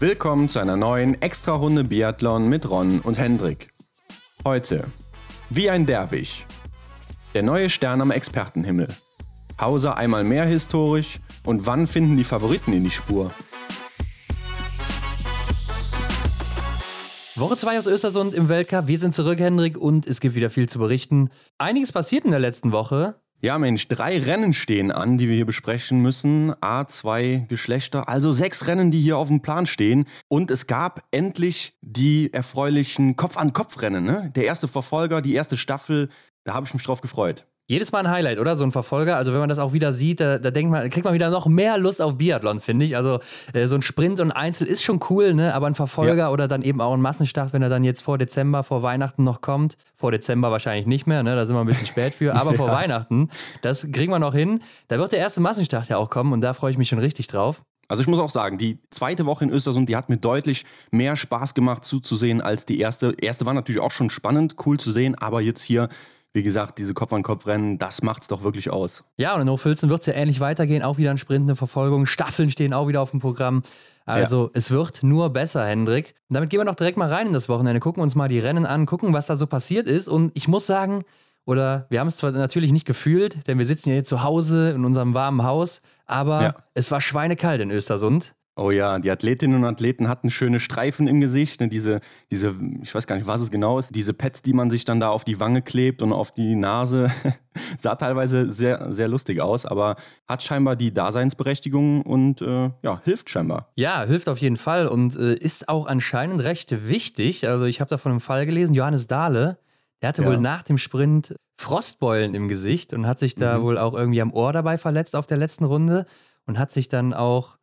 Willkommen zu einer neuen Extra-Runde Biathlon mit Ron und Hendrik. Heute, wie ein Derwisch. Der neue Stern am Expertenhimmel. Hauser einmal mehr historisch und wann finden die Favoriten in die Spur? Woche 2 aus Östersund im Weltcup. Wir sind zurück, Hendrik, und es gibt wieder viel zu berichten. Einiges passiert in der letzten Woche. Ja, Mensch, drei Rennen stehen an, die wir hier besprechen müssen. A2 Geschlechter, also sechs Rennen, die hier auf dem Plan stehen. Und es gab endlich die erfreulichen Kopf-an-Kopf-Rennen. Ne? Der erste Verfolger, die erste Staffel, da habe ich mich drauf gefreut. Jedes Mal ein Highlight, oder? So ein Verfolger. Also, wenn man das auch wieder sieht, da, da denkt man, kriegt man wieder noch mehr Lust auf Biathlon, finde ich. Also, äh, so ein Sprint und Einzel ist schon cool, ne? Aber ein Verfolger ja. oder dann eben auch ein Massenstart, wenn er dann jetzt vor Dezember, vor Weihnachten noch kommt. Vor Dezember wahrscheinlich nicht mehr, ne? Da sind wir ein bisschen spät für. Aber ja. vor Weihnachten, das kriegen wir noch hin. Da wird der erste Massenstart ja auch kommen und da freue ich mich schon richtig drauf. Also ich muss auch sagen, die zweite Woche in Östersund, die hat mir deutlich mehr Spaß gemacht zuzusehen als die erste. Erste war natürlich auch schon spannend, cool zu sehen, aber jetzt hier wie gesagt, diese Kopf-an-Kopf-Rennen, das macht es doch wirklich aus. Ja, und in Hochfilzen wird es ja ähnlich weitergehen. Auch wieder ein Sprint, eine Verfolgung. Staffeln stehen auch wieder auf dem Programm. Also ja. es wird nur besser, Hendrik. Und damit gehen wir doch direkt mal rein in das Wochenende, gucken uns mal die Rennen an, gucken, was da so passiert ist. Und ich muss sagen, oder wir haben es zwar natürlich nicht gefühlt, denn wir sitzen ja hier zu Hause in unserem warmen Haus, aber ja. es war schweinekalt in Östersund. Oh ja, die Athletinnen und Athleten hatten schöne Streifen im Gesicht. Ne? Diese, diese, ich weiß gar nicht, was es genau ist, diese Pads, die man sich dann da auf die Wange klebt und auf die Nase. Sah teilweise sehr, sehr lustig aus, aber hat scheinbar die Daseinsberechtigung und äh, ja, hilft scheinbar. Ja, hilft auf jeden Fall und äh, ist auch anscheinend recht wichtig. Also ich habe da von einem Fall gelesen, Johannes Dahle, der hatte ja. wohl nach dem Sprint Frostbeulen im Gesicht und hat sich da mhm. wohl auch irgendwie am Ohr dabei verletzt auf der letzten Runde und hat sich dann auch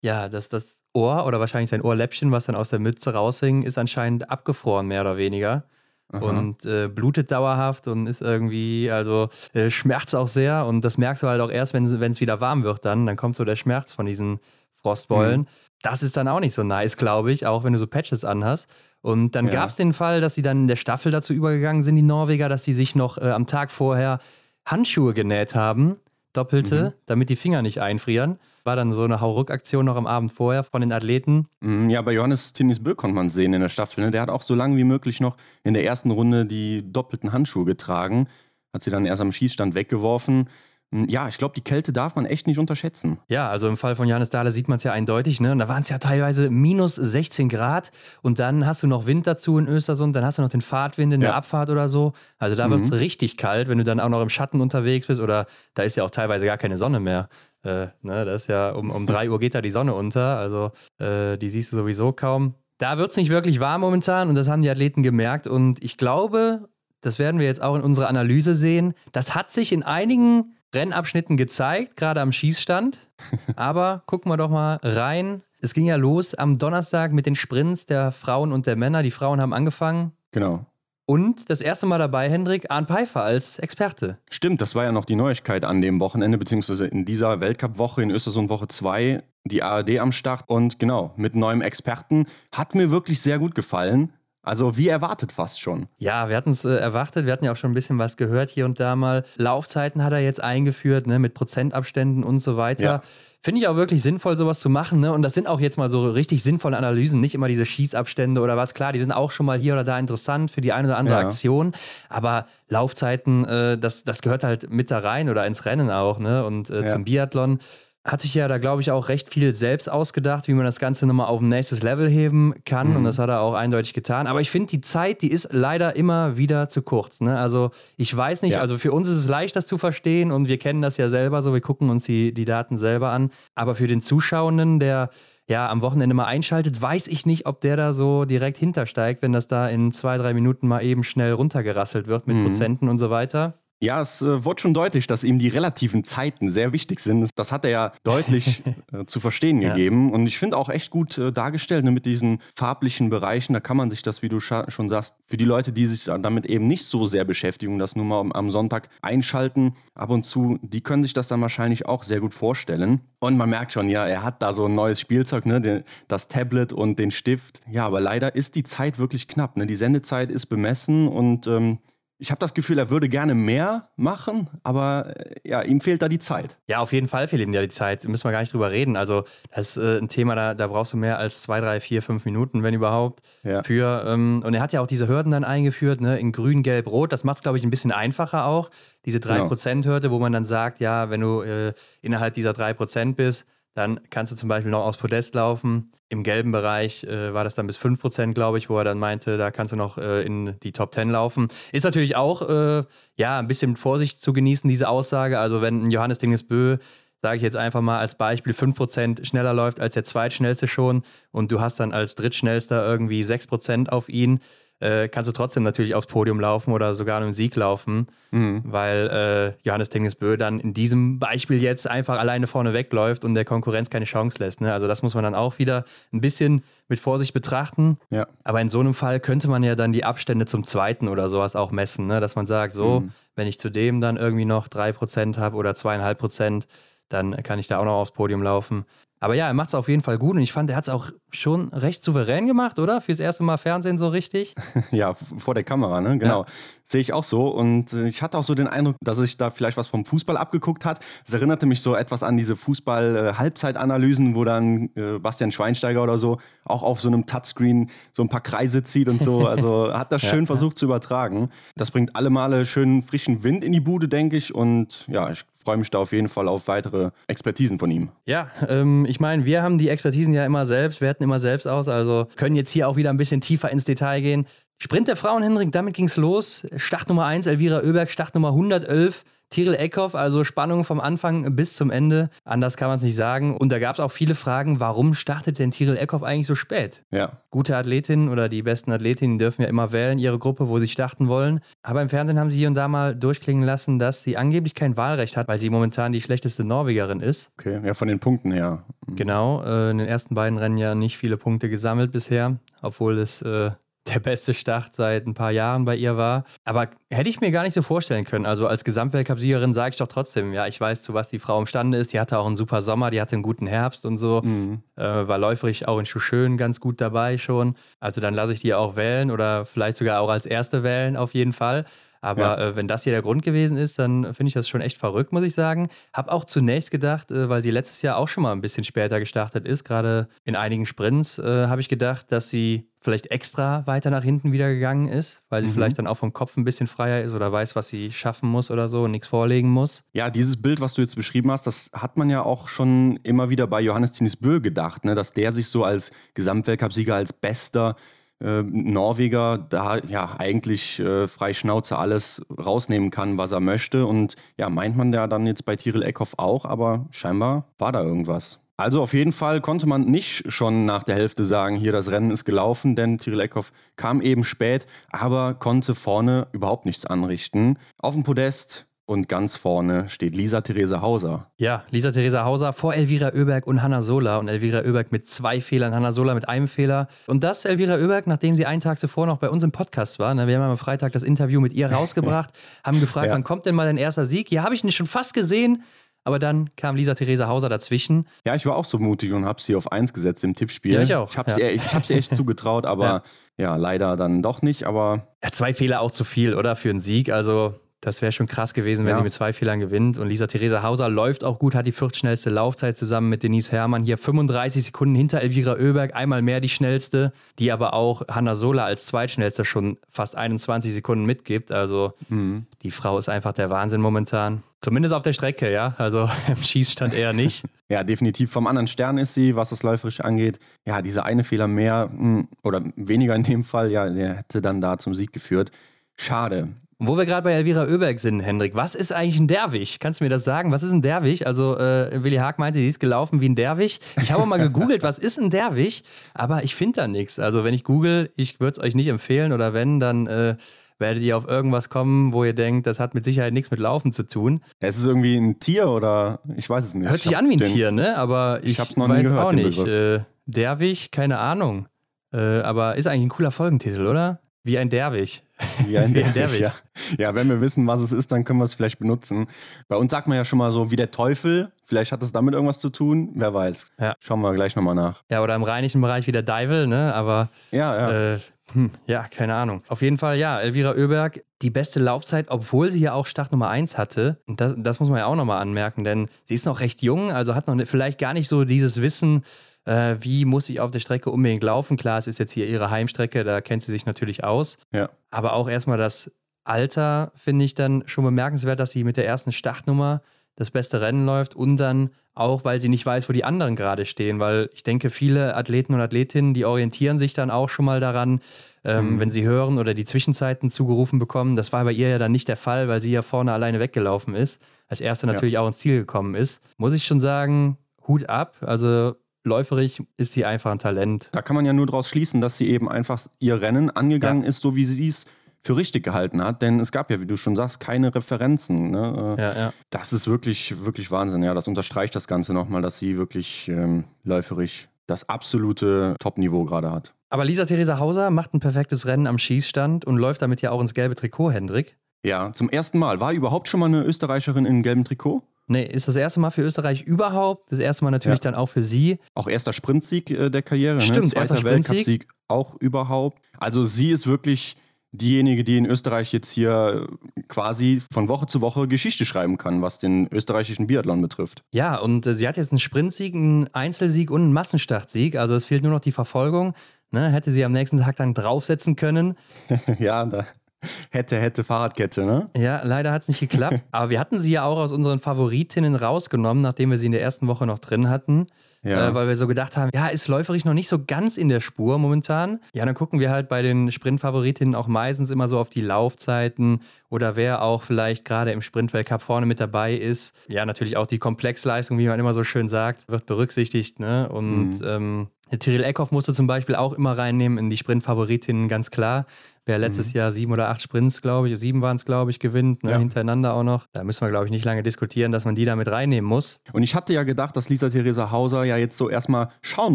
ja, das, das Ohr oder wahrscheinlich sein Ohrläppchen, was dann aus der Mütze raushing, ist anscheinend abgefroren, mehr oder weniger. Aha. Und äh, blutet dauerhaft und ist irgendwie, also äh, schmerzt auch sehr. Und das merkst du halt auch erst, wenn es wieder warm wird, dann. Dann kommt so der Schmerz von diesen Frostbeulen. Mhm. Das ist dann auch nicht so nice, glaube ich, auch wenn du so Patches anhast. Und dann ja. gab es den Fall, dass sie dann in der Staffel dazu übergegangen sind, die Norweger, dass sie sich noch äh, am Tag vorher Handschuhe genäht haben, doppelte, mhm. damit die Finger nicht einfrieren. War dann so eine Hauruck-Aktion noch am Abend vorher von den Athleten. Mhm, ja, bei Johannes Tinnis Bö konnte man sehen in der Staffel. Ne? Der hat auch so lange wie möglich noch in der ersten Runde die doppelten Handschuhe getragen. Hat sie dann erst am Schießstand weggeworfen. Ja, ich glaube, die Kälte darf man echt nicht unterschätzen. Ja, also im Fall von Johannes Dahle sieht man es ja eindeutig. Ne? Und da waren es ja teilweise minus 16 Grad. Und dann hast du noch Wind dazu in Östersund. Dann hast du noch den Fahrtwind in ja. der Abfahrt oder so. Also da mhm. wird es richtig kalt, wenn du dann auch noch im Schatten unterwegs bist. Oder da ist ja auch teilweise gar keine Sonne mehr. Äh, ne? Das ist ja um, um 3 Uhr geht da die Sonne unter. Also äh, die siehst du sowieso kaum. Da wird es nicht wirklich warm momentan. Und das haben die Athleten gemerkt. Und ich glaube, das werden wir jetzt auch in unserer Analyse sehen. Das hat sich in einigen Rennabschnitten gezeigt, gerade am Schießstand. Aber gucken wir doch mal rein. Es ging ja los am Donnerstag mit den Sprints der Frauen und der Männer. Die Frauen haben angefangen. Genau. Und das erste Mal dabei, Hendrik, Arndt Pfeiffer als Experte. Stimmt, das war ja noch die Neuigkeit an dem Wochenende, beziehungsweise in dieser Weltcup-Woche in Östersund Woche 2, die ARD am Start. Und genau, mit neuem Experten. Hat mir wirklich sehr gut gefallen. Also wie erwartet fast schon. Ja, wir hatten es äh, erwartet. Wir hatten ja auch schon ein bisschen was gehört hier und da mal. Laufzeiten hat er jetzt eingeführt, ne, mit Prozentabständen und so weiter. Ja. Finde ich auch wirklich sinnvoll, sowas zu machen. Ne? Und das sind auch jetzt mal so richtig sinnvolle Analysen, nicht immer diese Schießabstände oder was. Klar, die sind auch schon mal hier oder da interessant für die eine oder andere ja. Aktion. Aber Laufzeiten, äh, das, das gehört halt mit da rein oder ins Rennen auch. Ne? Und äh, ja. zum Biathlon hat sich ja da, glaube ich, auch recht viel selbst ausgedacht, wie man das Ganze nochmal auf ein nächstes Level heben kann. Mhm. Und das hat er auch eindeutig getan. Aber ich finde, die Zeit, die ist leider immer wieder zu kurz. Ne? Also ich weiß nicht, ja. also für uns ist es leicht, das zu verstehen und wir kennen das ja selber so, wir gucken uns die, die Daten selber an. Aber für den Zuschauenden, der ja am Wochenende mal einschaltet, weiß ich nicht, ob der da so direkt hintersteigt, wenn das da in zwei, drei Minuten mal eben schnell runtergerasselt wird mit mhm. Prozenten und so weiter. Ja, es äh, wurde schon deutlich, dass ihm die relativen Zeiten sehr wichtig sind. Das hat er ja deutlich äh, zu verstehen ja. gegeben. Und ich finde auch echt gut äh, dargestellt ne, mit diesen farblichen Bereichen. Da kann man sich das, wie du schon sagst, für die Leute, die sich damit eben nicht so sehr beschäftigen, das nur mal am, am Sonntag einschalten, ab und zu, die können sich das dann wahrscheinlich auch sehr gut vorstellen. Und man merkt schon, ja, er hat da so ein neues Spielzeug, ne, den, das Tablet und den Stift. Ja, aber leider ist die Zeit wirklich knapp. Ne? Die Sendezeit ist bemessen und ähm, Ich habe das Gefühl, er würde gerne mehr machen, aber äh, ja, ihm fehlt da die Zeit. Ja, auf jeden Fall fehlt ihm ja die Zeit. Müssen wir gar nicht drüber reden. Also, das ist äh, ein Thema, da, da brauchst du mehr als zwei, drei, vier, fünf Minuten, wenn überhaupt. Ja. Für, ähm, und er hat ja auch diese Hürden dann eingeführt, ne, in grün, gelb, rot. Das macht es, glaube ich, ein bisschen einfacher auch. Diese 3%-Hürde, genau. wo man dann sagt, ja, wenn du äh, innerhalb dieser 3% bist, dann kannst du zum Beispiel noch aufs Podest laufen. Im gelben Bereich äh, war das dann bis 5%, glaube ich, wo er dann meinte, da kannst du noch äh, in die Top 10 laufen. Ist natürlich auch äh, ja, ein bisschen mit Vorsicht zu genießen, diese Aussage. Also wenn ein Johannes Dingesbö, sage ich jetzt einfach mal als Beispiel, 5% schneller läuft als der Zweitschnellste schon und du hast dann als Drittschnellster irgendwie 6% auf ihn, äh, kannst du trotzdem natürlich aufs Podium laufen oder sogar einen Sieg laufen, mhm. weil äh, Johannes Tingesbö dann in diesem Beispiel jetzt einfach alleine vorne wegläuft und der Konkurrenz keine Chance lässt. Ne? Also das muss man dann auch wieder ein bisschen mit Vorsicht betrachten. Ja. Aber in so einem Fall könnte man ja dann die Abstände zum zweiten oder sowas auch messen, ne? dass man sagt, so, mhm. wenn ich zudem dann irgendwie noch 3% habe oder 2,5%, dann kann ich da auch noch aufs Podium laufen. Aber ja, er macht es auf jeden Fall gut und ich fand, er hat es auch schon recht souverän gemacht, oder? Fürs erste Mal Fernsehen so richtig. ja, vor der Kamera, ne? Genau. Ja. Sehe ich auch so. Und äh, ich hatte auch so den Eindruck, dass sich da vielleicht was vom Fußball abgeguckt hat. Es erinnerte mich so etwas an diese Fußball-Halbzeitanalysen, wo dann äh, Bastian Schweinsteiger oder so auch auf so einem Touchscreen so ein paar Kreise zieht und so. Also hat das schön ja. versucht zu übertragen. Das bringt alle Male schön frischen Wind in die Bude, denke ich. Und ja, ich freue mich da auf jeden Fall auf weitere Expertisen von ihm. Ja, ähm, ich meine, wir haben die Expertisen ja immer selbst, werten immer selbst aus, also können jetzt hier auch wieder ein bisschen tiefer ins Detail gehen. Sprint der Frauen, Hendrik, damit ging es los. Start Nummer 1, Elvira Oeberg, Start Nummer 111. Tyrell Eckhoff, also Spannung vom Anfang bis zum Ende. Anders kann man es nicht sagen. Und da gab es auch viele Fragen, warum startet denn Tyrell Eckhoff eigentlich so spät? Ja. Gute Athletinnen oder die besten Athletinnen dürfen ja immer wählen, ihre Gruppe, wo sie starten wollen. Aber im Fernsehen haben sie hier und da mal durchklingen lassen, dass sie angeblich kein Wahlrecht hat, weil sie momentan die schlechteste Norwegerin ist. Okay, ja, von den Punkten her. Mhm. Genau, äh, in den ersten beiden Rennen ja nicht viele Punkte gesammelt bisher, obwohl es äh, der beste Start seit ein paar Jahren bei ihr war. Aber hätte ich mir gar nicht so vorstellen können. Also als Gesamtweltcup-Siegerin sage ich doch trotzdem, ja, ich weiß, zu was die Frau imstande ist. Die hatte auch einen super Sommer, die hatte einen guten Herbst und so. Mhm. Äh, war läuferig auch in Schuschön ganz gut dabei schon. Also dann lasse ich die auch wählen oder vielleicht sogar auch als erste wählen auf jeden Fall. Aber ja. äh, wenn das hier der Grund gewesen ist, dann finde ich das schon echt verrückt, muss ich sagen. Habe auch zunächst gedacht, äh, weil sie letztes Jahr auch schon mal ein bisschen später gestartet ist, gerade in einigen Sprints, äh, habe ich gedacht, dass sie vielleicht extra weiter nach hinten wieder gegangen ist, weil sie mhm. vielleicht dann auch vom Kopf ein bisschen freier ist oder weiß, was sie schaffen muss oder so und nichts vorlegen muss. Ja, dieses Bild, was du jetzt beschrieben hast, das hat man ja auch schon immer wieder bei Johannes Tinis Bö gedacht, ne? dass der sich so als Gesamtweltcupsieger, als bester äh, Norweger da ja eigentlich äh, frei Schnauze alles rausnehmen kann, was er möchte. Und ja, meint man ja dann jetzt bei Tyrell Eckhoff auch, aber scheinbar war da irgendwas. Also auf jeden Fall konnte man nicht schon nach der Hälfte sagen, hier das Rennen ist gelaufen, denn Tyrell Eckhoff kam eben spät, aber konnte vorne überhaupt nichts anrichten. Auf dem Podest und ganz vorne steht Lisa Theresa Hauser. Ja, Lisa Theresa Hauser vor Elvira Oeberg und Hanna Sola. Und Elvira Oeberg mit zwei Fehlern, Hanna Sola mit einem Fehler. Und das Elvira Oeberg, nachdem sie einen Tag zuvor noch bei uns im Podcast war. Ne, wir haben am Freitag das Interview mit ihr rausgebracht, haben gefragt, ja. wann kommt denn mal dein erster Sieg? Ja, habe ich nicht schon fast gesehen. Aber dann kam Lisa Theresa Hauser dazwischen. Ja, ich war auch so mutig und habe sie auf 1 gesetzt im Tippspiel. Ja, ich auch. Ich habe ja. sie, hab sie echt zugetraut, aber ja. ja. leider dann doch nicht. Aber ja, zwei Fehler auch zu viel, oder? Für einen Sieg. Also das wäre schon krass gewesen, wenn ja. sie mit zwei Fehlern gewinnt. Und Lisa Theresa Hauser läuft auch gut, hat die viertschnellste Laufzeit zusammen mit Denise Herrmann. Hier 35 Sekunden hinter Elvira Oeberg, einmal mehr die schnellste, die aber auch Hanna Sola als zweitschnellste schon fast 21 Sekunden mitgibt. Also mhm. die Frau ist einfach der Wahnsinn momentan. Zumindest auf der Strecke, ja. Also im Schießstand eher nicht. ja, definitiv vom anderen Stern ist sie, was das läuferisch angeht. Ja, dieser eine Fehler mehr hm, oder weniger in dem Fall, ja, der hätte dann da zum Sieg geführt. Schade. Wo wir gerade bei Elvira Oeberg sind, Hendrik, was ist eigentlich ein Derwig? Kannst du mir das sagen? Was ist ein Derwig? Also, äh, Willi Haag meinte, sie ist gelaufen wie ein Derwig. Ich habe mal gegoogelt, was ist ein Derwig? Aber ich finde da nichts. Also, wenn ich google, ich würde es euch nicht empfehlen oder wenn, dann äh, werdet ihr auf irgendwas kommen, wo ihr denkt, das hat mit Sicherheit nichts mit Laufen zu tun. Es ist irgendwie ein Tier oder ich weiß es nicht. Hört sich an wie ein den, Tier, ne? Aber ich, ich noch weiß nie gehört, auch nicht. Äh, Derwig, keine Ahnung. Äh, aber ist eigentlich ein cooler Folgentitel, oder? Wie ein Derwig. Wie ein Derwig, Derwig. Ja. ja, wenn wir wissen, was es ist, dann können wir es vielleicht benutzen. Bei uns sagt man ja schon mal so wie der Teufel. Vielleicht hat das damit irgendwas zu tun. Wer weiß. Ja. Schauen wir gleich nochmal nach. Ja, oder im rheinischen Bereich wie der Deivel, ne? Aber ja, ja. Äh, Hm, ja, keine Ahnung. Auf jeden Fall, ja, Elvira Oeberg, die beste Laufzeit, obwohl sie ja auch Start Nummer 1 hatte. Und das, das muss man ja auch nochmal anmerken, denn sie ist noch recht jung, also hat noch vielleicht gar nicht so dieses Wissen, äh, wie muss ich auf der Strecke unbedingt laufen. Klar, es ist jetzt hier ihre Heimstrecke, da kennt sie sich natürlich aus. Ja. Aber auch erstmal das Alter finde ich dann schon bemerkenswert, dass sie mit der ersten Startnummer das beste Rennen läuft und dann auch, weil sie nicht weiß, wo die anderen gerade stehen, weil ich denke, viele Athleten und Athletinnen, die orientieren sich dann auch schon mal daran, ähm, mhm. wenn sie hören oder die Zwischenzeiten zugerufen bekommen. Das war bei ihr ja dann nicht der Fall, weil sie ja vorne alleine weggelaufen ist, als erste natürlich ja. auch ins Ziel gekommen ist. Muss ich schon sagen, Hut ab. Also läuferig ist sie einfach ein Talent. Da kann man ja nur daraus schließen, dass sie eben einfach ihr Rennen angegangen ja. ist, so wie sie es für richtig gehalten hat, denn es gab ja, wie du schon sagst, keine Referenzen. Ne? Ja, ja. Das ist wirklich, wirklich Wahnsinn. Ja, das unterstreicht das Ganze nochmal, dass sie wirklich ähm, läuferisch das absolute Top-Niveau gerade hat. Aber Lisa Theresa Hauser macht ein perfektes Rennen am Schießstand und läuft damit ja auch ins gelbe Trikot, Hendrik. Ja, zum ersten Mal. War überhaupt schon mal eine Österreicherin in gelbem Trikot? Nee, ist das erste Mal für Österreich überhaupt. Das erste Mal natürlich ja. dann auch für sie. Auch erster Sprintsieg äh, der Karriere. Ne? Stimmt, ne? Zweiter erster Weltcupsieg auch überhaupt. Also sie ist wirklich diejenige, die in Österreich jetzt hier quasi von Woche zu Woche Geschichte schreiben kann, was den österreichischen Biathlon betrifft. Ja, und äh, sie hat jetzt einen Sprintsieg, einen Einzelsieg und einen Massenstartsieg. Also es fehlt nur noch die Verfolgung. Ne? Hätte sie am nächsten Tag dann draufsetzen können. ja, da hätte, hätte Fahrradkette, ne? Ja, leider hat es nicht geklappt. Aber wir hatten sie ja auch aus unseren Favoritinnen rausgenommen, nachdem wir sie in der ersten Woche noch drin hatten. Ja. Äh, weil wir so gedacht haben, ja, ist läuferisch noch nicht so ganz in der Spur momentan. Ja, dann gucken wir halt bei den Sprintfavoritinnen auch meistens immer so auf die Laufzeiten oder wer auch vielleicht gerade im Sprintweltcup vorne mit dabei ist. Ja, natürlich auch die Komplexleistung, wie man immer so schön sagt, wird berücksichtigt. Ne? Und mhm. ähm, Tyrell Eckhoff musste zum Beispiel auch immer reinnehmen in die Sprintfavoritinnen, ganz klar. Wer letztes mhm. Jahr sieben oder acht Sprints, glaube ich, sieben waren es, glaube ich, gewinnt, ne, ja. hintereinander auch noch. Da müssen wir, glaube ich, nicht lange diskutieren, dass man die da mit reinnehmen muss. Und ich hatte ja gedacht, dass Lisa Theresa Hauser ja jetzt so erstmal schauen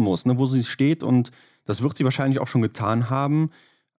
muss, ne, wo sie steht. Und das wird sie wahrscheinlich auch schon getan haben.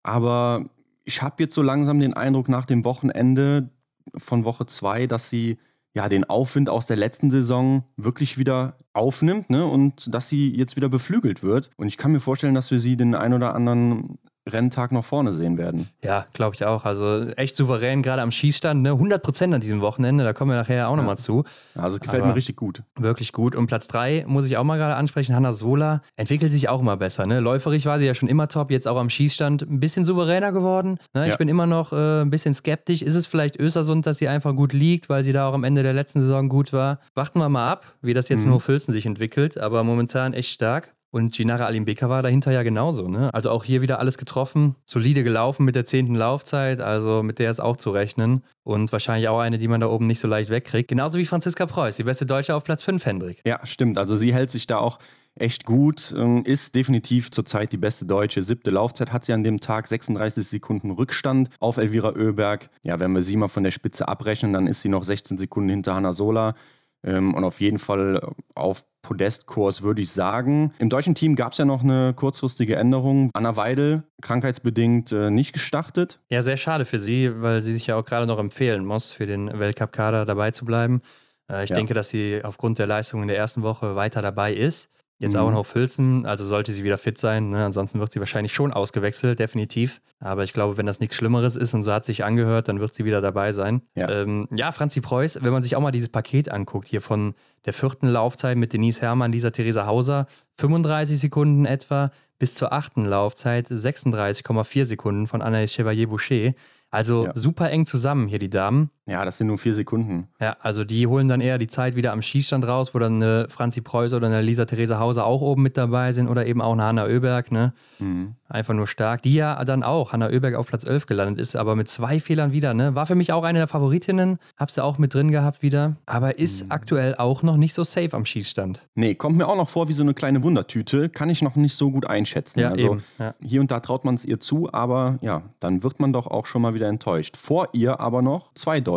Aber ich habe jetzt so langsam den Eindruck nach dem Wochenende von Woche zwei, dass sie ja den Aufwind aus der letzten Saison wirklich wieder aufnimmt ne? und dass sie jetzt wieder beflügelt wird. Und ich kann mir vorstellen, dass wir sie den ein oder anderen Renntag noch vorne sehen werden. Ja, glaube ich auch. Also echt souverän, gerade am Schießstand. Ne? 100 Prozent an diesem Wochenende, da kommen wir nachher auch ja. nochmal zu. Also es gefällt Aber mir richtig gut. Wirklich gut. Und Platz 3 muss ich auch mal gerade ansprechen. Hanna Sola entwickelt sich auch immer besser. Ne? Läuferig war sie ja schon immer top, jetzt auch am Schießstand ein bisschen souveräner geworden. Ne? Ich ja. bin immer noch äh, ein bisschen skeptisch. Ist es vielleicht Östersund, dass sie einfach gut liegt, weil sie da auch am Ende der letzten Saison gut war? Warten wir mal ab, wie das jetzt mhm. in Hochfilzen sich entwickelt. Aber momentan echt stark. Und Ginara Alimbeka war dahinter ja genauso. Ne? Also auch hier wieder alles getroffen, solide gelaufen mit der zehnten Laufzeit, also mit der ist auch zu rechnen. Und wahrscheinlich auch eine, die man da oben nicht so leicht wegkriegt. Genauso wie Franziska Preuß, die beste Deutsche auf Platz 5, Hendrik. Ja, stimmt. Also sie hält sich da auch echt gut, ähm, ist definitiv zurzeit die beste Deutsche. Siebte Laufzeit hat sie an dem Tag 36 Sekunden Rückstand auf Elvira Oeberg. Ja, wenn wir sie mal von der Spitze abrechnen, dann ist sie noch 16 Sekunden hinter Hanna Sola. Ähm, und auf jeden Fall auf Podestkurs, würde ich sagen. Im deutschen Team gab es ja noch eine kurzfristige Änderung. Anna Weidel, krankheitsbedingt äh, nicht gestartet. Ja, sehr schade für sie, weil sie sich ja auch gerade noch empfehlen muss, für den Weltcup-Kader dabei zu bleiben. Äh, ich ja. denke, dass sie aufgrund der Leistung in der ersten Woche weiter dabei ist. Jetzt mhm. auch noch Filzen, also sollte sie wieder fit sein. Ne? Ansonsten wird sie wahrscheinlich schon ausgewechselt, definitiv. Aber ich glaube, wenn das nichts Schlimmeres ist und so hat sich angehört, dann wird sie wieder dabei sein. Ja, ähm, ja Franzi Preuß, wenn man sich auch mal dieses Paket anguckt, hier von der vierten Laufzeit mit Denise Herrmann, Lisa Theresa Hauser, 35 Sekunden etwa, bis zur achten Laufzeit 36,4 Sekunden von Anaïs Chevalier-Boucher. Also ja. super eng zusammen hier die Damen. Ja, das sind nur vier Sekunden. Ja, also die holen dann eher die Zeit wieder am Schießstand raus, wo dann eine Franzi Preuß oder eine Lisa Theresa Hauser auch oben mit dabei sind oder eben auch eine Hanna Oeberg, ne? Mhm. Einfach nur stark. Die ja dann auch, Hanna Oeberg auf Platz 11 gelandet ist, aber mit zwei Fehlern wieder, ne? War für mich auch eine der Favoritinnen, hab sie auch mit drin gehabt wieder, aber ist mhm. aktuell auch noch nicht so safe am Schießstand. Nee, kommt mir auch noch vor wie so eine kleine Wundertüte, kann ich noch nicht so gut einschätzen. Ja, also eben. Ja. hier und da traut man es ihr zu, aber ja, dann wird man doch auch schon mal wieder enttäuscht. Vor ihr aber noch zwei Deutsche,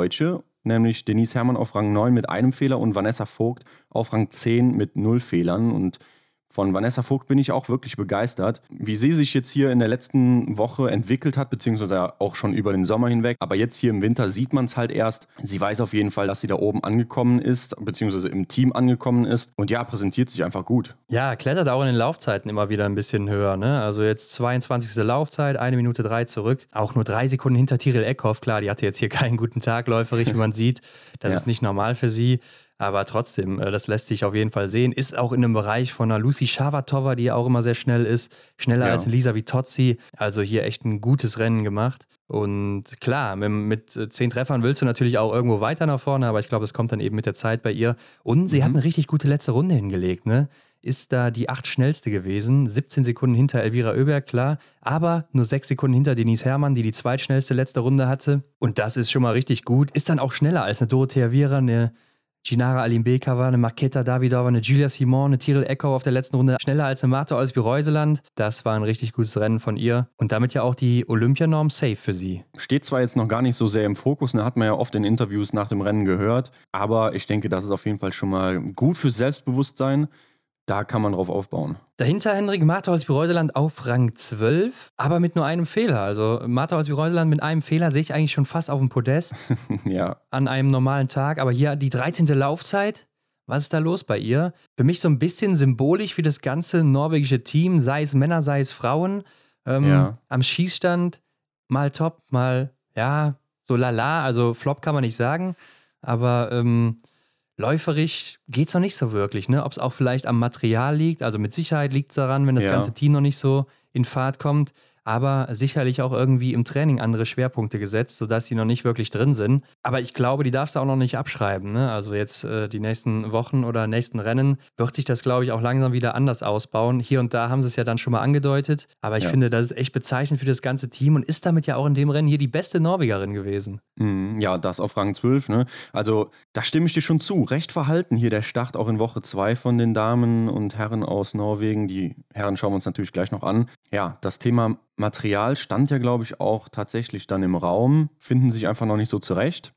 nämlich Denise Herrmann auf Rang 9 mit einem Fehler und Vanessa Vogt auf Rang 10 mit null Fehlern. Und Von Vanessa Vogt bin ich auch wirklich begeistert. Wie sie sich jetzt hier in der letzten Woche entwickelt hat, beziehungsweise auch schon über den Sommer hinweg. Aber jetzt hier im Winter sieht man es halt erst. Sie weiß auf jeden Fall, dass sie da oben angekommen ist, beziehungsweise im Team angekommen ist. Und ja, präsentiert sich einfach gut. Ja, klettert auch in den Laufzeiten immer wieder ein bisschen höher. Ne? Also jetzt 22. Laufzeit, eine Minute drei zurück. Auch nur drei Sekunden hinter Tiril Eckhoff. Klar, die hatte jetzt hier keinen guten Tag läuferisch, wie man sieht. Das ja. ist nicht normal für sie. Aber trotzdem, äh, das lässt sich auf jeden Fall sehen. Ist auch in einem Bereich von einer Lucy Schavatova, die auch immer sehr schnell ist. Schneller ja. als Lisa Vitozzi. Also hier echt ein gutes Rennen gemacht. Und klar, mit, mit, äh, zehn Treffern willst du natürlich auch irgendwo weiter nach vorne, aber ich glaube, es kommt dann eben mit der Zeit bei ihr. Und sie mhm. hat eine richtig gute letzte Runde hingelegt, ne? Ist da die acht schnellste gewesen, 17 Sekunden hinter Elvira Oeberg, klar, aber nur sechs Sekunden hinter Denise Herrmann, die die zweitschnellste letzte Runde hatte. Und das ist schon mal richtig gut. Ist dann auch schneller als eine Dorothea Viera, eine Ginara Alimbekova, eine Marketa Davidova, eine Julia Simon, eine Tyrell Eckhoff auf der letzten Runde schneller als eine Marta Olsby-Reuseland. Das war ein richtig gutes Rennen von ihr und damit ja auch die Olympianorm safe für sie. Steht zwar jetzt noch gar nicht so sehr im Fokus, ne, hat man ja oft in Interviews nach dem Rennen gehört, aber ich denke, das ist auf jeden Fall schon mal gut fürs Selbstbewusstsein da kann man drauf aufbauen. Dahinter Henrik Martha Holzby-Reuseland auf Rang 12, aber mit nur einem Fehler. Also Martha Holzby-Reuseland mit einem Fehler sehe ich eigentlich schon fast auf dem Podest. ja. An einem normalen Tag. Aber hier die 13. Laufzeit. Was ist da los bei ihr? Für mich so ein bisschen symbolisch für das ganze norwegische Team, sei es Männer, sei es Frauen. Ähm, ja. Am Schießstand mal top, mal ja, so lala. Also Flop kann man nicht sagen. Aber ähm, läuferisch geht es noch nicht so wirklich. Ne? Ob es auch vielleicht am Material liegt, also mit Sicherheit liegt es daran, wenn das ja. ganze Team noch nicht so in Fahrt kommt aber sicherlich auch irgendwie im Training andere Schwerpunkte gesetzt, sodass sie noch nicht wirklich drin sind. Aber ich glaube, die darfst du auch noch nicht abschreiben. Ne? Also jetzt äh, die nächsten Wochen oder nächsten Rennen wird sich das, glaube ich, auch langsam wieder anders ausbauen. Hier und da haben sie es ja dann schon mal angedeutet, aber ich ja. finde, das ist echt bezeichnend für das ganze Team und ist damit ja auch in dem Rennen hier die beste Norwegerin gewesen. Mhm, ja, das auf Rang 12. Ne? Also da stimme ich dir schon zu. Recht verhalten hier der Start auch in Woche 2 von den Damen und Herren aus Norwegen. Die Herren schauen wir uns natürlich gleich noch an. Ja, das Thema Material stand ja, glaube ich, auch tatsächlich dann im Raum, finden sich einfach noch nicht so zurecht.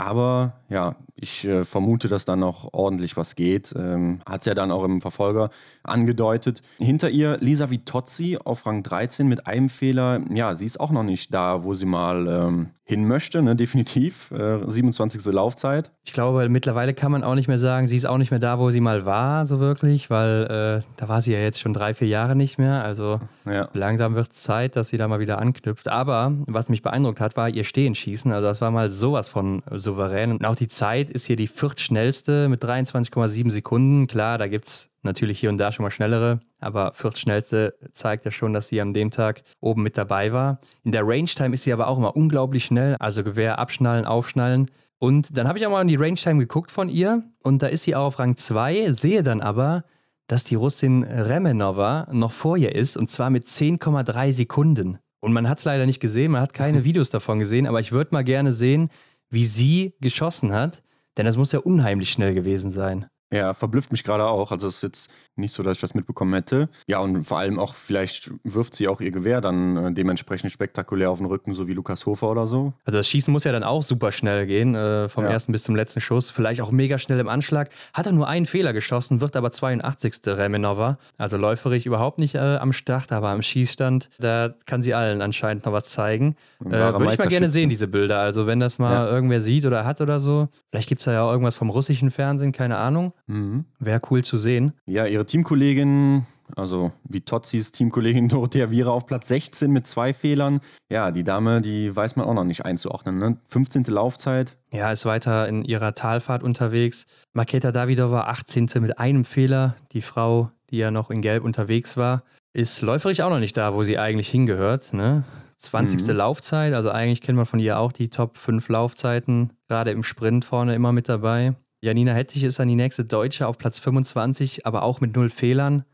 Aber ja, ich äh, vermute, dass da noch ordentlich was geht. Ähm, Hat es ja dann auch im Verfolger angedeutet. Hinter ihr Lisa Vitozzi auf Rang 13 mit einem Fehler. Ja, sie ist auch noch nicht da, wo sie mal ähm, hin möchte, ne? definitiv. Äh, 27. Laufzeit. Ich glaube, mittlerweile kann man auch nicht mehr sagen, sie ist auch nicht mehr da, wo sie mal war, so wirklich, weil äh, da war sie ja jetzt schon drei, vier Jahre nicht mehr. Also ja. langsam wird es Zeit, dass sie da mal wieder anknüpft. Aber was mich beeindruckt hat, war ihr Stehenschießen. Also das war mal sowas von souverän. Und auch die Zeit ist hier die viertschnellste mit 23,7 Sekunden. Klar, da gibt es natürlich hier und da schon mal schnellere, aber viertschnellste zeigt ja schon, dass sie an dem Tag oben mit dabei war. In der Range-Time ist sie aber auch immer unglaublich schnell, also Gewehr abschnallen, aufschnallen. Und dann habe ich auch mal in die Range-Time geguckt von ihr und da ist sie auch auf Rang 2, sehe dann aber, dass die Russin Remenova noch vor ihr ist und zwar mit 10,3 Sekunden. Und man hat es leider nicht gesehen, man hat keine Videos davon gesehen, aber ich würde mal gerne sehen, wie sie geschossen hat, denn das muss ja unheimlich schnell gewesen sein. Ja, verblüfft mich gerade auch. Also es ist jetzt nicht so, dass ich das mitbekommen hätte. Ja, und vor allem auch, vielleicht wirft sie auch ihr Gewehr dann äh, dementsprechend spektakulär auf den Rücken, so wie Lukas Hofer oder so. Also das Schießen muss ja dann auch super schnell gehen, äh, vom ja. ersten bis zum letzten Schuss. Vielleicht auch mega schnell im Anschlag. Hat er nur einen Fehler geschossen, wird aber 82. Remenova. Also läuferig überhaupt nicht äh, am Start, aber am Schießstand, da kann sie allen anscheinend noch was zeigen. Äh, Würde ich mal gerne sehen, diese Bilder. Also wenn das mal ja. irgendwer sieht oder hat oder so. Vielleicht gibt es da ja auch irgendwas vom russischen Fernsehen, keine Ahnung. Mhm. Wäre cool zu sehen. Ja, ihre Teamkollegin, also wie Totzis Teamkollegin Dorothea Viera auf Platz 16 mit zwei Fehlern. Ja, die Dame, die weiß man auch noch nicht einzuordnen. Ne? 15. Laufzeit. Ja, ist weiter in ihrer Talfahrt unterwegs. Maketa Davidova 18. mit einem Fehler. Die Frau, die ja noch in Gelb unterwegs war, ist läuferig auch noch nicht da, wo sie eigentlich hingehört. Ne? 20. Mhm. Laufzeit, also eigentlich kennt man von ihr auch die Top 5 Laufzeiten, gerade im Sprint vorne immer mit dabei. Janina Hettich ist dann die nächste Deutsche auf Platz 25, aber auch mit null Fehlern.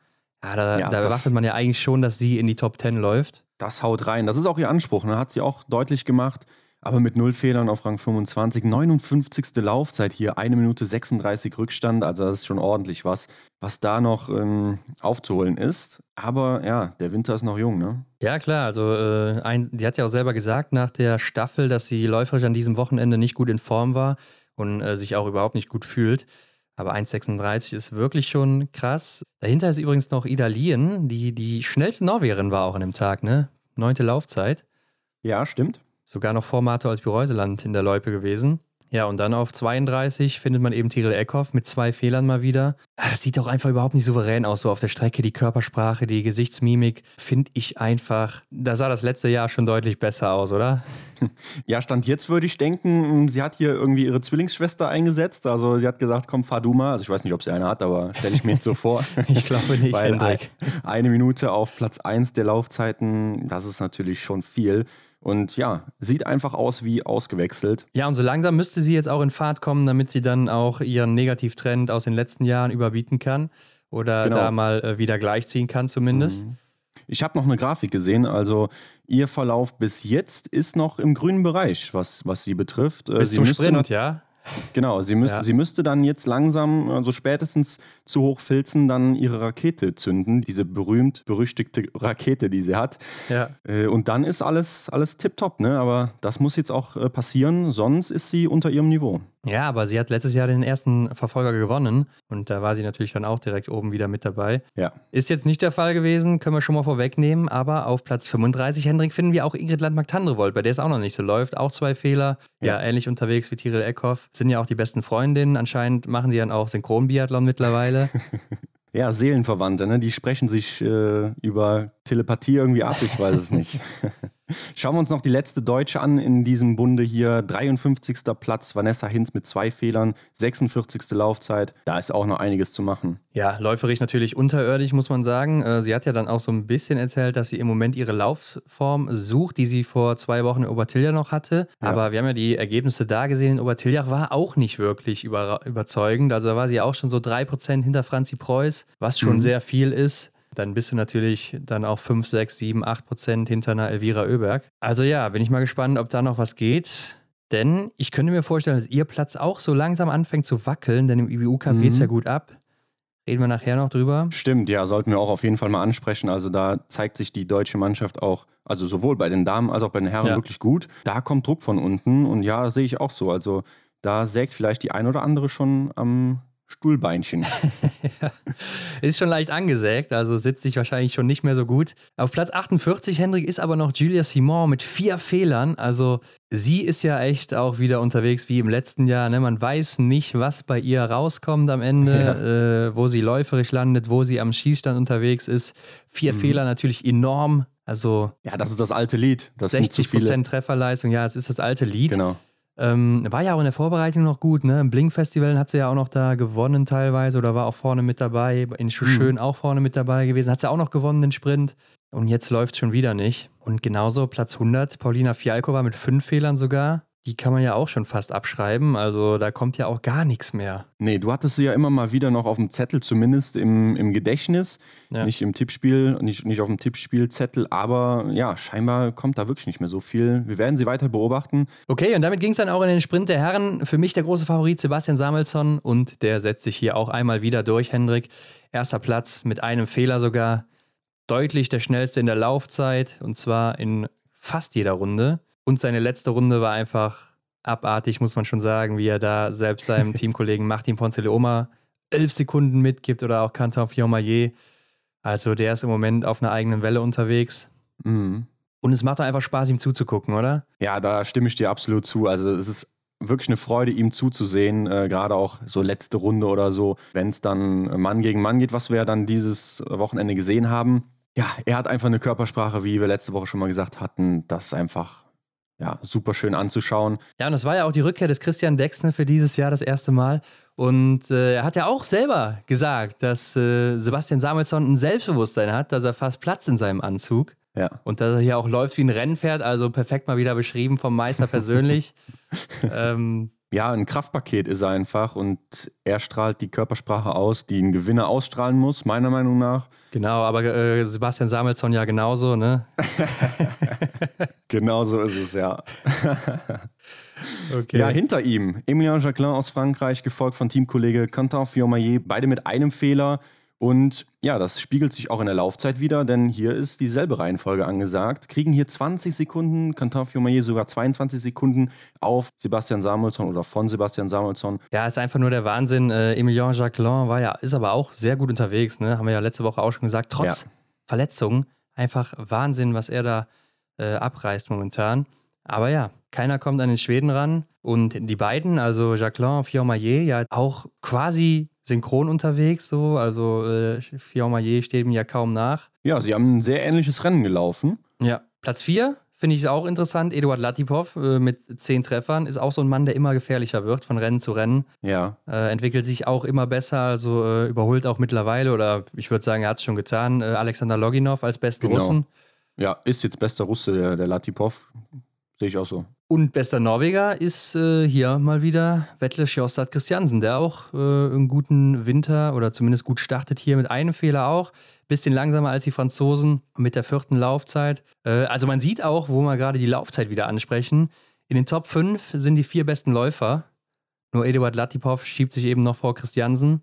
Ja, da, ja, da erwartet man ja eigentlich schon, dass sie in die Top 10 läuft. Das haut rein. Das ist auch ihr Anspruch. Ne? Hat sie auch deutlich gemacht. Aber mit null Fehlern auf Rang 25. 59. Laufzeit hier, eine Minute 36 Rückstand. Also das ist schon ordentlich was, was da noch ähm, aufzuholen ist. Aber ja, der Winter ist noch jung, ne? Ja, klar. Also äh, ein, die hat ja auch selber gesagt nach der Staffel, dass sie läuferisch an diesem Wochenende nicht gut in Form war und äh, sich auch überhaupt nicht gut fühlt. Aber 1,36 ist wirklich schon krass. Dahinter ist übrigens noch Ida Lien, die die schnellste Norwegerin war auch an dem Tag, ne? Neunte Laufzeit. Ja, stimmt. Sogar noch vor Marto als Bireuseland in der Loipe gewesen. Ja, und dann auf 32 findet man eben Tiril Eckhoff mit zwei Fehlern mal wieder. Ah, das sieht doch einfach überhaupt nicht souverän aus, so auf der Strecke. Die Körpersprache, die Gesichtsmimik, finde ich einfach. Da sah das letzte Jahr schon deutlich besser aus, oder? Ja, Stand jetzt würde ich denken, sie hat hier irgendwie ihre Zwillingsschwester eingesetzt. Also sie hat gesagt, komm, fahr du mal. Also ich weiß nicht, ob sie eine hat, aber stelle ich mir jetzt so vor. ich glaube nicht, Weil Hendrik. Eine Minute auf Platz 1 der Laufzeiten, das ist natürlich schon viel. Und ja, sieht einfach aus wie ausgewechselt. Ja, und so langsam müsste sie jetzt auch in Fahrt kommen, damit sie dann auch ihren Negativtrend aus den letzten Jahren überbieten kann oder genau. da mal äh, wieder gleichziehen kann zumindest. Mhm. Ich habe noch eine Grafik gesehen, also ihr Verlauf bis jetzt ist noch im grünen Bereich, was, was sie betrifft. Äh, bis sie zum Sprint, ja? Genau, sie, müsste, ja. sie müsste dann jetzt langsam, also spätestens zu Hochfilzen, dann ihre Rakete zünden, diese berühmt-berüchtigte Rakete, die sie hat. Ja. Äh, und dann ist alles, alles tipptopp, ne? Aber das muss jetzt auch äh, passieren, sonst ist sie unter ihrem Niveau. Ja, aber sie hat letztes Jahr den ersten Verfolger gewonnen und da war sie natürlich dann auch direkt oben wieder mit dabei. Ja. Ist jetzt nicht der Fall gewesen, können wir schon mal vorwegnehmen, aber auf Platz 35, Hendrik, finden wir auch Ingrid Landmark-Tandrevold, bei der es auch noch nicht so läuft. Auch zwei Fehler, ja, ja ähnlich unterwegs wie Tiril Eckhoff. Sind ja auch die besten Freundinnen, anscheinend machen sie dann auch Synchronbiathlon mittlerweile. ja, Seelenverwandte, ne? die sprechen sich äh, über Telepathie irgendwie ab, ich weiß es nicht. Schauen wir uns noch die letzte Deutsche an in diesem Bunde hier. 53. Platz, Vanessa Hinz mit zwei Fehlern, 46. Laufzeit. Da ist auch noch einiges zu machen. Ja, läuferig natürlich unterirdisch, muss man sagen. Äh, sie hat ja dann auch so ein bisschen erzählt, dass sie im Moment ihre Laufform sucht, die sie vor zwei Wochen in Obertiljach noch hatte. Ja. Aber wir haben ja die Ergebnisse da gesehen. In Obertiljach war auch nicht wirklich über, überzeugend. Also da war sie auch schon so 3% hinter Franzi Preuß, was schon mhm. sehr viel ist dann bist du natürlich dann auch 5, 6, 7, 8 Prozent hinter einer Elvira Oeberg. Also ja, bin ich mal gespannt, ob da noch was geht. Denn ich könnte mir vorstellen, dass ihr Platz auch so langsam anfängt zu wackeln, denn im IBU Cup mhm. geht es ja gut ab. Reden wir nachher noch drüber. Stimmt, ja, sollten wir auch auf jeden Fall mal ansprechen. Also da zeigt sich die deutsche Mannschaft auch, also sowohl bei den Damen als auch bei den Herren ja. wirklich gut. Da kommt Druck von unten und ja, sehe ich auch so. Also da sägt vielleicht die ein oder andere schon am Stuhlbeinchen. ist schon leicht angesägt, also sitzt sich wahrscheinlich schon nicht mehr so gut. Auf Platz 48, Hendrik, ist aber noch Julia Simon mit vier Fehlern. Also sie ist ja echt auch wieder unterwegs wie im letzten Jahr. Ne? Man weiß nicht, was bei ihr rauskommt am Ende, ja. äh, wo sie läuferisch landet, wo sie am Schießstand unterwegs ist. Vier mhm. Fehler natürlich enorm. Also ja, das ist das alte Lied. Das 60 Prozent Trefferleistung, ja, es ist das alte Lied. Genau. Ähm, war ja auch in der Vorbereitung noch gut, ne? Im Blink-Festival hat sie ja auch noch da gewonnen teilweise oder war auch vorne mit dabei. In Schuschön mhm. auch vorne mit dabei gewesen. Hat sie auch noch gewonnen, den Sprint. Und jetzt läuft es schon wieder nicht. Und genauso Platz 100, Paulina Fialkova mit fünf Fehlern sogar die kann man ja auch schon fast abschreiben. Also da kommt ja auch gar nichts mehr. Nee, du hattest sie ja immer mal wieder noch auf dem Zettel, zumindest im, im Gedächtnis. Ja. Nicht im Tippspiel, nicht, nicht auf dem Tippspielzettel, aber ja, scheinbar kommt da wirklich nicht mehr so viel. Wir werden sie weiter beobachten. Okay, und damit ging es dann auch in den Sprint der Herren. Für mich der große Favorit Sebastian Samuelsson und der setzt sich hier auch einmal wieder durch, Hendrik. Erster Platz mit einem Fehler sogar. Deutlich der schnellste in der Laufzeit und zwar in fast jeder Runde. Und seine letzte Runde war einfach abartig, muss man schon sagen, wie er da selbst seinem Teamkollegen Martin Ponzeleoma elf Sekunden mitgibt oder auch Canton Fiormaillet. Also der ist im Moment auf einer eigenen Welle unterwegs. Mhm. Und es macht einfach Spaß, ihm zuzugucken, oder? Ja, da stimme ich dir absolut zu. Also es ist wirklich eine Freude, ihm zuzusehen, äh, gerade auch so letzte Runde oder so, wenn es dann Mann gegen Mann geht, was wir ja dann dieses Wochenende gesehen haben. Ja, er hat einfach eine Körpersprache, wie wir letzte Woche schon mal gesagt hatten, das ist einfach ja, super schön anzuschauen. Ja, und das war ja auch die Rückkehr des Christian Dexner für dieses Jahr das erste Mal. Und äh, er hat ja auch selber gesagt, dass äh, Sebastian Samuelsson ein Selbstbewusstsein hat, dass er fast Platz in seinem Anzug. Ja. Und dass er hier auch läuft wie ein Rennpferd, also perfekt mal wieder beschrieben vom Meister persönlich. ähm, ja, ein Kraftpaket ist er einfach und er strahlt die Körpersprache aus, die ein Gewinner ausstrahlen muss, meiner Meinung nach. Genau, aber äh, Sebastian Samuelsson ja genauso, ne? genauso ist es, ja. okay. Ja, hinter ihm Emilien Jacquelin aus Frankreich, gefolgt von Teamkollege Quentin Fiormaillet, beide mit einem Fehler. Und ja, das spiegelt sich auch in der Laufzeit wieder, denn hier ist dieselbe Reihenfolge angesagt. Kriegen hier 20 Sekunden, Quentin Fiomayer sogar 22 Sekunden auf Sebastian Samuelsson oder von Sebastian Samuelsson. Ja, ist einfach nur der Wahnsinn. Äh, Emilien Jacquelin war ja, ist aber auch sehr gut unterwegs, ne? Haben wir ja letzte Woche auch schon gesagt. Trotz ja. Verletzungen, einfach Wahnsinn, was er da äh, abreißt momentan. Aber ja, keiner kommt an den Schweden ran. Und die beiden, also Jacqueline und Fiormaillet, ja auch quasi synchron unterwegs, so. Also äh, Fiormaillet steht ihm ja kaum nach. Ja, sie haben ein sehr ähnliches Rennen gelaufen. Ja. Platz 4 finde ich auch interessant. Eduard Latipov äh, mit zehn Treffern ist auch so ein Mann, der immer gefährlicher wird von Rennen zu Rennen. Ja. Äh, entwickelt sich auch immer besser, also äh, überholt auch mittlerweile, oder ich würde sagen, er hat es schon getan, äh, Alexander Loginov als besten genau. Russen. Ja, ist jetzt bester Russe, der, der Latipov. Sehe ich auch so. Und bester Norweger ist äh, hier mal wieder Vettel Sjostad Christiansen, der auch äh, einen guten Winter oder zumindest gut startet hier mit einem Fehler auch. Bisschen langsamer als die Franzosen mit der vierten Laufzeit. Äh, also man sieht auch, wo wir gerade die Laufzeit wieder ansprechen. In den Top 5 sind die vier besten Läufer. Nur Eduard Latipov schiebt sich eben noch vor Christiansen.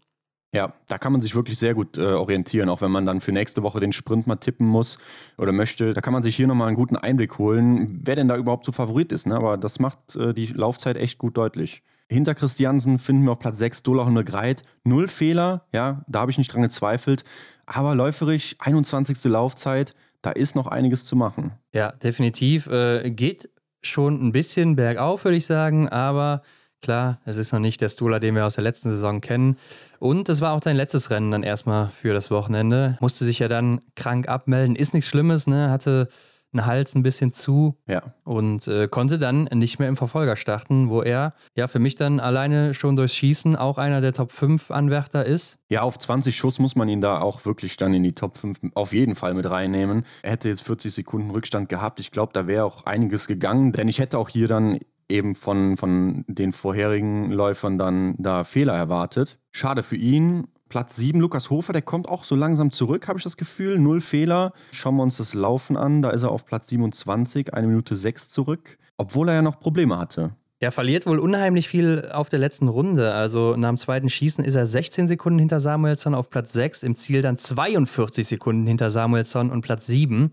Ja, da kann man sich wirklich sehr gut äh, orientieren, auch wenn man dann für nächste Woche den Sprint mal tippen muss oder möchte. Da kann man sich hier nochmal einen guten Einblick holen, wer denn da überhaupt so Favorit ist. Ne? Aber das macht äh, die Laufzeit echt gut deutlich. Hinter Christiansen finden wir auf Platz 6 Dollar und Greit. Null Fehler, ja, da habe ich nicht dran gezweifelt. Aber läuferisch 21. Laufzeit, da ist noch einiges zu machen. Ja, definitiv. Äh, geht schon ein bisschen bergauf, würde ich sagen, aber Klar, es ist noch nicht der Stola, den wir aus der letzten Saison kennen. Und es war auch dein letztes Rennen dann erstmal für das Wochenende. Musste sich ja dann krank abmelden. Ist nichts Schlimmes, ne? Hatte einen Hals ein bisschen zu ja. und äh, konnte dann nicht mehr im Verfolger starten, wo er ja für mich dann alleine schon durchs Schießen auch einer der Top 5 Anwärter ist. Ja, auf 20 Schuss muss man ihn da auch wirklich dann in die Top 5 auf jeden Fall mit reinnehmen. Er hätte jetzt 40 Sekunden Rückstand gehabt. Ich glaube, da wäre auch einiges gegangen, denn ich hätte auch hier dann eben von, von den vorherigen Läufern dann da Fehler erwartet. Schade für ihn. Platz 7, Lukas Hofer, der kommt auch so langsam zurück, habe ich das Gefühl. Null Fehler. Schauen wir uns das Laufen an. Da ist er auf Platz 27, eine Minute 6 zurück. Obwohl er ja noch Probleme hatte. Er verliert wohl unheimlich viel auf der letzten Runde. Also nach dem zweiten Schießen ist er 16 Sekunden hinter Samuelsson auf Platz 6, im Ziel dann 42 Sekunden hinter Samuelsson und Platz 7.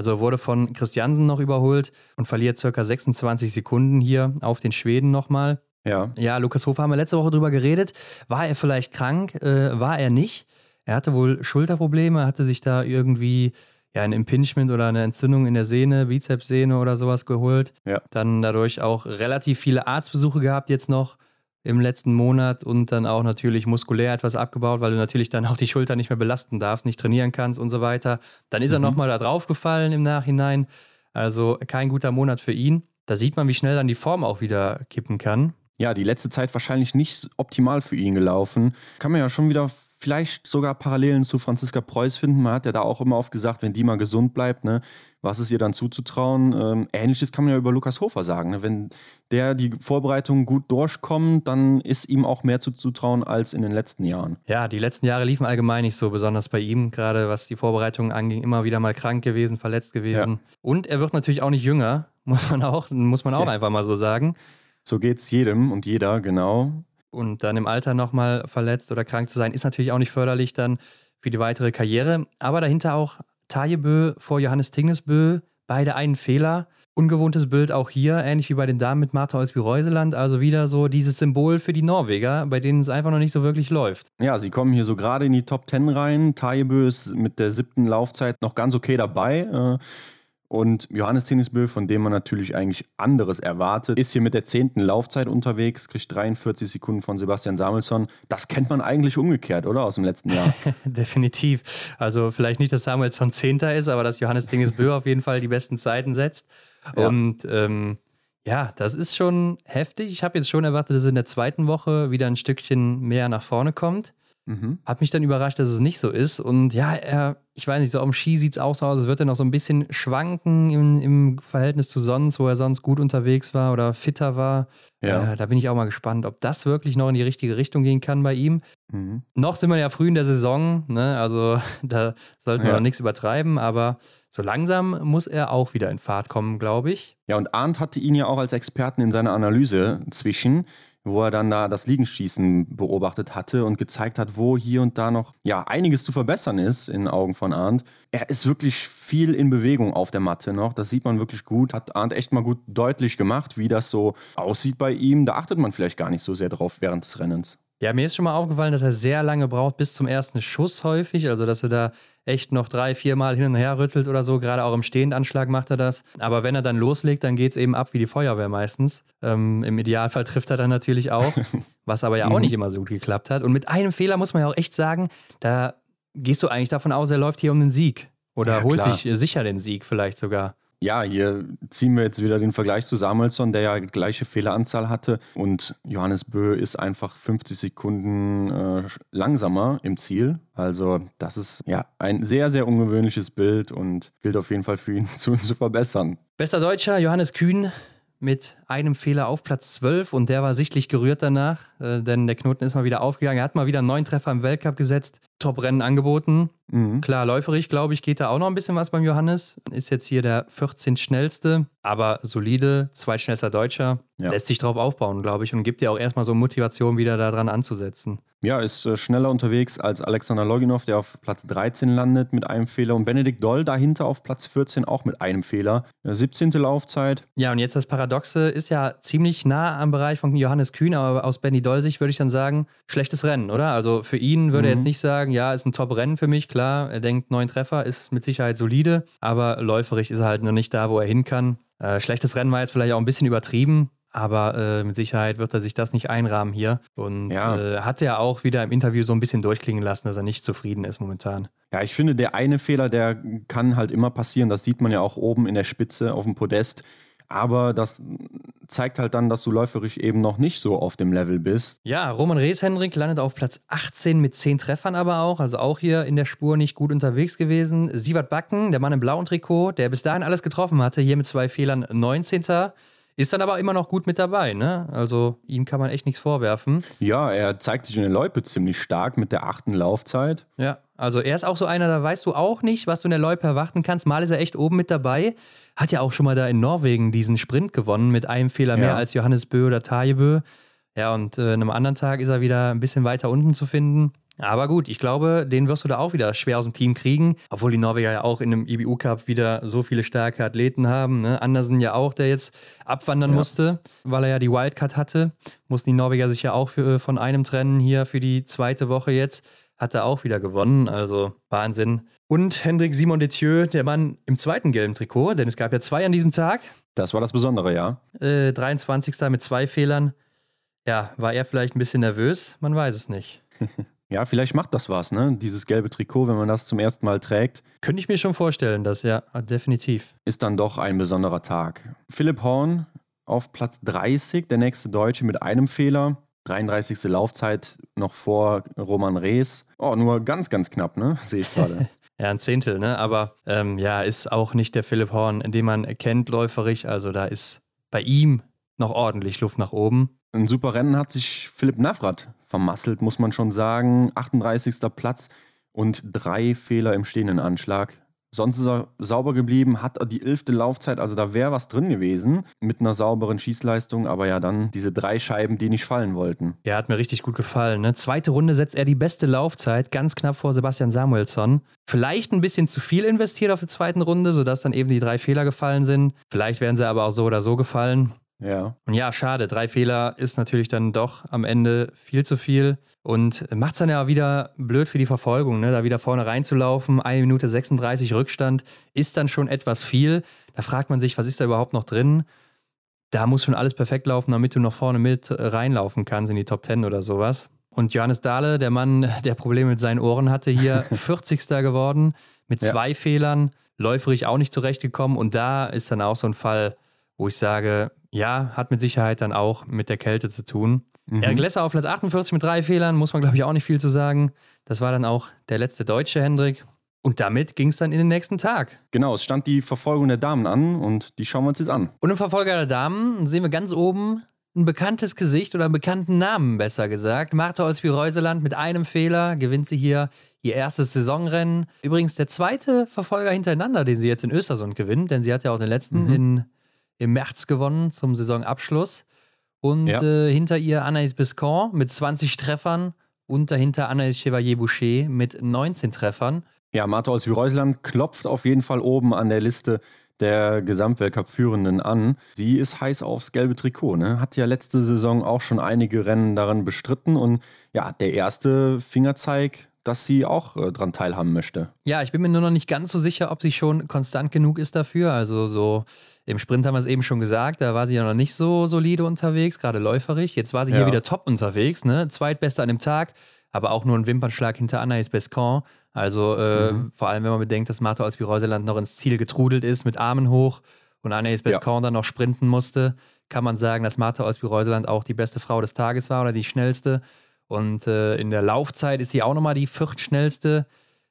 Also wurde von Christiansen noch überholt und verliert circa 26 Sekunden hier auf den Schweden nochmal. Ja. Ja, Lukas Hofer haben wir letzte Woche drüber geredet. War er vielleicht krank? Äh, war er nicht? Er hatte wohl Schulterprobleme, hatte sich da irgendwie ja, ein Impingement oder eine Entzündung in der Sehne, Bizepssehne oder sowas geholt. Ja. Dann dadurch auch relativ viele Arztbesuche gehabt jetzt noch im letzten Monat und dann auch natürlich muskulär etwas abgebaut, weil du natürlich dann auch die Schulter nicht mehr belasten darfst, nicht trainieren kannst und so weiter. Dann ist mhm. er nochmal da drauf gefallen im Nachhinein. Also kein guter Monat für ihn. Da sieht man, wie schnell dann die Form auch wieder kippen kann. Ja, die letzte Zeit wahrscheinlich nicht optimal für ihn gelaufen. Kann man ja schon wieder vielleicht sogar Parallelen zu Franziska Preuß finden. Man hat ja da auch immer oft gesagt, wenn die mal gesund bleibt, ne, was ist ihr dann zuzutrauen? Ähm, Ähnliches kann man ja über Lukas Hofer sagen. Ne? Wenn der die Vorbereitung gut durchkommt, dann ist ihm auch mehr zuzutrauen als in den letzten Jahren. Ja, die letzten Jahre liefen allgemein nicht so, besonders bei ihm, gerade was die Vorbereitung anging, immer wieder mal krank gewesen, verletzt gewesen. Ja. Und er wird natürlich auch nicht jünger, muss man auch, muss man auch ja. einfach mal so sagen. So geht es jedem und jeder, genau. Und dann im Alter nochmal verletzt oder krank zu sein, ist natürlich auch nicht förderlich dann für die weitere Karriere. Aber dahinter auch Tajebö vor Johannes Tingnesbö, beide einen Fehler. Ungewohntes Bild auch hier, ähnlich wie bei den Damen mit Martha Olsby-Reuseland. Also wieder so dieses Symbol für die Norweger, bei denen es einfach noch nicht so wirklich läuft. Ja, sie kommen hier so gerade in die Top Ten rein. Tajebö ist mit der siebten Laufzeit noch ganz okay dabei. Äh, und Johannes Tinnisbö, von dem man natürlich eigentlich anderes erwartet, ist hier mit der zehnten Laufzeit unterwegs, kriegt 43 Sekunden von Sebastian Samuelsson. Das kennt man eigentlich umgekehrt, oder? Aus dem letzten Jahr. Definitiv. Also vielleicht nicht, dass Samuelsson Zehnter ist, aber dass Johannes Tinnisbö auf jeden Fall die besten Zeiten setzt. Ja. Und ähm, ja, das ist schon heftig. Ich habe jetzt schon erwartet, dass es in der zweiten Woche wieder ein Stückchen mehr nach vorne kommt. Mhm. Hat mich dann überrascht, dass es nicht so ist. Und ja, er, ich weiß nicht, so am Ski sieht es auch so aus, als würde er noch so ein bisschen schwanken im, im, Verhältnis zu sonst, wo er sonst gut unterwegs war oder fitter war. Ja. Äh, da bin ich auch mal gespannt, ob das wirklich noch in die richtige Richtung gehen kann bei ihm. Mhm. Noch sind wir ja früh in der Saison, ne? also da sollten wir ja. noch nichts übertreiben, aber so langsam muss er auch wieder in Fahrt kommen, glaube ich. Ja, und Arndt hatte ihn ja auch als Experten in seiner Analyse zwischen. Wo er dann da das Liegenschießen beobachtet hatte und gezeigt hat, wo hier und da noch ja einiges zu verbessern ist in Augen von Arndt. Er ist wirklich viel in Bewegung auf der Matte noch. Das sieht man wirklich gut. Hat Arndt echt mal gut deutlich gemacht, wie das so aussieht bei ihm. Da achtet man vielleicht gar nicht so sehr drauf während des Rennens. Ja, mir ist schon mal aufgefallen, dass er sehr lange braucht bis zum ersten Schuss häufig. Also, dass er da echt noch drei, vier Mal hin und her rüttelt oder so. Gerade auch im Stehendanschlag macht er das. Aber wenn er dann loslegt, dann geht es eben ab wie die Feuerwehr meistens. Ähm, Im Idealfall trifft er dann natürlich auch, was aber ja auch mhm. nicht immer so gut geklappt hat. Und mit einem Fehler muss man ja auch echt sagen, da gehst du eigentlich davon aus, er läuft hier um den Sieg. Oder ja, holt klar. sich sicher den Sieg vielleicht sogar ja, hier ziehen wir jetzt wieder den Vergleich zu Samuelsson, der ja gleiche Fehleranzahl hatte. Und Johannes Bö ist einfach 50 Sekunden äh, langsamer im Ziel. Also, das ist ja ein sehr, sehr ungewöhnliches Bild und gilt auf jeden Fall für ihn zu, zu verbessern. Bester Deutscher, Johannes Kühn mit einem Fehler auf Platz 12 und der war sichtlich gerührt danach, äh, denn der Knoten ist mal wieder aufgegangen. Er hat mal wieder neuen Treffer im Weltcup gesetzt, Top-Rennen angeboten. Mhm. Klar, läuferig, glaube ich, geht da auch noch ein bisschen was beim Johannes. Ist jetzt hier der 14 schnellste, aber solide, zweitschnellster Deutscher. Ja. Lässt sich drauf aufbauen, glaube ich, und gibt dir auch erstmal so Motivation, wieder daran anzusetzen. Ja, ist äh, schneller unterwegs als Alexander Loginov, der auf Platz 13 landet mit einem Fehler. Und Benedikt Doll dahinter auf Platz 14 auch mit einem Fehler. 17. Äh, Laufzeit. Ja, und jetzt das Paradoxe ist ja ziemlich nah am Bereich von Johannes Kühn, aber aus Benny Doll Sicht würde ich dann sagen, schlechtes Rennen, oder? Also für ihn würde mhm. er jetzt nicht sagen, ja, ist ein Top-Rennen für mich, klar. Er denkt, neun Treffer ist mit Sicherheit solide, aber läuferig ist er halt noch nicht da, wo er hin kann. Äh, schlechtes Rennen war jetzt vielleicht auch ein bisschen übertrieben, aber äh, mit Sicherheit wird er sich das nicht einrahmen hier. Und ja. äh, hat ja auch wieder im Interview so ein bisschen durchklingen lassen, dass er nicht zufrieden ist momentan. Ja, ich finde, der eine Fehler, der kann halt immer passieren. Das sieht man ja auch oben in der Spitze auf dem Podest. Aber das zeigt halt dann, dass du läuferisch eben noch nicht so auf dem Level bist. Ja, Roman Rees-Hendrik landet auf Platz 18 mit 10 Treffern aber auch, also auch hier in der Spur nicht gut unterwegs gewesen. Sievert Backen, der Mann im blauen Trikot, der bis dahin alles getroffen hatte, hier mit zwei Fehlern 19. Ist dann aber immer noch gut mit dabei, ne? Also ihm kann man echt nichts vorwerfen. Ja, er zeigt sich in der Loipe ziemlich stark mit der achten Laufzeit. Ja, also er ist auch so einer, da weißt du auch nicht, was du in der Loipe erwarten kannst. Mal ist er echt oben mit dabei. Hat ja auch schon mal da in Norwegen diesen Sprint gewonnen mit einem Fehler ja. mehr als Johannes Bö oder Tajebö. Ja, und äh, an einem anderen Tag ist er wieder ein bisschen weiter unten zu finden. Aber gut, ich glaube, den wirst du da auch wieder schwer aus dem Team kriegen. Obwohl die Norweger ja auch in einem IBU Cup wieder so viele starke Athleten haben. Ne? Andersen ja auch, der jetzt abwandern ja. musste, weil er ja die Wildcard hatte. Mussten die Norweger sich ja auch für, von einem trennen hier für die zweite Woche jetzt. Hat er auch wieder gewonnen. Also Wahnsinn. Und Hendrik Simon Detieu, der Mann im zweiten gelben Trikot, denn es gab ja zwei an diesem Tag. Das war das Besondere, ja. Äh, 23. mit zwei Fehlern. Ja, war er vielleicht ein bisschen nervös? Man weiß es nicht. Ja, vielleicht macht das was, ne? Dieses gelbe Trikot, wenn man das zum ersten Mal trägt. Könnte ich mir schon vorstellen, das ja, definitiv. Ist dann doch ein besonderer Tag. Philipp Horn auf Platz 30, der nächste Deutsche mit einem Fehler. 33. Laufzeit noch vor Roman Rees. Oh, nur ganz, ganz knapp, ne? Sehe ich gerade. ja, ein Zehntel, ne? Aber ähm, ja, ist auch nicht der Philipp Horn, den man kennt läuferig. Also da ist bei ihm noch ordentlich Luft nach oben. Ein super Rennen hat sich Philipp Navrat vermasselt, muss man schon sagen. 38. Platz und drei Fehler im stehenden Anschlag. Sonst ist er sauber geblieben, hat die elfte Laufzeit, also da wäre was drin gewesen mit einer sauberen Schießleistung, aber ja dann diese drei Scheiben, die nicht fallen wollten. Ja, hat mir richtig gut gefallen. Ne? Zweite Runde setzt er die beste Laufzeit, ganz knapp vor Sebastian Samuelsson. Vielleicht ein bisschen zu viel investiert auf der zweiten Runde, sodass dann eben die drei Fehler gefallen sind. Vielleicht wären sie aber auch so oder so gefallen. Ja. Und ja, schade. Drei Fehler ist natürlich dann doch am Ende viel zu viel und macht es dann ja wieder blöd für die Verfolgung, ne? da wieder vorne reinzulaufen. Eine Minute 36 Rückstand ist dann schon etwas viel. Da fragt man sich, was ist da überhaupt noch drin? Da muss schon alles perfekt laufen, damit du noch vorne mit reinlaufen kannst in die Top 10 oder sowas. Und Johannes Dahle, der Mann, der Probleme mit seinen Ohren hatte, hier 40. geworden mit zwei ja. Fehlern, läuferig auch nicht zurechtgekommen. Und da ist dann auch so ein Fall, wo ich sage, ja, hat mit Sicherheit dann auch mit der Kälte zu tun. Mhm. Eric Lesser auf Platz 48 mit drei Fehlern, muss man glaube ich auch nicht viel zu sagen. Das war dann auch der letzte deutsche Hendrik. Und damit ging es dann in den nächsten Tag. Genau, es stand die Verfolgung der Damen an und die schauen wir uns jetzt an. Und im Verfolger der Damen sehen wir ganz oben ein bekanntes Gesicht oder einen bekannten Namen, besser gesagt. Martha Olsby-Reuseland mit einem Fehler gewinnt sie hier ihr erstes Saisonrennen. Übrigens der zweite Verfolger hintereinander, den sie jetzt in Östersund gewinnt, denn sie hat ja auch den letzten mhm. in im März gewonnen zum Saisonabschluss. Und ja. äh, hinter ihr Anaïs Biscon mit 20 Treffern und dahinter Anaïs Chevalier-Boucher mit 19 Treffern. Ja, Martha aus Reuseland klopft auf jeden Fall oben an der Liste der Gesamtweltcup-Führenden an. Sie ist heiß aufs gelbe Trikot, ne? Hat ja letzte Saison auch schon einige Rennen daran bestritten und ja, der erste Fingerzeig dass sie auch äh, dran teilhaben möchte. Ja, ich bin mir nur noch nicht ganz so sicher, ob sie schon konstant genug ist dafür. Also so im Sprint haben wir es eben schon gesagt, da war sie ja noch nicht so solide unterwegs, gerade läuferig. Jetzt war sie ja. hier wieder top unterwegs, ne? Zweitbeste an dem Tag, aber auch nur ein Wimpernschlag hinter Anaïs Bescon. Also äh, mhm. vor allem, wenn man bedenkt, dass Marta Olsby-Reuseland noch ins Ziel getrudelt ist mit Armen hoch und Anaïs Bescon ja. dann noch sprinten musste, kann man sagen, dass Marta Olsby-Reuseland auch die beste Frau des Tages war oder die schnellste. Und äh, in der Laufzeit ist sie auch nochmal die viertschnellste.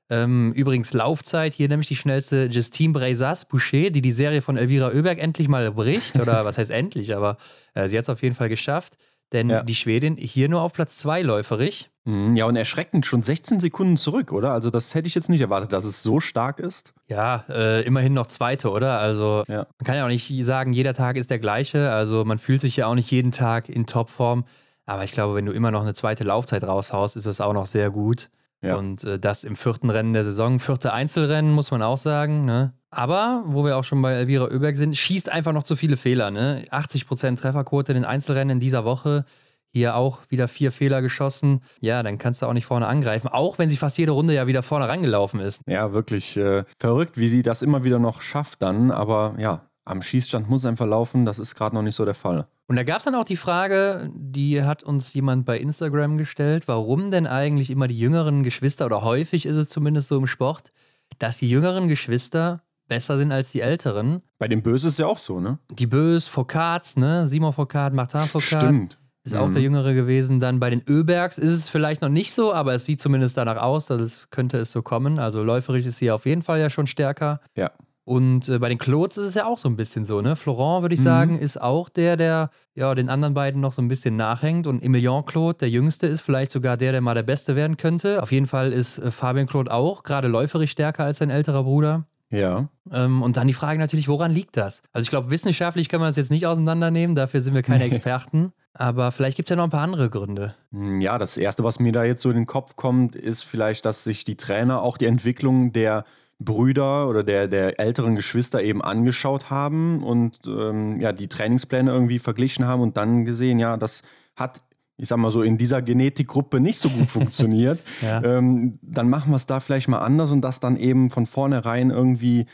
Ähm, übrigens Laufzeit, hier nämlich die schnellste Justine Breisas Boucher, die die Serie von Elvira Oeberg endlich mal bricht. Oder was heißt endlich, aber äh, sie hat es auf jeden Fall geschafft. Denn ja. die Schwedin hier nur auf Platz 2 läuferig. Mhm, ja, und erschreckend schon 16 Sekunden zurück, oder? Also das hätte ich jetzt nicht erwartet, dass es so stark ist. Ja, äh, immerhin noch Zweite, oder? Also ja. man kann ja auch nicht sagen, jeder Tag ist der gleiche. Also man fühlt sich ja auch nicht jeden Tag in Topform. Aber ich glaube, wenn du immer noch eine zweite Laufzeit raushaust, ist das auch noch sehr gut. Ja. Und äh, das im vierten Rennen der Saison, vierte Einzelrennen, muss man auch sagen. Ne? Aber, wo wir auch schon bei Elvira Oeberg sind, schießt einfach noch zu viele Fehler. Ne? 80% Trefferquote in den Einzelrennen in dieser Woche. Hier auch wieder vier Fehler geschossen. Ja, dann kannst du auch nicht vorne angreifen. Auch wenn sie fast jede Runde ja wieder vorne rangelaufen ist. Ja, wirklich äh, verrückt, wie sie das immer wieder noch schafft dann. Aber ja, am Schießstand muss einfach laufen. Das ist gerade noch nicht so der Fall. Und da gab es dann auch die Frage, die hat uns jemand bei Instagram gestellt, warum denn eigentlich immer die jüngeren Geschwister, oder häufig ist es zumindest so im Sport, dass die jüngeren Geschwister besser sind als die älteren. Bei den Bös ist es ja auch so, ne? Die Bös, Foucault, ne? Simon Foucault, Martin Foucault. Stimmt. Ist mhm. auch der Jüngere gewesen. Dann bei den Öbergs ist es vielleicht noch nicht so, aber es sieht zumindest danach aus, dass es könnte es so kommen. Also läuferisch ist sie auf jeden Fall ja schon stärker. Ja. Und äh, bei den Claudes ist es ja auch so ein bisschen so, ne? Florent, würde ich mhm. sagen, ist auch der, der ja den anderen beiden noch so ein bisschen nachhängt. Und Emilien Claude, der Jüngste, ist vielleicht sogar der, der mal der Beste werden könnte. Auf jeden Fall ist äh, Fabien Claude auch gerade läuferisch stärker als sein älterer Bruder. Ja. Ähm, und dann die Frage natürlich, woran liegt das? Also ich glaube, wissenschaftlich können wir das jetzt nicht auseinandernehmen, dafür sind wir keine Experten. Aber vielleicht gibt es ja noch ein paar andere Gründe. Hm, ja, das Erste, was mir da jetzt so in den Kopf kommt, ist vielleicht, dass sich die Trainer auch die Entwicklung der Brüder oder der, der älteren Geschwister eben angeschaut haben und ähm, ja, die Trainingspläne irgendwie verglichen haben und dann gesehen, ja, das hat, ich sag mal so, in dieser Genetikgruppe nicht so gut funktioniert. ja. ähm, dann machen wir es da vielleicht mal anders und dass dann eben von vornherein irgendwie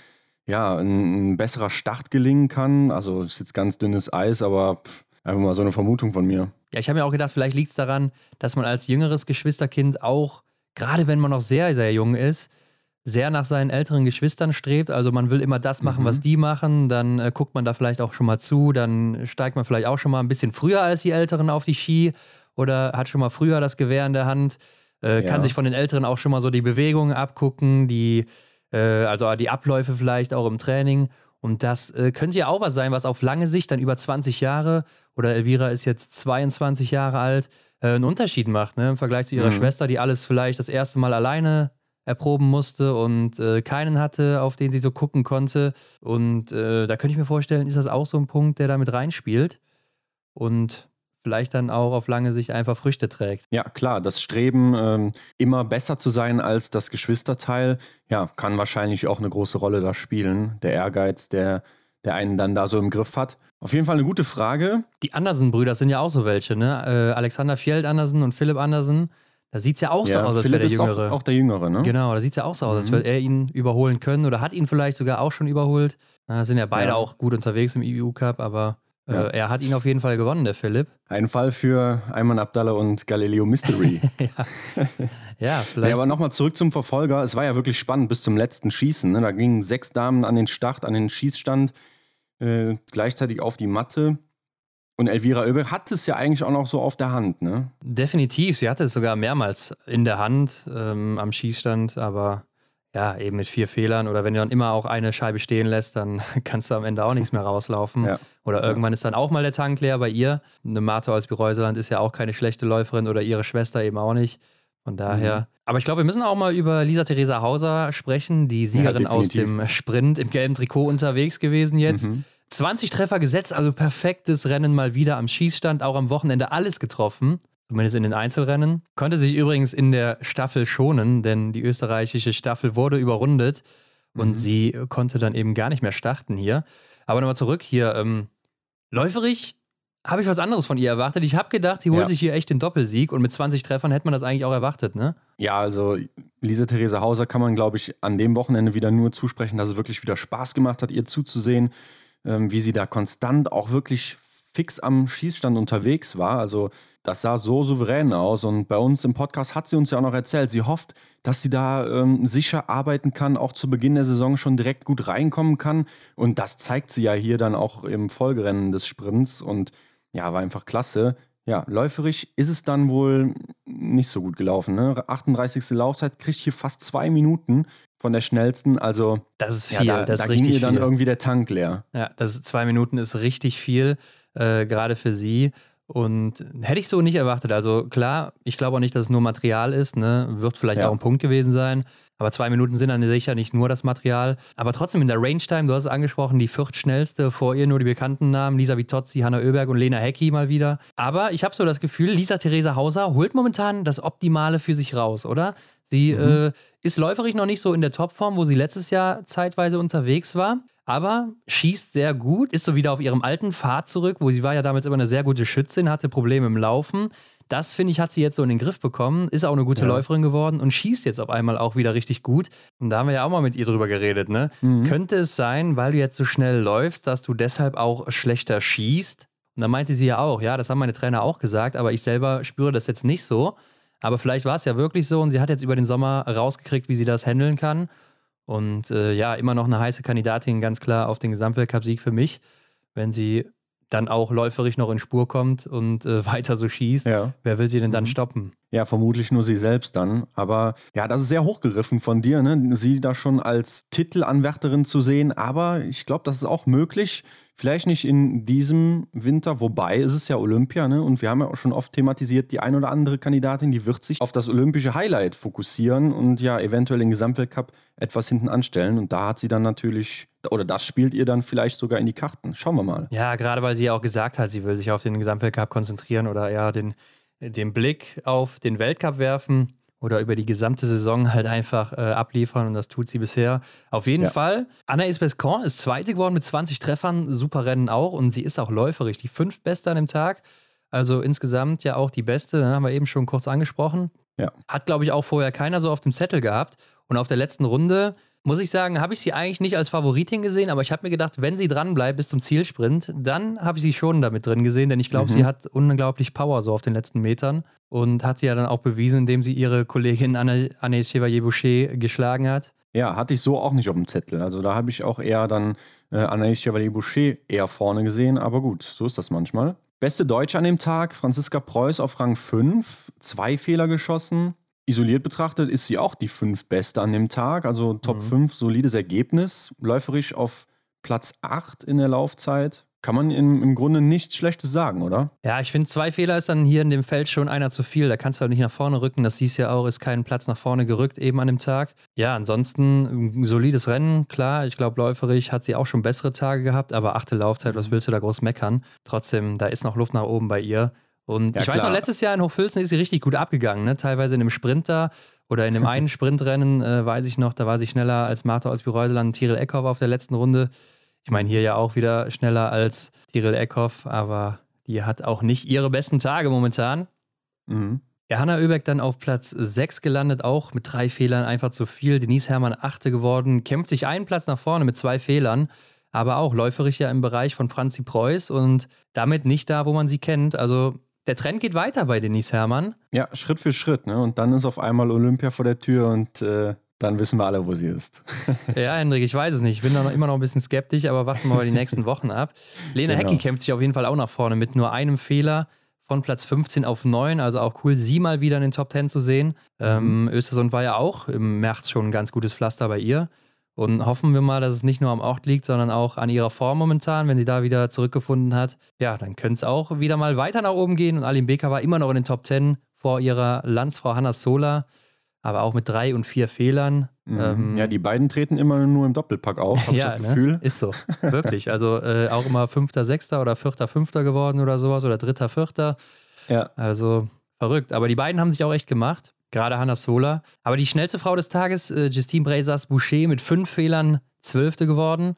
ja, ein, ein besserer Start gelingen kann. Also ist jetzt ganz dünnes Eis, aber pff, einfach mal so eine Vermutung von mir. Ja, ich habe mir auch gedacht, vielleicht liegt es daran, dass man als jüngeres Geschwisterkind auch, gerade wenn man noch sehr, sehr jung ist, sehr nach seinen älteren Geschwistern strebt. Also man will immer das machen, mhm. was die machen. Dann äh, guckt man da vielleicht auch schon mal zu. Dann steigt man vielleicht auch schon mal ein bisschen früher als die Älteren auf die Ski oder hat schon mal früher das Gewehr in der Hand. Äh, ja. Kann sich von den Älteren auch schon mal so die Bewegungen abgucken, die, äh, also die Abläufe vielleicht auch im Training. Und das äh, könnte ja auch was sein, was auf lange Sicht dann über 20 Jahre oder Elvira ist jetzt 22 Jahre alt, äh, einen Unterschied macht, ne? Im Vergleich zu ihrer mhm. Schwester, die alles vielleicht das erste Mal alleine erproben musste und äh, keinen hatte, auf den sie so gucken konnte. Und äh, da könnte ich mir vorstellen, ist das auch so ein Punkt, der damit reinspielt und vielleicht dann auch auf lange Sicht einfach Früchte trägt. Ja, klar, das Streben, ähm, immer besser zu sein als das Geschwisterteil, ja, kann wahrscheinlich auch eine große Rolle da spielen. Der Ehrgeiz, der, der einen dann da so im Griff hat. Auf jeden Fall eine gute Frage. Die Andersen-Brüder sind ja auch so welche, ne? Äh, Alexander Fjeld Andersen und Philipp Andersen da sieht es ja auch ja, so aus, als wäre der Jüngere. Auch, auch, der Jüngere, ne? Genau, da sieht es ja auch so aus, mhm. als würde er ihn überholen können oder hat ihn vielleicht sogar auch schon überholt. Da sind ja beide ja. auch gut unterwegs im IBU Cup, aber äh, ja. er hat ihn auf jeden Fall gewonnen, der Philipp. Ein Fall für Ayman Abdallah und Galileo Mystery. ja. ja, vielleicht. Ja, aber nochmal zurück zum Verfolger. Es war ja wirklich spannend bis zum letzten Schießen. Ne? Da gingen sechs Damen an den Start, an den Schießstand, äh, gleichzeitig auf die Matte. Und Elvira Oeberg hat es ja eigentlich auch noch so auf der Hand, ne? Definitiv. Sie hatte es sogar mehrmals in der Hand ähm, am Schießstand, aber ja, eben mit vier Fehlern oder wenn du dann immer auch eine Scheibe stehen lässt, dann kannst du am Ende auch nichts mehr rauslaufen. Ja. Oder irgendwann ist dann auch mal der Tank leer bei ihr. Eine Martha aus Bireuseland ist ja auch keine schlechte Läuferin oder ihre Schwester eben auch nicht. Von daher. Mhm. Aber ich glaube, wir müssen auch mal über Lisa Theresa Hauser sprechen, die Siegerin ja, aus dem Sprint im gelben Trikot unterwegs gewesen jetzt. Mhm. 20 Treffer gesetzt, also perfektes Rennen mal wieder am Schießstand, auch am Wochenende alles getroffen. Zumindest in den Einzelrennen. Konnte sich übrigens in der Staffel schonen, denn die österreichische Staffel wurde überrundet und mhm. sie konnte dann eben gar nicht mehr starten hier. Aber nochmal zurück hier. Ähm, läuferig habe ich was anderes von ihr erwartet. Ich habe gedacht, sie holt ja. sich hier echt den Doppelsieg und mit 20 Treffern hätte man das eigentlich auch erwartet, ne? Ja, also Lisa Therese Hauser kann man, glaube ich, an dem Wochenende wieder nur zusprechen, dass es wirklich wieder Spaß gemacht hat, ihr zuzusehen, wie sie da konstant auch wirklich fix am Schießstand unterwegs war. Also das sah so souverän aus und bei uns im Podcast hat sie uns ja auch noch erzählt, sie hofft, dass sie da ähm, sicher arbeiten kann, auch zu Beginn der Saison schon direkt gut reinkommen kann und das zeigt sie ja hier dann auch im Folgerennen des Sprints und ja, war einfach klasse. Ja, läuferisch ist es dann wohl nicht so gut gelaufen. Ne? 38. Laufzeit kriegt hier fast zwei Minuten von der schnellsten. Also das ist viel. Ja, da, das da ist ging ihr dann irgendwie der Tank leer. Ja, das ist, zwei Minuten ist richtig viel, äh, gerade für sie. Und hätte ich so nicht erwartet. Also klar, ich glaube auch nicht, dass es nur Material ist. Ne? Wird vielleicht ja. auch ein Punkt gewesen sein. Aber zwei Minuten sind dann sicher nicht nur das Material. Aber trotzdem in der Range-Time, du hast es angesprochen, die viertschnellste, vor ihr nur die bekannten Namen, Lisa Vitozzi, Hanna Oeberg und Lena Hecki mal wieder. Aber ich habe so das Gefühl, Lisa Theresa Hauser holt momentan das Optimale für sich raus, oder? Sie mhm. äh, ist läuferig noch nicht so in der Topform, wo sie letztes Jahr zeitweise unterwegs war aber schießt sehr gut, ist so wieder auf ihrem alten Pfad zurück, wo sie war ja damals immer eine sehr gute Schützin, hatte Probleme im Laufen, das, finde ich, hat sie jetzt so in den Griff bekommen, ist auch eine gute ja. Läuferin geworden und schießt jetzt auf einmal auch wieder richtig gut. Und da haben wir ja auch mal mit ihr drüber geredet, ne? Mhm. Könnte es sein, weil du jetzt so schnell läufst, dass du deshalb auch schlechter schießt? Und da meinte sie ja auch, ja, das haben meine Trainer auch gesagt, aber ich selber spüre das jetzt nicht so. Aber vielleicht war es ja wirklich so und sie hat jetzt über den Sommer rausgekriegt, wie sie das handeln kann. Und äh, ja, immer noch eine heiße Kandidatin, ganz klar auf den Gesamtweltcup-Sieg für mich, wenn sie dann auch läuferisch noch in Spur kommt und äh, weiter so schießt, ja. wer will sie denn dann mhm. stoppen? Ja, vermutlich nur sie selbst dann. Aber ja, das ist sehr hochgeriffen von dir, ne? sie da schon als Titelanwärterin zu sehen. Aber ich glaube, das ist auch möglich. Vielleicht nicht in diesem Winter, wobei es ist ja Olympia, ne? Und wir haben ja auch schon oft thematisiert, die ein oder andere Kandidatin, die wird sich auf das olympische Highlight fokussieren und ja eventuell den Gesamtweltcup etwas hinten anstellen. Und da hat sie dann natürlich, oder das spielt ihr dann vielleicht sogar in die Karten. Schauen wir mal. Ja, gerade weil sie ja auch gesagt hat, sie will sich auf den Gesamtweltcup konzentrieren oder ja den, den Blick auf den Weltcup werfen oder über die gesamte Saison halt einfach äh, abliefern und das tut sie bisher. Auf jeden ja. Fall. Anaïs Bescon ist Zweite geworden mit 20 Treffern, super Rennen auch und sie ist auch läuferig, die fünf Beste an dem Tag. Also insgesamt ja auch die Beste, ne, haben wir eben schon kurz angesprochen. Ja. Hat, glaube ich, auch vorher keiner so auf dem Zettel gehabt. Und auf der letzten Runde muss ich sagen, habe ich sie eigentlich nicht als Favoritin gesehen, aber ich habe mir gedacht, wenn sie dran bleibt bis zum Zielsprint, dann habe ich sie schon damit drin gesehen, denn ich glaube, mhm. sie hat unglaublich Power so auf den letzten Metern und hat sie ja dann auch bewiesen, indem sie ihre Kollegin Anaïs Chevalier-Boucher geschlagen hat. Ja, hatte ich so auch nicht auf dem Zettel. Also da habe ich auch eher dann äh, Anaïs Chevalier-Boucher eher vorne gesehen, aber gut, so ist das manchmal. Beste Deutsche an dem Tag, Franziska Preuß auf Rang 5, zwei Fehler geschossen, Isoliert betrachtet ist sie auch die fünf Beste an dem Tag, also Top mhm. 5, solides Ergebnis. Läuferisch auf Platz 8 in der Laufzeit. Kann man im, im Grunde nichts Schlechtes sagen, oder? Ja, ich finde, zwei Fehler ist dann hier in dem Feld schon einer zu viel. Da kannst du auch nicht nach vorne rücken. Das siehst du ja auch, ist kein Platz nach vorne gerückt eben an dem Tag. Ja, ansonsten ein solides Rennen, klar. Ich glaube, läuferisch hat sie auch schon bessere Tage gehabt, aber achte Laufzeit, was willst du da groß meckern? Trotzdem, da ist noch Luft nach oben bei ihr. Und ja, ich weiß noch, letztes Jahr in Hochfilzen ist sie richtig gut abgegangen, ne? teilweise in einem Sprinter oder in einem einen Sprintrennen, äh, weiß ich noch, da war sie schneller als Martha aus Bireuseland, Tiril Eckhoff auf der letzten Runde. Ich meine, hier ja auch wieder schneller als Tiril Eckhoff, aber die hat auch nicht ihre besten Tage momentan. Mhm. Ja, Hanna Oeberg dann auf Platz 6 gelandet, auch mit drei Fehlern einfach zu viel. Denise Herrmann achte geworden, kämpft sich einen Platz nach vorne mit zwei Fehlern aber auch läuferisch ja im Bereich von Franzi Preuß und damit nicht da, wo man sie kennt. Also der Trend geht weiter bei Denise Herrmann. Ja, Schritt für Schritt. Ne? Und dann ist auf einmal Olympia vor der Tür und äh, dann wissen wir alle, wo sie ist. ja, Hendrik, ich weiß es nicht. Ich bin da noch immer noch ein bisschen skeptisch, aber warten wir mal die nächsten Wochen ab. Lena genau. Hecki kämpft sich auf jeden Fall auch nach vorne mit nur einem Fehler von Platz 15 auf 9. Also auch cool, sie mal wieder in den Top 10 zu sehen. Mhm. Ähm, Östersund war ja auch im März schon ein ganz gutes Pflaster bei ihr. Und hoffen wir mal, dass es nicht nur am Ort liegt, sondern auch an ihrer Form momentan, wenn sie da wieder zurückgefunden hat. Ja, dann könnte es auch wieder mal weiter nach oben gehen. Und Alim Becker war immer noch in den Top 10 vor ihrer Landsfrau Hanna Sola. aber auch mit drei und vier Fehlern. Mhm. Ähm, ja, die beiden treten immer nur im Doppelpack auf, habe ja, ich das ne? Gefühl. Ne? Ist so, wirklich. Also äh, auch immer Fünfter, Sechster oder Vierter, Fünfter geworden oder sowas oder Dritter, Vierter. Ja. Also verrückt. Aber die beiden haben sich auch echt gemacht. Gerade Hannah Sola. Aber die schnellste Frau des Tages, äh, Justine Brazas Boucher, mit fünf Fehlern Zwölfte geworden.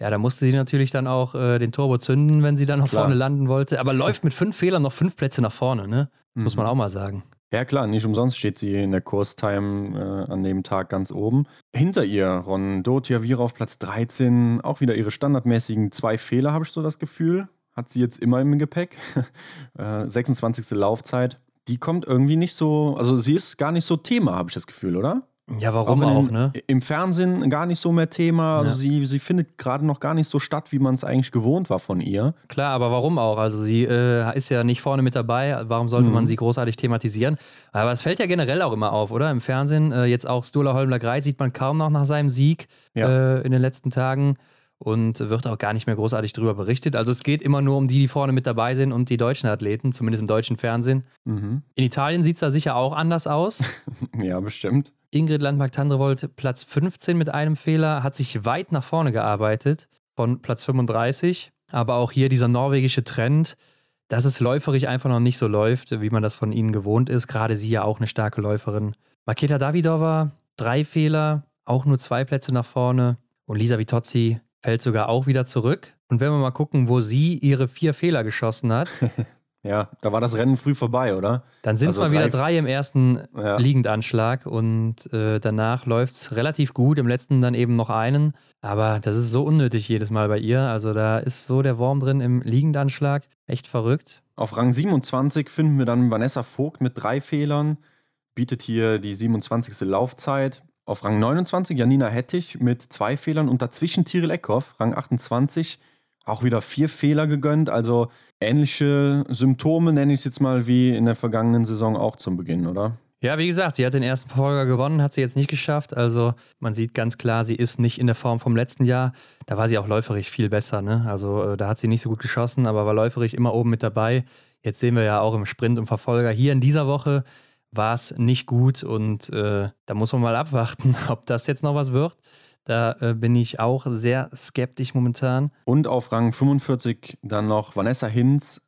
Ja, da musste sie natürlich dann auch äh, den Turbo zünden, wenn sie dann noch Klar. vorne landen wollte. Aber läuft mit fünf Fehlern noch fünf Plätze nach vorne, ne? Das mhm. muss man auch mal sagen. Ja, klar, nicht umsonst steht sie in der Kurstime äh, an dem Tag ganz oben. Hinter ihr Ron Dotiavira auf Platz 13, auch wieder ihre standardmäßigen zwei Fehler, habe ich so das Gefühl. Hat sie jetzt immer im Gepäck. äh, 26. Laufzeit. Die kommt irgendwie nicht so, also sie ist gar nicht so Thema, habe ich das Gefühl, oder? Ja, warum auch, auch ne? Im Fernsehen gar nicht so mehr Thema. Also ja. sie, sie findet gerade noch gar nicht so statt, wie man es eigentlich gewohnt war von ihr. Klar, aber warum auch? Also sie äh, ist ja nicht vorne mit dabei. Warum sollte mhm. man sie großartig thematisieren? Aber es fällt ja generell auch immer auf, oder? Im Fernsehen, äh, jetzt auch Stola Holmler Greit sieht man kaum noch nach seinem Sieg ja. äh, in den letzten Tagen und wird auch gar nicht mehr großartig darüber berichtet. Also es geht immer nur um die, die vorne mit dabei sind und die deutschen Athleten, zumindest im deutschen Fernsehen. Mhm. In Italien sieht es da sicher auch anders aus. ja, bestimmt. Ingrid Landmark-Tandrevold Platz 15 mit einem Fehler, hat sich weit nach vorne gearbeitet von Platz 35. Aber auch hier dieser norwegische Trend, dass es läuferisch einfach noch nicht so läuft, wie man das von ihnen gewohnt ist. Gerade sie ja auch eine starke Läuferin. Maketa Davidova, drei Fehler, auch nur zwei Plätze nach vorne. Und Lisa Vitozzi fällt sogar auch wieder zurück. Und wenn wir mal gucken, wo sie ihre vier Fehler geschossen hat. ja, da war das Rennen früh vorbei, oder? Dann sind es also mal drei, wieder drei im ersten ja. Liegendanschlag und äh, danach läuft es relativ gut. Im letzten dann eben noch einen. Aber das ist so unnötig jedes Mal bei ihr. Also da ist so der Wurm drin im Liegendanschlag. Echt verrückt. Auf Rang 27 finden wir dann Vanessa Vogt mit drei Fehlern. Bietet hier die 27. Laufzeit. Auf Rang 29 Janina Hettich mit zwei Fehlern und dazwischen Tiril Eckhoff, Rang 28, auch wieder vier Fehler gegönnt. Also ähnliche Symptome nenne ich es jetzt mal wie in der vergangenen Saison auch zum Beginn, oder? Ja, wie gesagt, sie hat den ersten Verfolger gewonnen, hat sie jetzt nicht geschafft. Also man sieht ganz klar, sie ist nicht in der Form vom letzten Jahr. Da war sie auch läuferig viel besser. Ne? Also äh, da hat sie nicht so gut geschossen, aber war läuferig immer oben mit dabei. Jetzt sehen wir ja auch im Sprint und Verfolger hier in dieser Woche war es nicht gut und äh, da muss man mal abwarten, ob das jetzt noch was wird. Da äh, bin ich auch sehr skeptisch momentan. Und auf Rang 45 dann noch Vanessa Hinz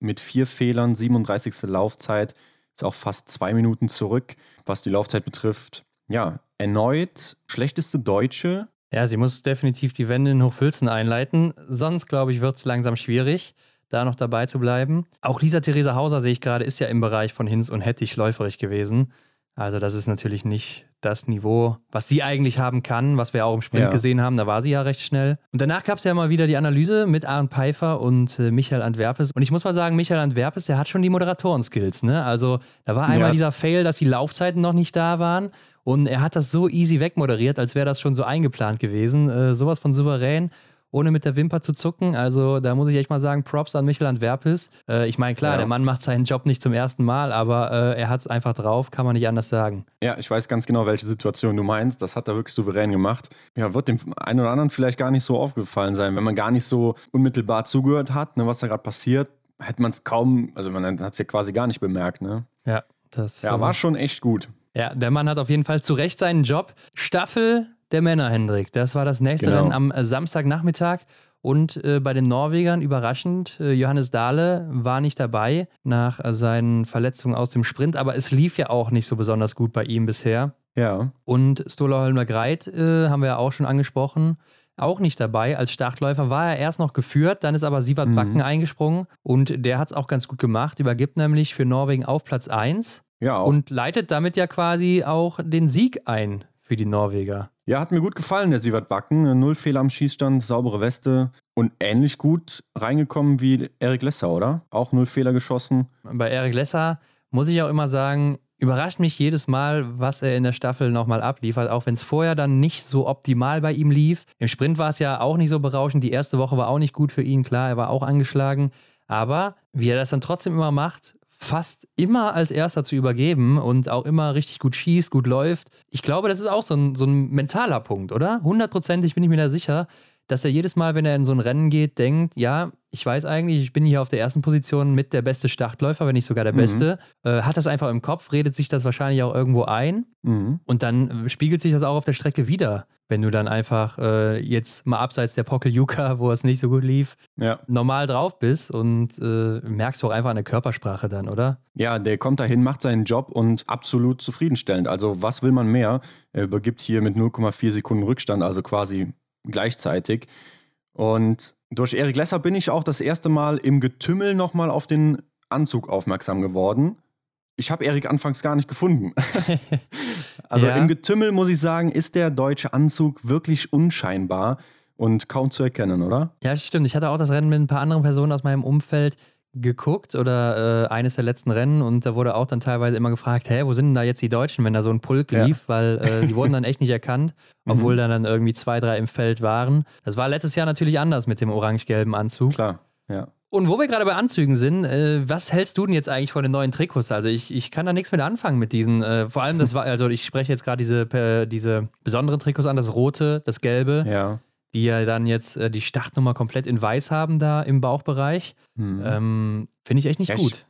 mit vier Fehlern, 37. Laufzeit, ist auch fast zwei Minuten zurück, was die Laufzeit betrifft. Ja, erneut schlechteste Deutsche. Ja, sie muss definitiv die Wende in Hochfilzen einleiten. Sonst, glaube ich, wird es langsam schwierig da noch dabei zu bleiben. Auch Lisa Theresa Hauser, sehe ich gerade, ist ja im Bereich von Hinz und Hettich läuferig gewesen. Also das ist natürlich nicht das Niveau, was sie eigentlich haben kann, was wir auch im Sprint ja. gesehen haben. Da war sie ja recht schnell. Und danach gab es ja mal wieder die Analyse mit Aaron Pfeiffer und äh, Michael Antwerpes. Und ich muss mal sagen, Michael Antwerpes, der hat schon die Moderatoren-Skills. Ne? Also da war einmal ja. dieser Fail, dass die Laufzeiten noch nicht da waren. Und er hat das so easy wegmoderiert, als wäre das schon so eingeplant gewesen. Äh, sowas von souverän ohne mit der Wimper zu zucken. Also da muss ich echt mal sagen, Props an Michael Antwerpes. Äh, ich meine, klar, ja. der Mann macht seinen Job nicht zum ersten Mal, aber äh, er hat es einfach drauf, kann man nicht anders sagen. Ja, ich weiß ganz genau, welche Situation du meinst. Das hat er wirklich souverän gemacht. Ja, wird dem einen oder anderen vielleicht gar nicht so aufgefallen sein, wenn man gar nicht so unmittelbar zugehört hat, ne, was da gerade passiert. Hätte man es kaum, also man hat es ja quasi gar nicht bemerkt, ne? Ja, das. Ja, war schon echt gut. Ja, der Mann hat auf jeden Fall zu Recht seinen Job. Staffel der Männer, Hendrik. Das war das nächste genau. Rennen am äh, Samstagnachmittag. Und äh, bei den Norwegern überraschend, äh, Johannes Dahle war nicht dabei nach äh, seinen Verletzungen aus dem Sprint, aber es lief ja auch nicht so besonders gut bei ihm bisher. Ja. Und Stola Holmer Greit äh, haben wir ja auch schon angesprochen, auch nicht dabei. Als Startläufer war er erst noch geführt, dann ist aber Sivert mhm. Backen eingesprungen und der hat es auch ganz gut gemacht, übergibt nämlich für Norwegen auf Platz 1 ja, auch. und leitet damit ja quasi auch den Sieg ein für die Norweger. Ja, hat mir gut gefallen, der Sievert Backen. Null Fehler am Schießstand, saubere Weste und ähnlich gut reingekommen wie Erik Lesser, oder? Auch null Fehler geschossen. Bei Erik Lesser muss ich auch immer sagen, überrascht mich jedes Mal, was er in der Staffel nochmal abliefert, auch wenn es vorher dann nicht so optimal bei ihm lief. Im Sprint war es ja auch nicht so berauschend. Die erste Woche war auch nicht gut für ihn, klar, er war auch angeschlagen. Aber wie er das dann trotzdem immer macht, fast immer als erster zu übergeben und auch immer richtig gut schießt, gut läuft. Ich glaube, das ist auch so ein, so ein mentaler Punkt, oder? Hundertprozentig bin ich mir da sicher. Dass er jedes Mal, wenn er in so ein Rennen geht, denkt, ja, ich weiß eigentlich, ich bin hier auf der ersten Position mit der beste Startläufer, wenn nicht sogar der mhm. beste. Äh, hat das einfach im Kopf, redet sich das wahrscheinlich auch irgendwo ein mhm. und dann spiegelt sich das auch auf der Strecke wieder. Wenn du dann einfach äh, jetzt mal abseits der Pokeljuka, wo es nicht so gut lief, ja. normal drauf bist und äh, merkst du auch einfach an der Körpersprache dann, oder? Ja, der kommt dahin, macht seinen Job und absolut zufriedenstellend. Also was will man mehr? Er übergibt hier mit 0,4 Sekunden Rückstand, also quasi gleichzeitig. Und durch Erik Lesser bin ich auch das erste Mal im Getümmel nochmal auf den Anzug aufmerksam geworden. Ich habe Erik anfangs gar nicht gefunden. also ja. im Getümmel muss ich sagen, ist der deutsche Anzug wirklich unscheinbar und kaum zu erkennen, oder? Ja, stimmt. Ich hatte auch das Rennen mit ein paar anderen Personen aus meinem Umfeld geguckt oder äh, eines der letzten Rennen und da wurde auch dann teilweise immer gefragt, hä, wo sind denn da jetzt die Deutschen, wenn da so ein Pulk lief, ja. weil äh, die wurden dann echt nicht erkannt, obwohl mhm. dann, irgendwie zwei, drei im Feld waren. Das war letztes Jahr natürlich anders mit dem orange-gelben Anzug. Klar, ja. Und wo wir gerade bei Anzügen sind, äh, was hältst du denn jetzt eigentlich von den neuen Trikots? Also ich, ich kann da nichts mit anfangen mit diesen. Äh, vor allem das war, also ich spreche jetzt gerade diese, diese besonderen Trikots an, das rote, das gelbe. Ja die ja dann jetzt äh, die Startnummer komplett in weiß haben da im Bauchbereich. Mhm. Ähm, Finde ich echt nicht ja, gut.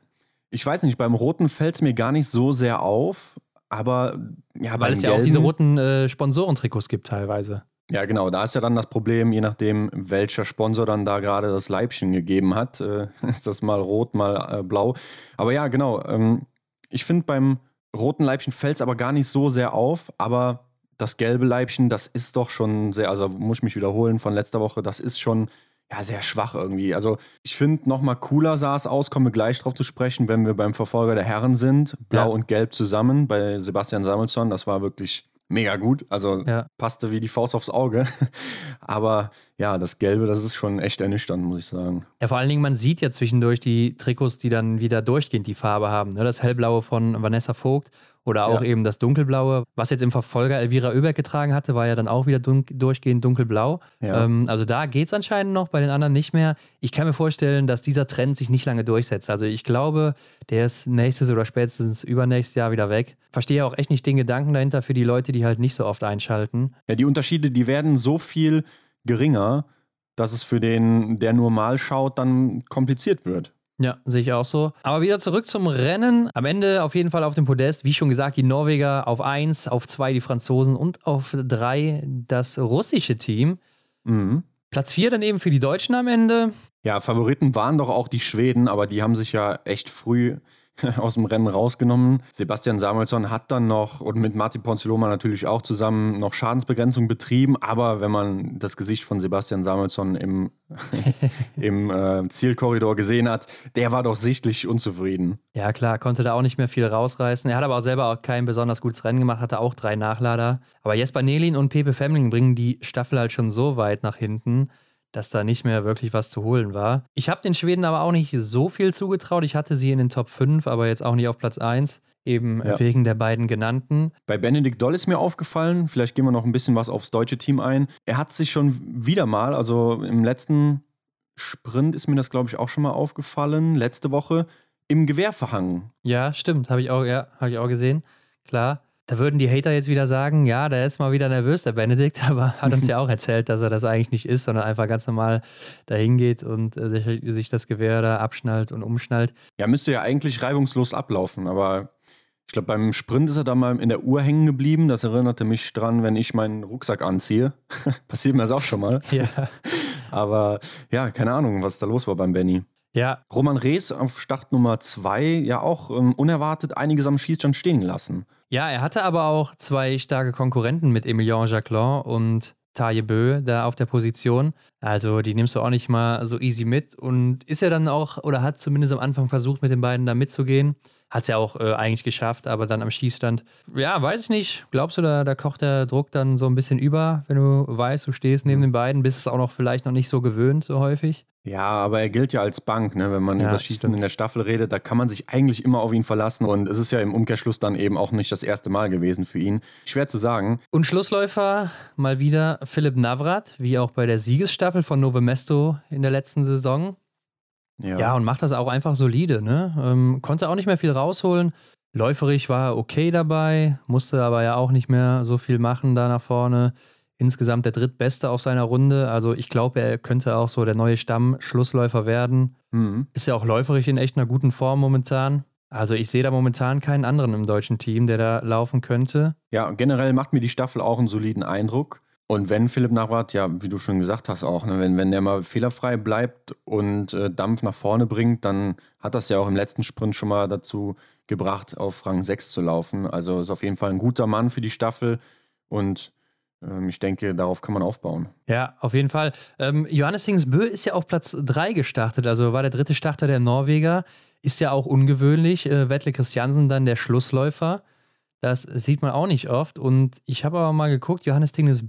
Ich, weiß nicht, beim Roten fällt es mir gar nicht so sehr auf, aber ja, Weil es ja auch diese roten äh, Sponsorentrikots gibt teilweise. Ja, genau. Da ist ja dann das Problem, je nachdem, welcher Sponsor dann da gerade das Leibchen gegeben hat, äh, ist das mal rot, mal äh, blau. Aber ja, genau. Ähm, ich finde, beim roten Leibchen fällt es aber gar nicht so sehr auf, aber das gelbe Leibchen, das ist doch schon sehr, also muss ich mich wiederholen von letzter Woche, das ist schon ja, sehr schwach irgendwie. Also ich finde, nochmal cooler sah es aus, kommen wir gleich drauf zu sprechen, wenn wir beim Verfolger der Herren sind. Blau ja. und Gelb zusammen bei Sebastian Samuelsson. Das war wirklich mega gut. Also ja. passte wie die Faust aufs Auge. Aber ja, das Gelbe, das ist schon echt ernüchternd, muss ich sagen. Ja, vor allen Dingen, man sieht ja zwischendurch die Trikots, die dann wieder durchgehend die Farbe haben. Ne? Das Hellblaue von Vanessa Vogt oder auch ja. eben das Dunkelblaue. Was jetzt im Verfolger Elvira Oeberg getragen hatte, war ja dann auch wieder dun durchgehend dunkelblau. Ja. Ähm, also da geht es anscheinend noch, bei den anderen nicht mehr. Ich kann mir vorstellen, dass dieser Trend sich nicht lange durchsetzt. Also ich glaube, der ist nächstes oder spätestens übernächstes Jahr wieder weg. Verstehe auch echt nicht den Gedanken dahinter für die Leute, die halt nicht so oft einschalten. Ja, die Unterschiede, die werden so viel geringer, dass es für den, der nur mal schaut, dann kompliziert wird. Ja, sehe ich auch so. Aber wieder zurück zum Rennen. Am Ende auf jeden Fall auf dem Podest. Wie schon gesagt, die Norweger auf 1, auf 2 die Franzosen und auf 3 das russische Team. Mhm. Platz 4 dann eben für die Deutschen am Ende. Ja, Favoriten waren doch auch die Schweden, aber die haben sich ja echt früh aus dem Rennen rausgenommen. Sebastian Samuelsson hat dann noch und mit Martin Ponziloma natürlich auch zusammen noch Schadensbegrenzung betrieben. Aber wenn man das Gesicht von Sebastian Samuelsson im, im äh, Zielkorridor gesehen hat, der war doch sichtlich unzufrieden. Ja, klar, konnte da auch nicht mehr viel rausreißen. Er hat aber auch selber auch kein besonders gutes Rennen gemacht, hatte auch drei Nachlader. Aber Jesper Nelin und Pepe Femling bringen die Staffel halt schon so weit nach hinten dass da nicht mehr wirklich was zu holen war. Ich habe den Schweden aber auch nicht so viel zugetraut. Ich hatte sie in den Top 5, aber jetzt auch nicht auf Platz 1, eben ja. wegen der beiden genannten. Bei Benedikt Doll ist mir aufgefallen, vielleicht gehen wir noch ein bisschen was aufs deutsche Team ein. Er hat sich schon wieder mal, also im letzten Sprint ist mir das, glaube ich, auch schon mal aufgefallen, letzte Woche, im Gewehr verhangen. Ja, stimmt, habe ich auch, ja, habe ich auch gesehen. Klar. Da würden die Hater jetzt wieder sagen, ja, der ist mal wieder nervös, der Benedikt, aber hat uns ja auch erzählt, dass er das eigentlich nicht ist, sondern einfach ganz normal dahin geht und äh, sich, sich, das Gewehr da abschnallt und umschnallt. Ja, müsste ja eigentlich reibungslos ablaufen, aber ich glaube, beim Sprint ist er da mal in der Uhr hängen geblieben. Das erinnerte mich dran, wenn ich meinen Rucksack anziehe. Passiert mir das auch schon mal. Ja. aber ja, keine Ahnung, was da los war beim Benny. Ja. Roman Rees auf Start Nummer zwei ja auch ähm, unerwartet einiges am Schießstand stehen lassen. Ja, er hatte aber auch zwei starke Konkurrenten mit Emilien Jacquelin und Taille Bö da auf der Position. Also die nimmst du auch nicht mal so easy mit und ist ja dann auch oder hat zumindest am Anfang versucht, mit den beiden da mitzugehen. Hat es ja auch äh, eigentlich geschafft, aber dann am Schießstand, ja, weiß ich nicht. Glaubst du, da, da kocht der Druck dann so ein bisschen über, wenn du weißt, du stehst neben den beiden, bist es auch noch vielleicht noch nicht so gewöhnt, so häufig? Ja, aber er gilt ja als Bank, ne? wenn man ja, über das Schießen stimmt. in der Staffel redet, da kann man sich eigentlich immer auf ihn verlassen und es ist ja im Umkehrschluss dann eben auch nicht das erste Mal gewesen für ihn. Schwer zu sagen. Und Schlussläufer mal wieder Philipp Navrat, wie auch bei der Siegesstaffel von Nove Mesto in der letzten Saison. Ja. ja, und macht das auch einfach solide. Ne? Ähm, konnte auch nicht mehr viel rausholen. Läuferig war er okay dabei, musste aber ja auch nicht mehr so viel machen da nach vorne. Insgesamt der drittbeste auf seiner Runde. Also ich glaube, er könnte auch so der neue Stamm-Schlussläufer werden. Mhm. Ist ja auch läuferisch in echt einer guten Form momentan. Also ich sehe da momentan keinen anderen im deutschen Team, der da laufen könnte. Ja, generell macht mir die Staffel auch einen soliden Eindruck. Und wenn Philipp Navrat, ja, wie du schon gesagt hast auch, ne, wenn, wenn der mal fehlerfrei bleibt und äh, Dampf nach vorne bringt, dann hat das ja auch im letzten Sprint schon mal dazu gebracht, auf Rang 6 zu laufen. Also ist auf jeden Fall ein guter Mann für die Staffel und ich denke, darauf kann man aufbauen. Ja, auf jeden Fall. Ähm, Johannes Hingsbö ist ja auf Platz 3 gestartet, also war der dritte Starter der Norweger. Ist ja auch ungewöhnlich. Äh, Wettle Christiansen dann der Schlussläufer. Das sieht man auch nicht oft. Und ich habe aber mal geguckt, Johannes Tingnes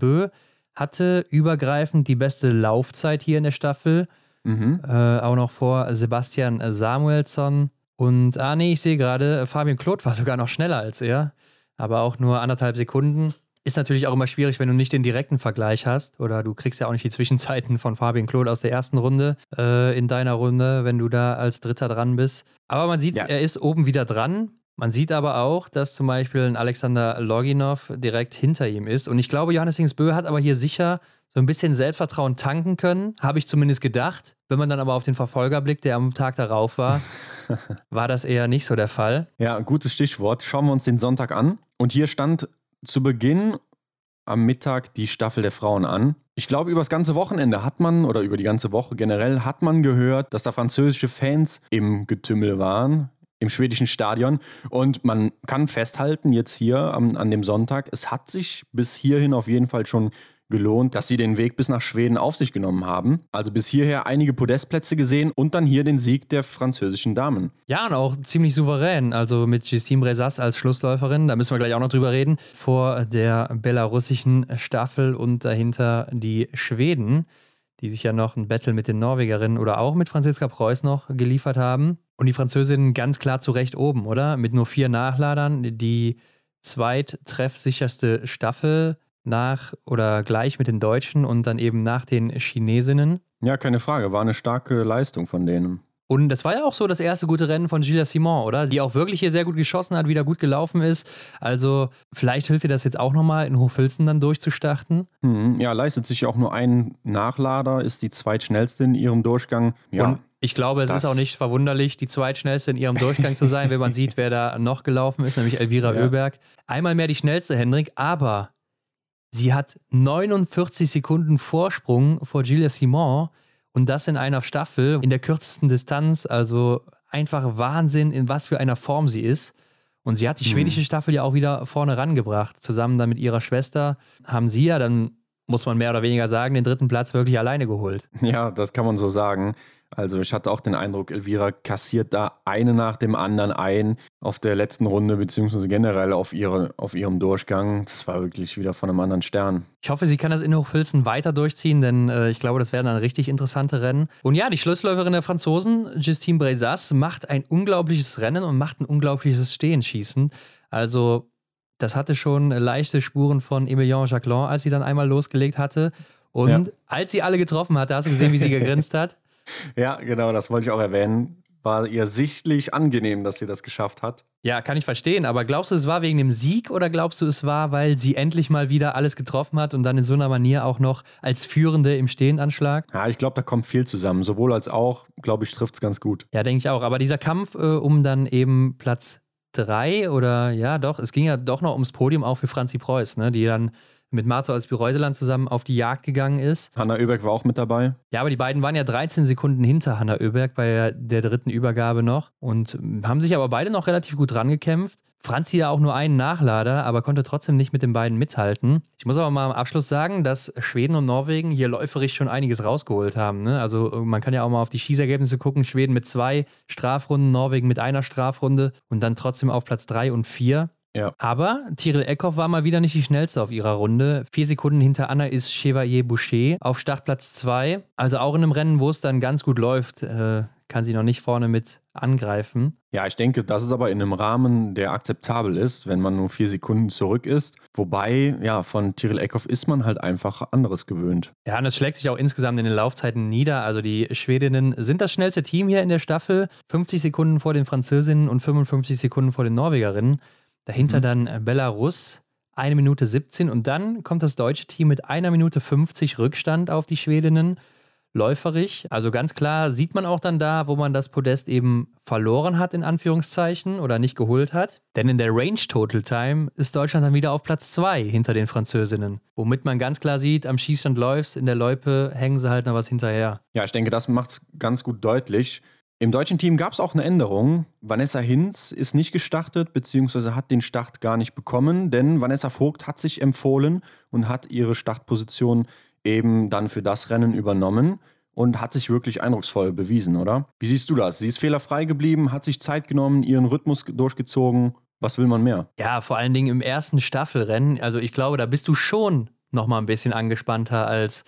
hatte übergreifend die beste Laufzeit hier in der Staffel. Mhm. Äh, auch noch vor Sebastian Samuelsson. Und, ah nee, ich sehe gerade, Fabian Kloth war sogar noch schneller als er. Aber auch nur anderthalb Sekunden. Ist natürlich auch immer schwierig, wenn du nicht den direkten Vergleich hast. Oder du kriegst ja auch nicht die Zwischenzeiten von Fabian Claude aus der ersten Runde äh, in deiner Runde, wenn du da als Dritter dran bist. Aber man sieht, ja. er ist oben wieder dran. Man sieht aber auch, dass zum Beispiel ein Alexander Loginov direkt hinter ihm ist. Und ich glaube, Johannes Hingsbö hat aber hier sicher so ein bisschen Selbstvertrauen tanken können, habe ich zumindest gedacht. Wenn man dann aber auf den Verfolger blickt, der am Tag darauf war, war das eher nicht so der Fall. Ja, gutes Stichwort. Schauen wir uns den Sonntag an. Und hier stand zu Beginn am Mittag die Staffel der Frauen an. Ich glaube, über das ganze Wochenende hat man, oder über die ganze Woche generell, hat man gehört, dass da französische Fans im Getümmel waren, im schwedischen Stadion. Und man kann festhalten, jetzt hier an, an dem Sonntag, es hat sich bis hierhin auf jeden Fall schon gelohnt, dass sie den Weg bis nach Schweden auf sich genommen haben. Also bis hierher einige Podestplätze gesehen und dann hier den Sieg der französischen Damen. Ja, und auch ziemlich souverän. Also mit Justine Brezas als Schlussläuferin, da müssen wir gleich auch noch drüber reden, vor der belarussischen Staffel und dahinter die Schweden, die sich ja noch ein Battle mit den Norwegerinnen oder auch mit Franziska Preuß noch geliefert haben. Und die Französinnen ganz klar zu Recht oben, oder? Mit nur vier Nachladern, die zweittreffsicherste Staffel nach oder gleich mit den Deutschen und dann eben nach den Chinesinnen. Ja, keine Frage, war eine starke Leistung von denen. Und das war ja auch so das erste gute Rennen von Gilles Simon, oder? Die auch wirklich hier sehr gut geschossen hat, wieder gut gelaufen ist. Also vielleicht hilft ihr das jetzt auch nochmal in Hochfilzen dann durchzustarten. Mhm, ja, leistet sich auch nur ein Nachlader, ist die zweitschnellste in ihrem Durchgang. Ja. Und ich glaube, es ist auch nicht verwunderlich, die zweitschnellste in ihrem Durchgang zu sein, wenn man sieht, wer da noch gelaufen ist, nämlich Elvira ja. Oeberg. Einmal mehr die schnellste, Hendrik, aber Sie hat 49 Sekunden Vorsprung vor Gilles Simon und das in einer Staffel in der kürzesten Distanz. Also einfach Wahnsinn, in was für einer Form sie ist. Und sie hat die mhm. schwedische Staffel ja auch wieder vorne rangebracht. Zusammen dann mit ihrer Schwester haben sie ja dann, muss man mehr oder weniger sagen, den dritten Platz wirklich alleine geholt. Ja, das kann man so sagen. Also ich hatte auch den Eindruck, Elvira kassiert da eine nach dem anderen ein auf der letzten Runde, beziehungsweise generell auf, ihre, auf ihrem Durchgang. Das war wirklich wieder von einem anderen Stern. Ich hoffe, sie kann das in Hochfilzen weiter durchziehen, denn äh, ich glaube, das werden dann richtig interessante Rennen. Und ja, die Schlussläuferin der Franzosen, Justine Brezas, macht ein unglaubliches Rennen und macht ein unglaubliches Stehenschießen. Also das hatte schon leichte Spuren von Emilien Jacquelin, als sie dann einmal losgelegt hatte. Und ja. als sie alle getroffen hatte, hast du gesehen, wie sie gegrinst hat? Ja, genau, das wollte ich auch erwähnen. War ihr sichtlich angenehm, dass sie das geschafft hat. Ja, kann ich verstehen. Aber glaubst du, es war wegen dem Sieg oder glaubst du, es war, weil sie endlich mal wieder alles getroffen hat und dann in so einer Manier auch noch als Führende im Stehendanschlag? Ja, ich glaube, da kommt viel zusammen. Sowohl als auch, glaube ich, trifft es ganz gut. Ja, denke ich auch. Aber dieser Kampf äh, um dann eben Platz drei oder ja, doch, es ging ja doch noch ums Podium auch für Franzi Preuß, ne, die dann mit Marto als Reuseland zusammen auf die Jagd gegangen ist. Hanna Oeberg war auch mit dabei. Ja, aber die beiden waren ja 13 Sekunden hinter Hanna Oeberg bei der dritten Übergabe noch und haben sich aber beide noch relativ gut rangekämpft. Franzi ja auch nur einen Nachlader, aber konnte trotzdem nicht mit den beiden mithalten. Ich muss aber mal am Abschluss sagen, dass Schweden und Norwegen hier läuferisch schon einiges rausgeholt haben. Ne? Also man kann ja auch mal auf die Schießergebnisse gucken. Schweden mit zwei Strafrunden, Norwegen mit einer Strafrunde und dann trotzdem auf Platz drei und vier. Ja. Aber Tyrell Eckhoff war mal wieder nicht die schnellste auf ihrer Runde. Vier Sekunden hinter Anna ist Chevalier Boucher auf Startplatz 2. Also auch in einem Rennen, wo es dann ganz gut läuft, äh, kann sie noch nicht vorne mit angreifen. Ja, ich denke, das ist aber in einem Rahmen, der akzeptabel ist, wenn man nur vier Sekunden zurück ist. Wobei, ja, von Tyrell Eckhoff ist man halt einfach anderes gewöhnt. Ja, und es schlägt sich auch insgesamt in den Laufzeiten nieder. Also die Schwedinnen sind das schnellste Team hier in der Staffel. 50 Sekunden vor den Französinnen und 55 Sekunden vor den Norwegerinnen. Dahinter mhm. dann Belarus, eine Minute 17 und dann kommt das deutsche Team mit einer Minute 50 Rückstand auf die Schwedinnen läuferig. Also ganz klar sieht man auch dann da, wo man das Podest eben verloren hat, in Anführungszeichen, oder nicht geholt hat. Denn in der Range Total Time ist Deutschland dann wieder auf Platz 2 hinter den Französinnen. Womit man ganz klar sieht, am Schießstand läuft's, in der Loipe hängen sie halt noch was hinterher. Ja, ich denke, das macht es ganz gut deutlich. Im deutschen Team gab es auch eine Änderung. Vanessa Hinz ist nicht gestartet, beziehungsweise hat den Start gar nicht bekommen, denn Vanessa Vogt hat sich empfohlen und hat ihre Startposition eben dann für das Rennen übernommen und hat sich wirklich eindrucksvoll bewiesen, oder? Wie siehst du das? Sie ist fehlerfrei geblieben, hat sich Zeit genommen, ihren Rhythmus durchgezogen. Was will man mehr? Ja, vor allen Dingen im ersten Staffelrennen. Also ich glaube, da bist du schon noch mal ein bisschen angespannter als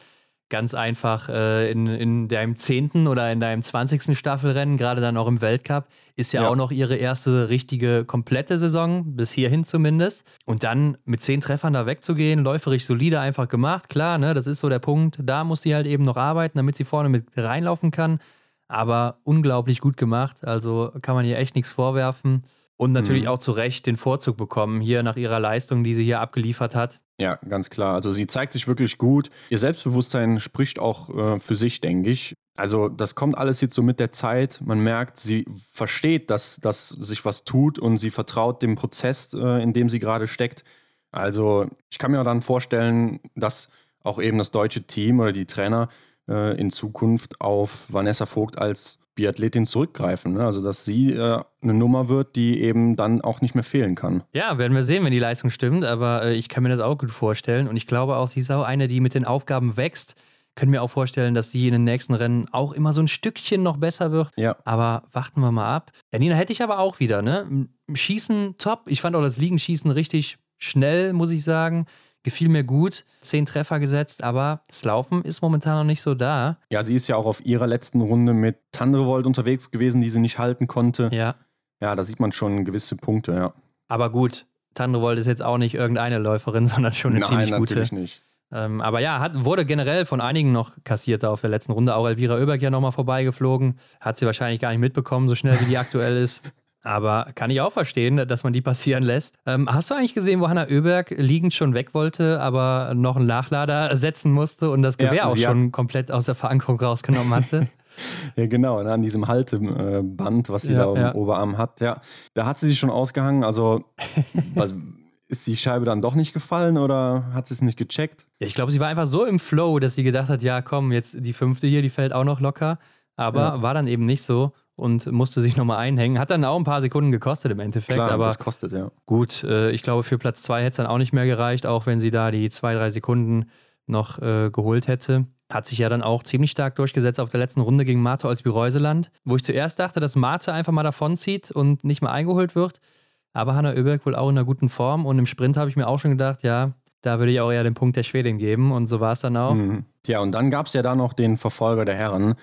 ganz einfach äh, in, in deinem zehnten oder in deinem zwanzigsten Staffelrennen, gerade dann auch im Weltcup, ist ja, ja, auch noch ihre erste richtige komplette Saison, bis hierhin zumindest. Und dann mit zehn Treffern da wegzugehen, läuferisch solide einfach gemacht, klar, ne, das ist so der Punkt. Da muss sie halt eben noch arbeiten, damit sie vorne mit reinlaufen kann. Aber unglaublich gut gemacht, also kann man ihr echt nichts vorwerfen. Und natürlich mhm. auch zu Recht den Vorzug bekommen, hier nach ihrer Leistung, die sie hier abgeliefert hat. Ja, ganz klar. Also sie zeigt sich wirklich gut. Ihr Selbstbewusstsein spricht auch äh, für sich, denke ich. Also das kommt alles jetzt so mit der Zeit. Man merkt, sie versteht, dass, dass sich was tut und sie vertraut dem Prozess, äh, in dem sie gerade steckt. Also ich kann mir dann vorstellen, dass auch eben das deutsche Team oder die Trainer äh, in Zukunft auf Vanessa Vogt als Biathletin zurückgreifen. Ne? Also, dass sie äh, eine Nummer wird, die eben dann auch nicht mehr fehlen kann. Ja, werden wir sehen, wenn die Leistung stimmt. Aber äh, ich kann mir das auch gut vorstellen. Und ich glaube auch, sie ist auch eine, die mit den Aufgaben wächst. Können wir auch vorstellen, dass sie in den nächsten Rennen auch immer so ein Stückchen noch besser wird. Ja. Aber warten wir mal ab. Ja, Nina hätte ich aber auch wieder, ne? Schießen top. Ich fand auch das Liegenschießen richtig schnell, muss ich sagen gefiel mir gut. Zehn Treffer gesetzt, aber das Laufen ist momentan noch nicht so da. Ja, sie ist ja auch auf ihrer letzten Runde mit Tandrevold unterwegs gewesen, die sie nicht halten konnte. Ja. Ja, da sieht man schon gewisse Punkte, ja. Aber gut, Tandrevold ist jetzt auch nicht irgendeine Läuferin, sondern schon eine Nein, ziemlich gute. natürlich nicht. Ähm, aber ja, hat, wurde generell von einigen noch kassiert da auf der letzten Runde. Auch Elvira Oeberg ja nochmal vorbeigeflogen. Hat sie wahrscheinlich gar nicht mitbekommen, so schnell wie die aktuell ist. Aber kann ich auch verstehen, dass man die passieren lässt. Ähm, hast du eigentlich gesehen, wo Hanna Oeberg liegend schon weg wollte, aber noch einen Nachlader setzen musste und das Gewehr ja, auch schon komplett aus der Verankerung rausgenommen hatte? ja, genau, ne, an diesem Halteband, was sie ja, da im ja. Oberarm hat. Ja, da hat sie sich schon ausgehangen. Also, was, ist die Scheibe dann doch nicht gefallen oder hat sie es nicht gecheckt? Ja, ich glaube, sie war einfach so im Flow, dass sie gedacht hat, ja, komm, jetzt die fünfte hier, die fällt auch noch locker. Aber war dann eben nicht so und musste sich nochmal einhängen. Hat dann auch ein paar Sekunden gekostet im Endeffekt. Klar, aber das kostet, ja. Gut, äh, ich glaube, für Platz zwei hätte es dann auch nicht mehr gereicht, auch wenn sie da die zwei, drei Sekunden noch äh, geholt hätte. Hat sich ja dann auch ziemlich stark durchgesetzt auf der letzten Runde gegen Marte als Reuseland, wo ich zuerst dachte, dass Marte einfach mal davonzieht und nicht mehr eingeholt wird. Aber Hanna Oeberg wohl auch in einer guten Form und im Sprint habe ich mir auch schon gedacht, ja, da würde ich auch eher den Punkt der Schwedin geben und so war es dann auch. Mhm. Tja, und dann gab es ja da noch den Verfolger der Herren,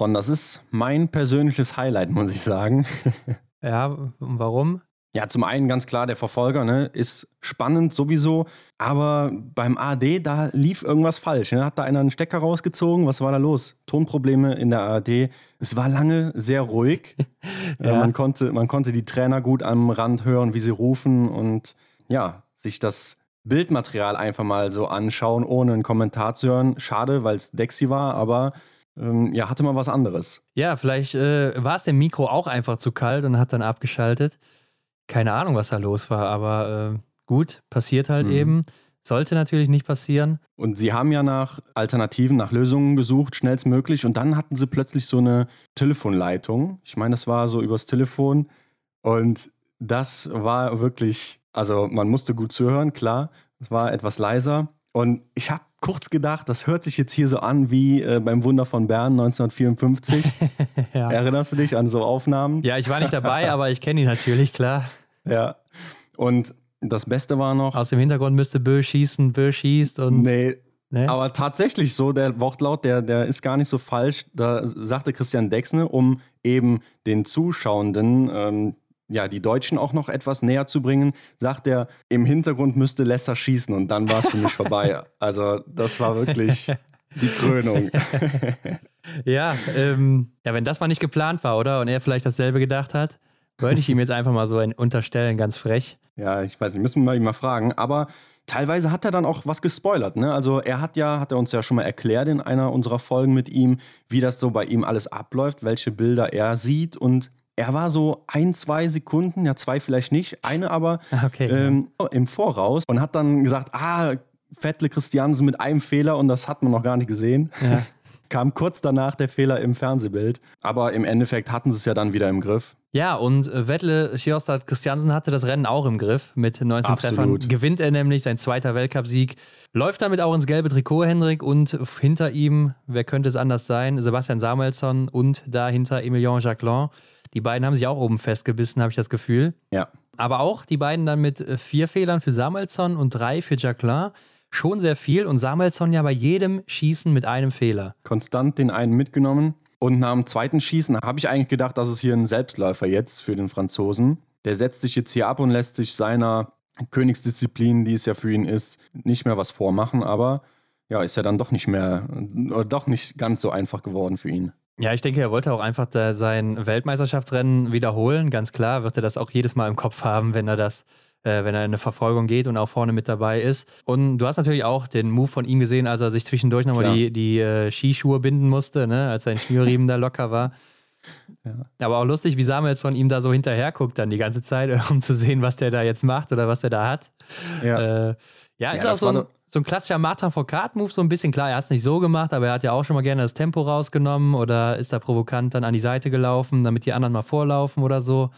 Ron, das ist mein persönliches Highlight, muss ich sagen. ja, warum? Ja, zum einen ganz klar, der Verfolger ne, ist spannend sowieso, aber beim AD, da lief irgendwas falsch. Ne? Hat da einer einen Stecker rausgezogen? Was war da los? Tonprobleme in der AD. Es war lange sehr ruhig. Äh, ja. man, konnte, man konnte die Trainer gut am Rand hören, wie sie rufen und ja, sich das Bildmaterial einfach mal so anschauen, ohne einen Kommentar zu hören. Schade, weil es Dexy war, aber ähm, ja, hatte mal was anderes. Ja, vielleicht äh, war es dem Mikro auch einfach zu kalt und hat dann abgeschaltet. Keine Ahnung, was da los war, aber äh, gut, passiert halt mhm. eben. Sollte natürlich nicht passieren. Und sie haben ja nach Alternativen, nach Lösungen gesucht, schnellstmöglich. Und dann hatten sie plötzlich so eine Telefonleitung. Ich meine, das war so übers Telefon. Und das war wirklich, also man musste gut zuhören, klar. Es war etwas leiser. Und ich habe kurz gedacht, das hört sich jetzt hier so an wie äh, beim Wunder von Bern 1954. ja. Erinnerst du dich an so Aufnahmen? Ja, ich war nicht dabei, aber ich kenne ihn natürlich, klar. Ja. Und das Beste war noch. Aus dem Hintergrund müsste Bö schießen, Bö schießt und. Nee. Nee? Aber tatsächlich so, der Wortlaut, der, der ist gar nicht so falsch. Da sagte Christian Dexne, um eben den Zuschauenden ähm, ja, die Deutschen auch noch etwas näher zu bringen, sagt er, im Hintergrund müsste Lesser schießen und dann war es für mich vorbei. Also das war wirklich die Krönung. ja, ähm, ja, wenn das mal nicht geplant war, oder? Und er vielleicht dasselbe gedacht hat, wollte ich ihm jetzt einfach mal so ein unterstellen, ganz frech. Ja, ich weiß nicht, müssen wir ihn mal fragen. Aber teilweise hat er dann auch was gespoilert. Ne? Also er hat ja, hat er uns ja schon mal erklärt in einer unserer Folgen mit ihm, wie das so bei ihm alles abläuft, welche Bilder er sieht und er war so ein, zwei Sekunden, ja zwei vielleicht nicht, eine aber okay, ähm, ja. im Voraus und hat dann gesagt, ah, Vettel Christiansen mit einem Fehler und das hat man noch gar nicht gesehen. Ja. Kam kurz danach der Fehler im Fernsehbild. Aber im Endeffekt hatten sie es ja dann wieder im Griff. Ja, und äh, Vettel Sjostad Christiansen hatte das Rennen auch im Griff mit 19 Absolut. Treffern. Gewinnt er nämlich sein zweiter Weltcupsieg. Läuft damit auch ins gelbe Trikot, Hendrik. Und hinter ihm, wer könnte es anders sein? Sebastian Samuelsson und dahinter Emilien Jacquelin. Die beiden haben sich auch oben festgebissen, habe ich das Gefühl. Ja. Aber auch die beiden dann mit äh, vier Fehlern für Samuelsson und drei für Jacquelin schon sehr viel und Samuelsson ja bei jedem Schießen mit einem Fehler. Konstant den einen mitgenommen. Und nach dem zweiten Schießen habe ich eigentlich gedacht, das ist hier ein Selbstläufer jetzt für den Franzosen. Der setzt sich jetzt hier ab und lässt sich seiner Königsdisziplin, die es ja für ihn ist, nicht mehr was vormachen. Aber ja, ist ja dann doch nicht mehr, oder doch nicht ganz so einfach geworden für ihn. Ja, ich denke, er wollte auch einfach sein Weltmeisterschaftsrennen wiederholen. Ganz klar wird er das auch jedes Mal im Kopf haben, wenn er das äh, wenn er in eine Verfolgung geht und auch vorne mit dabei ist. Und du hast natürlich auch den Move von ihm gesehen, als er sich zwischendurch nochmal die, die äh, Skischuhe binden musste, ne? als sein Schnürriemen da locker war. Ja. Aber auch lustig, wie Samuelsson ihm da so hinterher guckt dann die ganze Zeit, um zu sehen, was der da jetzt macht oder was der da hat. Ja, äh, ja ist ja, auch so ein, so ein klassischer Martin Foucault-Move, so ein bisschen. Klar, er hat es nicht so gemacht, aber er hat ja auch schon mal gerne das Tempo rausgenommen oder ist da provokant dann an die Seite gelaufen, damit die anderen mal vorlaufen oder so.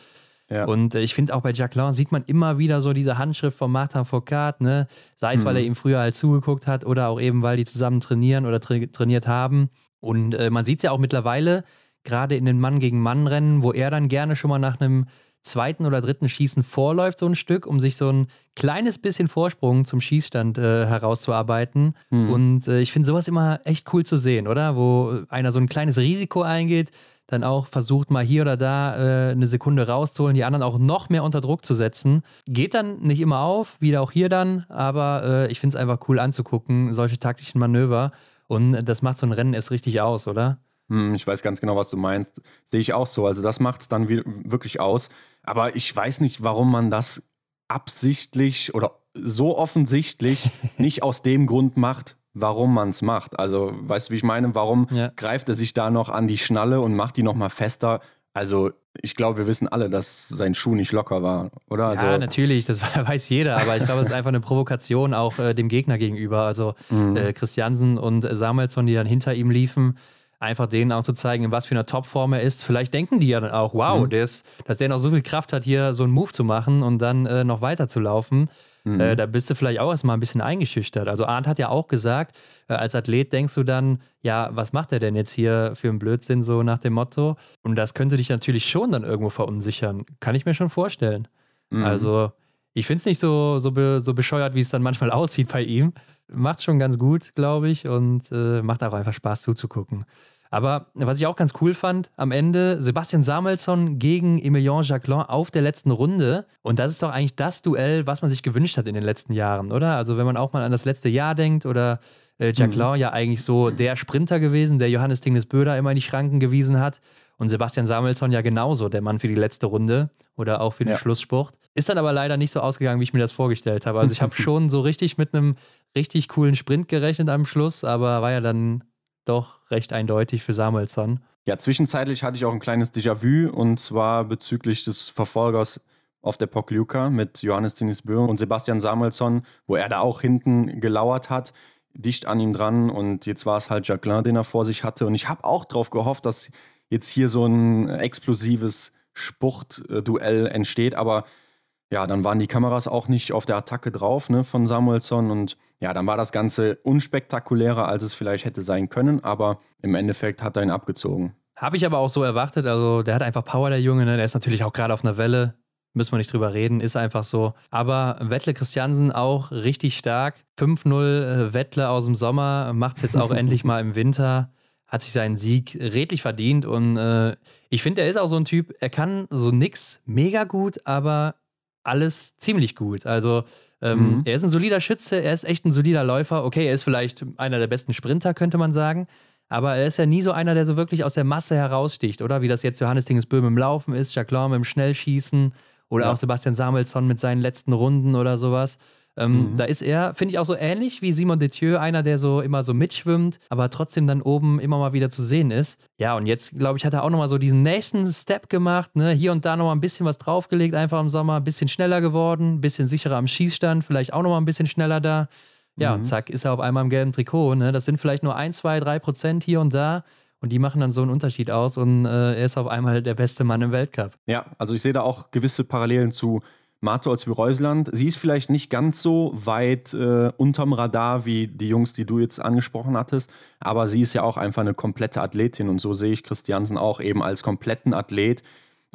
Ja. Und äh, ich finde auch bei Jacqueline sieht man immer wieder so diese Handschrift von Martin Foucault, ne? Sei es, mhm. weil er ihm früher halt zugeguckt hat oder auch eben, weil die zusammen trainieren oder tra trainiert haben. Und äh, man sieht es ja auch mittlerweile, gerade in den Mann gegen Mann-Rennen, wo er dann gerne schon mal nach einem zweiten oder dritten Schießen vorläuft, so ein Stück, um sich so ein kleines bisschen Vorsprung zum Schießstand äh, herauszuarbeiten. Mhm. Und äh, ich finde sowas immer echt cool zu sehen, oder? Wo einer so ein kleines Risiko eingeht, dann auch versucht, mal hier oder da äh, eine Sekunde rauszuholen, die anderen auch noch mehr unter Druck zu setzen. Geht dann nicht immer auf, wieder auch hier dann, aber äh, ich finde es einfach cool anzugucken, solche taktischen Manöver. Und das macht so ein Rennen erst richtig aus, oder? Hm, ich weiß ganz genau, was du meinst. Sehe ich auch so. Also das macht es dann wirklich aus. Aber ich weiß nicht, warum man das absichtlich oder so offensichtlich nicht aus dem Grund macht, warum man es macht. Also, weißt du, wie ich meine? Warum ja. greift er sich da noch an die Schnalle und macht die nochmal fester? Also, ich glaube, wir wissen alle, dass sein Schuh nicht locker war, oder? Also, ja, natürlich, das weiß jeder, aber ich glaube, es ist einfach eine Provokation auch äh, dem Gegner gegenüber. Also, mhm. äh, Christiansen und Samuelsson, die dann hinter ihm liefen, einfach denen auch zu zeigen, in was für einer Topform er ist. Vielleicht denken die ja dann auch, wow, mhm. der ist, dass der noch so viel Kraft hat, hier so einen Move zu machen und dann äh, noch weiter zu laufen. Mhm. Äh, da bist du vielleicht auch erstmal ein bisschen eingeschüchtert. Also Arndt hat ja auch gesagt, äh, als Athlet denkst du dann, ja, was macht er denn jetzt hier für einen Blödsinn, so nach dem Motto? Und das könnte dich natürlich schon dann irgendwo verunsichern. Kann ich mir schon vorstellen. Mhm. Also ich finde es nicht so, so, be, so bescheuert, wie es dann manchmal aussieht bei ihm. Macht es schon ganz gut, glaube ich, und äh, macht auch einfach Spaß zuzugucken. Aber was ich auch ganz cool fand, am Ende Sebastian Samuelsson gegen Emilien Jacquelin auf der letzten Runde. Und das ist doch eigentlich das Duell, was man sich gewünscht hat in den letzten Jahren, oder? Also wenn man auch mal an das letzte Jahr denkt oder äh, Jacquelin mhm. ja eigentlich so der Sprinter gewesen, der Johannes Tingnes Böder immer in die Schranken gewiesen hat. Und Sebastian Samuelsson ja genauso, der Mann für die letzte Runde oder auch für den ja. Schlusssport. Ist dann aber leider nicht so ausgegangen, wie ich mir das vorgestellt habe. Also ich habe schon so richtig mit einem richtig coolen Sprint gerechnet am Schluss, aber war ja dann doch recht eindeutig für Samuelsson. Ja, zwischenzeitlich hatte ich auch ein kleines Déjà-vu und zwar bezüglich des Verfolgers auf der Pokljuka mit Johannes Tinisbö und Sebastian Samuelsson, wo er da auch hinten gelauert hat, dicht an ihm dran und jetzt war es halt Jacqueline, den er vor sich hatte und ich habe auch darauf gehofft, dass jetzt hier so ein explosives Spuchtduell entsteht, aber ja, dann waren die Kameras auch nicht auf der Attacke drauf ne, von Samuelsson und ja, dann war das Ganze unspektakulärer, als es vielleicht hätte sein können, aber im Endeffekt hat er ihn abgezogen. Habe ich aber auch so erwartet, also der hat einfach Power, der Junge, ne? der ist natürlich auch gerade auf einer Welle, müssen wir nicht drüber reden, ist einfach so. Aber Wettle Christiansen auch richtig stark. 5-0 äh, Wettle aus dem Sommer, macht es jetzt auch endlich mal im Winter hat sich seinen Sieg redlich verdient und äh, ich finde, er ist auch so ein Typ, er kann so nix mega gut, aber alles ziemlich gut. Also ähm, mhm. er ist ein solider Schütze, er ist echt ein solider Läufer. Okay, er ist vielleicht einer der besten Sprinter, könnte man sagen. Aber er ist ja nie so einer, der so wirklich aus der Masse heraussticht, oder? Wie das jetzt Johannes Dingesböhm im Laufen ist, Jacques Lorme im Schnellschießen Oder ja. auch Sebastian Samuelsson mit seinen letzten Runden oder sowas. Ähm, mhm. Da ist er, finde ich, auch so ähnlich wie Simon Detieu, einer, der so immer so mitschwimmt, aber trotzdem dann oben immer mal wieder zu sehen ist. Ja, und jetzt, glaube ich, hat er auch nochmal so diesen nächsten Step gemacht, ne? Hier und da nochmal ein bisschen was draufgelegt, einfach im Sommer, ein bisschen schneller geworden, ein bisschen sicherer am Schießstand, vielleicht auch nochmal ein bisschen schneller da. Ja, mhm. und zack, ist er auf einmal im gelben Trikot. Ne? Das sind vielleicht nur ein, zwei, drei Prozent hier und da. Und die machen dann so einen Unterschied aus und äh, er ist auf einmal der beste Mann im Weltcup. Ja, also ich sehe da auch gewisse Parallelen zu Marto als Reusland. Sie ist vielleicht nicht ganz so weit äh, unterm Radar wie die Jungs, die du jetzt angesprochen hattest, aber sie ist ja auch einfach eine komplette Athletin und so sehe ich Christiansen auch eben als kompletten Athlet,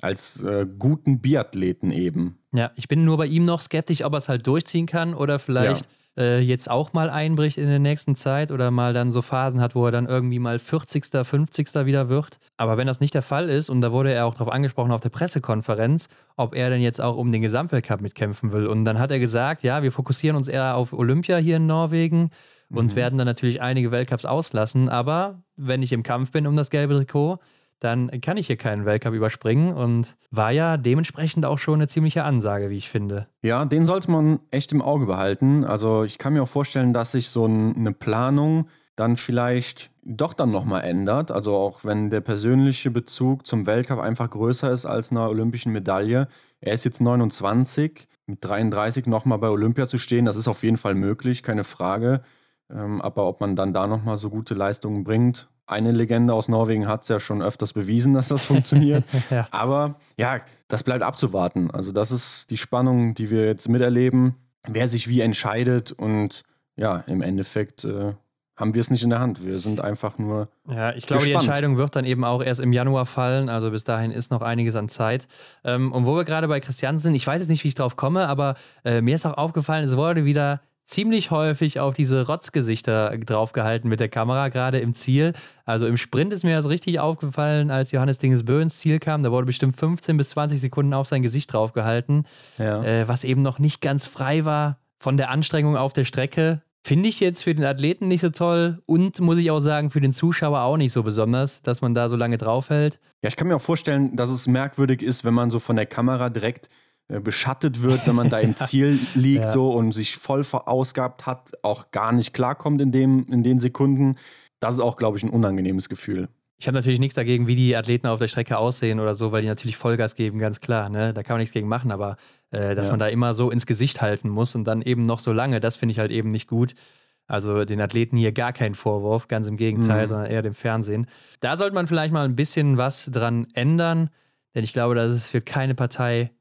als äh, guten Biathleten eben. Ja, ich bin nur bei ihm noch skeptisch, ob er es halt durchziehen kann oder vielleicht ja äh, jetzt auch mal einbricht in der nächsten Zeit oder mal dann so Phasen hat, wo er dann irgendwie mal 40., 50. wieder wird. Aber wenn das nicht der Fall ist, und da wurde er auch darauf angesprochen auf der Pressekonferenz, ob er denn jetzt auch um den Gesamtweltcup mitkämpfen will. Und dann hat er gesagt, ja, wir fokussieren uns eher auf Olympia hier in Norwegen und mhm. werden dann natürlich einige Weltcups auslassen. Aber wenn ich im Kampf bin um das gelbe Trikot, dann kann ich hier keinen Weltcup überspringen und war ja dementsprechend auch schon eine ziemliche Ansage, wie ich finde. Ja, den sollte man echt im Auge behalten. Also ich kann mir auch vorstellen, dass sich so eine Planung dann vielleicht doch dann nochmal ändert. Also auch wenn der persönliche Bezug zum Weltcup einfach größer ist als einer olympischen Medaille. Er ist jetzt 29, mit 33 nochmal bei Olympia zu stehen, das ist auf jeden Fall möglich, keine Frage. Ähm, aber ob man dann da nochmal so gute Leistungen bringt, eine Legende aus Norwegen hat es ja schon öfters bewiesen, dass das funktioniert. ja. Aber ja, das bleibt abzuwarten. Also das ist die Spannung, die wir jetzt miterleben, wer sich wie entscheidet und ja, im Endeffekt äh, haben wir es nicht in der Hand. Wir sind einfach nur. Ja, ich glaube, gespannt. die Entscheidung wird dann eben auch erst im Januar fallen. Also bis dahin ist noch einiges an Zeit. Ähm, und wo wir gerade bei Christian sind, ich weiß jetzt nicht, wie ich drauf komme, aber äh, mir ist auch aufgefallen, es wurde wieder ziemlich häufig auf diese Rotzgesichter draufgehalten mit der Kamera, gerade im Ziel. Also im Sprint ist mir das richtig aufgefallen, als Johannes Dingesbö ins Ziel kam. Da wurde bestimmt 15 bis 20 Sekunden auf sein Gesicht draufgehalten, ja. äh, was eben noch nicht ganz frei war von der Anstrengung auf der Strecke. Finde ich jetzt für den Athleten nicht so toll und muss ich auch sagen, für den Zuschauer auch nicht so besonders, dass man da so lange draufhält. Ja, ich kann mir auch vorstellen, dass es merkwürdig ist, wenn man so von der Kamera direkt äh, beschattet wird, wenn man da im Ziel liegt ja. so und sich voll verausgabt hat, auch gar nicht klarkommt in, dem, in den Sekunden. Das ist auch, glaube ich, ein unangenehmes Gefühl. Ich habe natürlich nichts dagegen, wie die Athleten auf der Strecke aussehen oder so, weil die natürlich Vollgas geben, ganz klar. Ne? Da kann man nichts gegen machen, aber äh, dass ja. man da immer so ins Gesicht halten muss und dann eben noch so lange, das finde ich halt eben nicht gut. Also den Athleten hier gar keinen Vorwurf, ganz im Gegenteil, mhm. sondern eher dem Fernsehen. Da sollte man vielleicht mal ein bisschen was dran ändern, denn ich glaube, das ist für keine Partei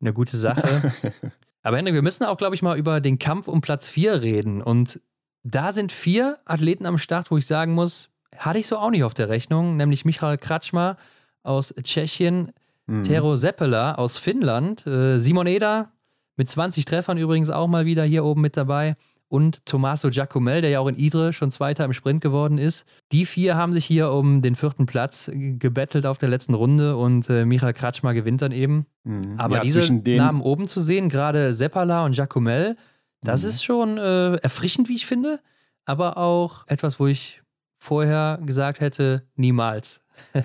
eine gute Sache. Aber Hendrik, wir müssen auch, glaube ich, mal über den Kampf um Platz 4 reden. Und da sind vier Athleten am Start, wo ich sagen muss, hatte ich so auch nicht auf der Rechnung, nämlich Michael Kratschmer aus Tschechien, mhm. Tero Seppela aus Finnland, äh, Simon Eder mit 20 Treffern übrigens auch mal wieder hier oben mit dabei und Tommaso Giacomel, der ja auch in Idre schon Zweiter im Sprint geworden ist. Die vier haben sich hier um den vierten Platz gebettelt auf der letzten Runde und äh, Michael Kratschmer gewinnt dann eben. Mhm. Aber ja, diese Namen oben zu sehen, gerade Seppala und Giacomel, das mhm. ist schon äh, erfrischend, wie ich finde, aber auch etwas, wo ich vorher gesagt hätte, niemals.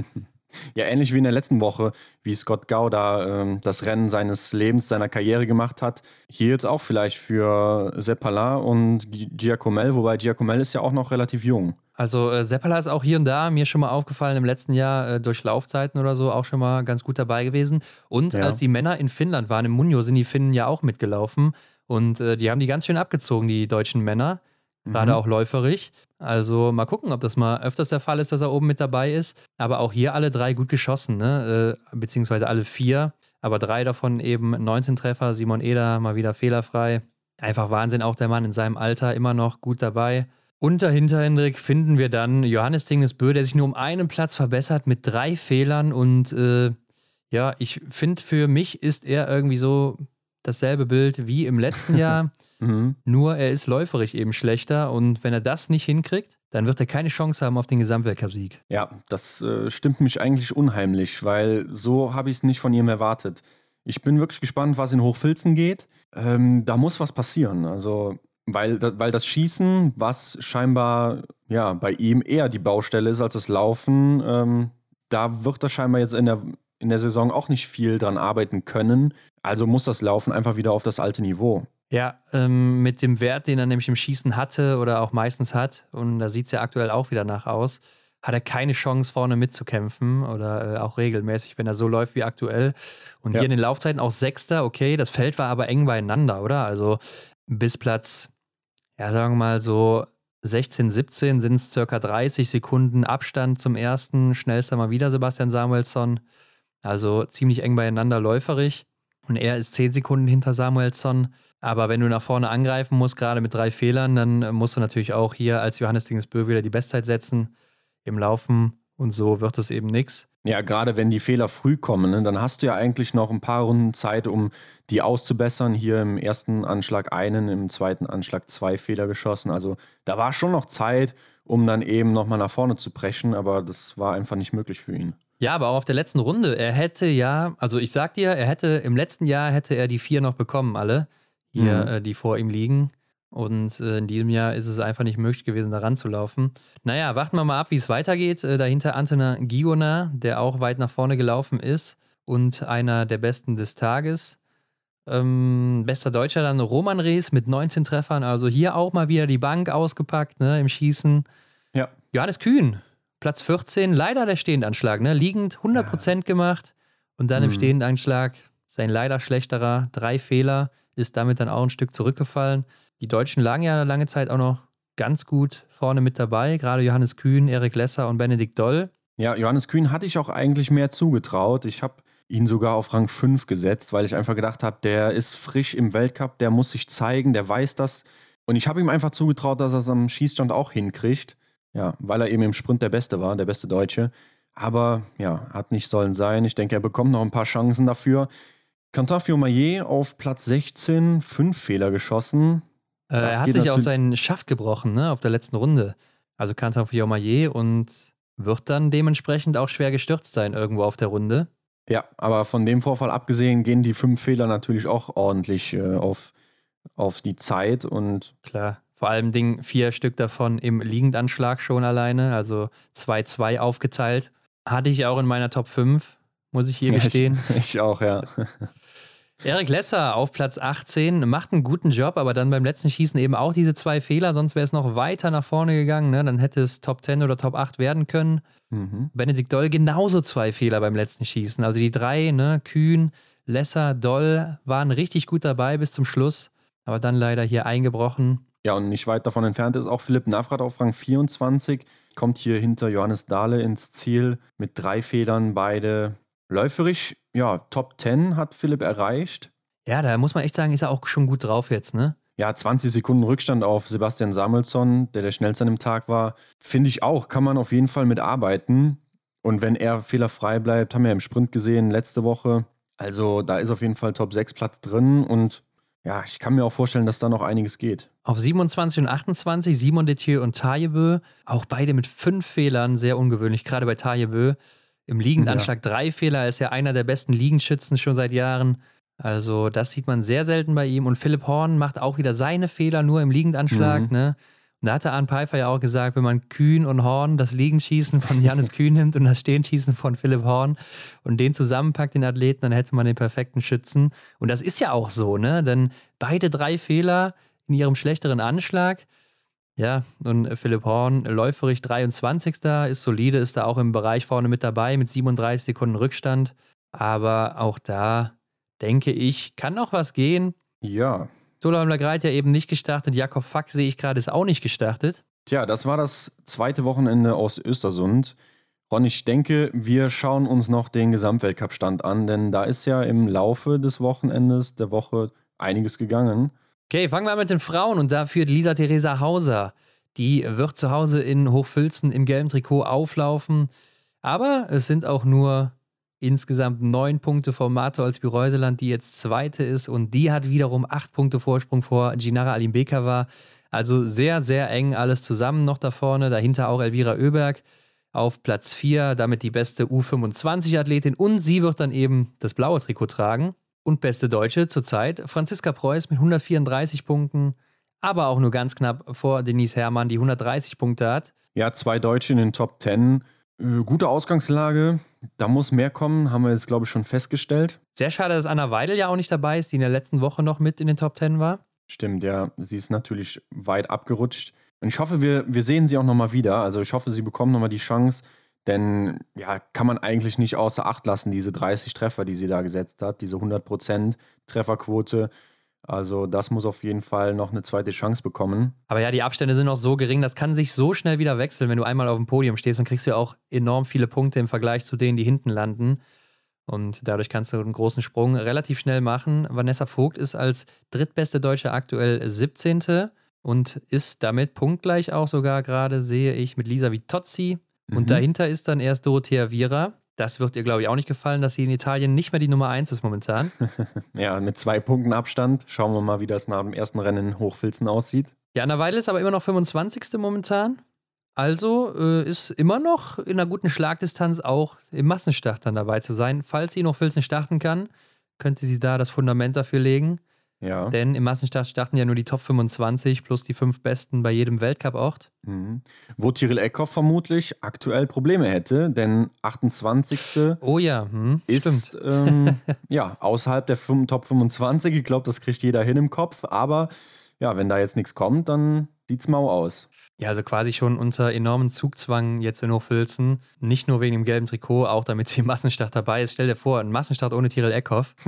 Ja, ähnlich wie in der letzten Woche, wie Scott Gauda ähm, das Rennen seines Lebens, seiner Karriere gemacht hat. Hier jetzt auch vielleicht für Seppala und Giacomel, wobei Giacomel ist ja auch noch relativ jung. Also äh, Seppala ist auch hier und da mir schon mal aufgefallen im letzten Jahr äh, durch Laufzeiten oder so auch schon mal ganz gut dabei gewesen. Und ja. als die Männer in Finnland waren, im Munio, sind die Finnen ja auch mitgelaufen. Und äh, die haben die ganz schön abgezogen, die deutschen Männer. Gerade mhm. auch läuferig. Also mal gucken, ob das mal öfters der Fall ist, dass er oben mit dabei ist. Aber auch hier alle drei gut geschossen, ne? Äh, beziehungsweise alle vier. Aber drei davon eben 19 Treffer. Simon Eder mal wieder fehlerfrei. Einfach Wahnsinn, auch der Mann in seinem Alter immer noch gut dabei. Und dahinter, Hendrik, finden wir dann Johannes Dingesbö, der sich nur um einen Platz verbessert mit drei Fehlern. Und äh, ja, ich finde, für mich ist er irgendwie so dasselbe Bild wie im letzten Jahr. Mhm. Nur er ist läuferig eben schlechter und wenn er das nicht hinkriegt, dann wird er keine Chance haben auf den Gesamtweltcup-Sieg. Ja, das äh, stimmt mich eigentlich unheimlich, weil so habe ich es nicht von ihm erwartet. Ich bin wirklich gespannt, was in Hochfilzen geht. Ähm, da muss was passieren. Also, weil, weil das Schießen, was scheinbar ja, bei ihm eher die Baustelle ist als das Laufen, ähm, da wird er scheinbar jetzt in der in der Saison auch nicht viel dran arbeiten können. Also muss das Laufen einfach wieder auf das alte Niveau. Ja, ähm, mit dem Wert, den er nämlich im Schießen hatte oder auch meistens hat, und da sieht es ja aktuell auch wieder nach aus, hat er keine Chance, vorne mitzukämpfen oder äh, auch regelmäßig, wenn er so läuft wie aktuell. Und ja. hier in den Laufzeiten auch Sechster, okay, das Feld war aber eng beieinander, oder? Also bis Platz, ja, sagen wir mal so 16, 17 sind es circa 30 Sekunden Abstand zum ersten. Schnellster mal wieder Sebastian Samuelsson. Also ziemlich eng beieinander läuferig. Und er ist 10 Sekunden hinter Samuelsson. Aber wenn du nach vorne angreifen musst, gerade mit drei Fehlern, dann musst du natürlich auch hier als Johannes Dingsbö wieder die Bestzeit setzen im Laufen. Und so wird es eben nichts. Ja, gerade wenn die Fehler früh kommen, ne, dann hast du ja eigentlich noch ein paar Runden Zeit, um die auszubessern. Hier im ersten Anschlag einen, im zweiten Anschlag zwei Fehler geschossen. Also da war schon noch Zeit, um dann eben nochmal nach vorne zu brechen, aber das war einfach nicht möglich für ihn. Ja, aber auch auf der letzten Runde. Er hätte ja, also ich sag dir, er hätte im letzten Jahr hätte er die vier noch bekommen, alle, hier, mhm. äh, die vor ihm liegen. Und äh, in diesem Jahr ist es einfach nicht möglich gewesen, da ranzulaufen. Naja, warten wir mal ab, wie es weitergeht. Äh, dahinter Antona Giona, der auch weit nach vorne gelaufen ist und einer der besten des Tages. Ähm, bester Deutscher dann Roman Rees mit 19 Treffern. Also hier auch mal wieder die Bank ausgepackt ne, im Schießen. Ja. Johannes Kühn, Platz 14, leider der Stehendanschlag. Ne? Liegend 100% ja. gemacht und dann mhm. im Stehendanschlag sein leider schlechterer. Drei Fehler, ist damit dann auch ein Stück zurückgefallen. Die Deutschen lagen ja lange Zeit auch noch ganz gut vorne mit dabei, gerade Johannes Kühn, Erik Lesser und Benedikt Doll. Ja, Johannes Kühn hatte ich auch eigentlich mehr zugetraut. Ich habe ihn sogar auf Rang 5 gesetzt, weil ich einfach gedacht habe, der ist frisch im Weltcup, der muss sich zeigen, der weiß das. Und ich habe ihm einfach zugetraut, dass er es am Schießstand auch hinkriegt. Ja, weil er eben im Sprint der Beste war, der beste Deutsche. Aber ja, hat nicht sollen sein. Ich denke, er bekommt noch ein paar Chancen dafür. Cantafio Maillet auf Platz 16, fünf Fehler geschossen. Äh, er hat sich auch seinen Schaft gebrochen, ne, auf der letzten Runde. Also Kanton Fiormaillet und wird dann dementsprechend auch schwer gestürzt sein irgendwo auf der Runde. Ja, aber von dem Vorfall abgesehen gehen die fünf Fehler natürlich auch ordentlich äh, auf, auf die Zeit und. Klar, vor allem Ding vier Stück davon im Liegendanschlag schon alleine, also 2-2 aufgeteilt. Hatte ich auch in meiner Top 5, muss ich hier gestehen. ich, ich auch, ja. Erik Lesser auf Platz 18 macht einen guten Job, aber dann beim letzten Schießen eben auch diese zwei Fehler, sonst wäre es noch weiter nach vorne gegangen. Ne? Dann hätte es Top 10 oder Top 8 werden können. Mhm. Benedikt Doll genauso zwei Fehler beim letzten Schießen. Also die drei, ne? Kühn, Lesser, Doll waren richtig gut dabei bis zum Schluss, aber dann leider hier eingebrochen. Ja, und nicht weit davon entfernt ist auch Philipp Navrat auf Rang 24, kommt hier hinter Johannes Dahle ins Ziel mit drei Fehlern, beide Läuferisch, ja, Top 10 hat Philipp erreicht. Ja, da muss man echt sagen, ist er auch schon gut drauf jetzt, ne? Ja, 20 Sekunden Rückstand auf Sebastian Samuelsson, der der schnellste an dem Tag war. Finde ich auch, kann man auf jeden Fall mitarbeiten. Und wenn er fehlerfrei bleibt, haben wir im Sprint gesehen letzte Woche. Also da ist auf jeden Fall Top 6 Platz drin und ja, ich kann mir auch vorstellen, dass da noch einiges geht. Auf 27 und 28 Simon Detieu und Tajebö, auch beide mit fünf Fehlern, sehr ungewöhnlich, gerade bei Tajebö. Im Liegendanschlag ja. drei Fehler, ist ja einer der besten Liegenschützen schon seit Jahren. Also, das sieht man sehr selten bei ihm. Und Philipp Horn macht auch wieder seine Fehler nur im Liegendanschlag. Mhm. Ne? Und da hatte Arne Pfeiffer ja auch gesagt, wenn man Kühn und Horn, das Liegenschießen von Janis Kühn nimmt und das Stehenschießen von Philipp Horn und den zusammenpackt, den Athleten, dann hätte man den perfekten Schützen. Und das ist ja auch so, ne? Denn beide drei Fehler in ihrem schlechteren Anschlag. Ja, und Philipp Horn, läuferig 23. ist solide, ist da auch im Bereich vorne mit dabei mit 37 Sekunden Rückstand. Aber auch da denke ich, kann noch was gehen. Ja. Solheim Lagreit ja eben nicht gestartet. Jakob Fack sehe ich gerade ist auch nicht gestartet. Tja, das war das zweite Wochenende aus Östersund. Ron, ich denke, wir schauen uns noch den Gesamtweltcup-Stand an, denn da ist ja im Laufe des Wochenendes, der Woche, einiges gegangen. Okay, fangen wir an mit den Frauen und da führt Lisa Theresa Hauser. Die wird zu Hause in Hochfilzen im gelben Trikot auflaufen. Aber es sind auch nur insgesamt neun Punkte vor Marta als Reuseland, die jetzt Zweite ist. Und die hat wiederum acht Punkte Vorsprung vor Ginara Alimbekava. Also sehr, sehr eng alles zusammen noch da vorne. Dahinter auch Elvira Oeberg auf Platz 4, damit die beste U25-Athletin. Und sie wird dann eben das blaue Trikot tragen. Und beste Deutsche zurzeit Franziska Preuß mit 134 Punkten, aber auch nur ganz knapp vor Denise Herrmann, die 130 Punkte hat. Ja, zwei Deutsche in den Top 10. Äh, gute Ausgangslage. da muss mehr kommen, haben wir jetzt, glaube ich, schon festgestellt. Sehr schade, dass Anna Weidel ja auch nicht dabei ist, die in der letzten Woche noch mit in den Top Ten war. Stimmt, ja. Sie ist natürlich weit abgerutscht. Und ich hoffe, wir, wir sehen sie auch nochmal wieder. Also ich hoffe, sie bekommen nochmal die Chance. Denn ja, kann man eigentlich nicht außer Acht lassen, diese 30 Treffer, die sie da gesetzt hat, diese 100% Trefferquote. Also das muss auf jeden Fall noch eine zweite Chance bekommen. Aber ja, die Abstände sind noch so gering, das kann sich so schnell wieder wechseln. Wenn du einmal auf dem Podium stehst, dann kriegst du auch enorm viele Punkte im Vergleich zu denen, die hinten landen. Und dadurch kannst du einen großen Sprung relativ schnell machen. Vanessa Vogt ist als drittbeste Deutsche aktuell 17. und ist damit punktgleich auch sogar gerade, sehe ich, mit Lisa Vitozzi. Mhm. Und dahinter ist dann erst Dorothea Viera das wird ihr, glaube ich, auch nicht gefallen, dass sie in Italien nicht mehr die Nummer 1 ist momentan. ja, mit zwei Punkten Abstand. Schauen wir mal, wie das nach dem ersten Rennen in Hochfilzen aussieht. Ja, Anna Weile ist aber immer noch 25. momentan. Also äh, ist immer noch in einer guten Schlagdistanz auch im Massenstart dann dabei zu sein. Falls sie noch Filzen starten kann, könnte sie da das Fundament dafür legen. Ja. Denn im Massenstart starten ja nur die Top 25 plus die fünf Besten bei jedem Weltcup-Ort. Mhm. Wo Tyrell Eckhoff vermutlich aktuell Probleme hätte, denn 28. Oh ja, hm, ist ähm, ja, außerhalb der Top 25. Ich glaube, das kriegt jeder hin im Kopf. Aber ja, wenn da jetzt nichts kommt, dann sieht's mau aus. Ja, also quasi schon unter enormen Zugzwang jetzt in Hochfilzen. Nicht nur wegen dem gelben Trikot, auch damit sie im Massenstart dabei ist. Stell dir vor, ein Massenstart ohne Tyrell Eckhoff.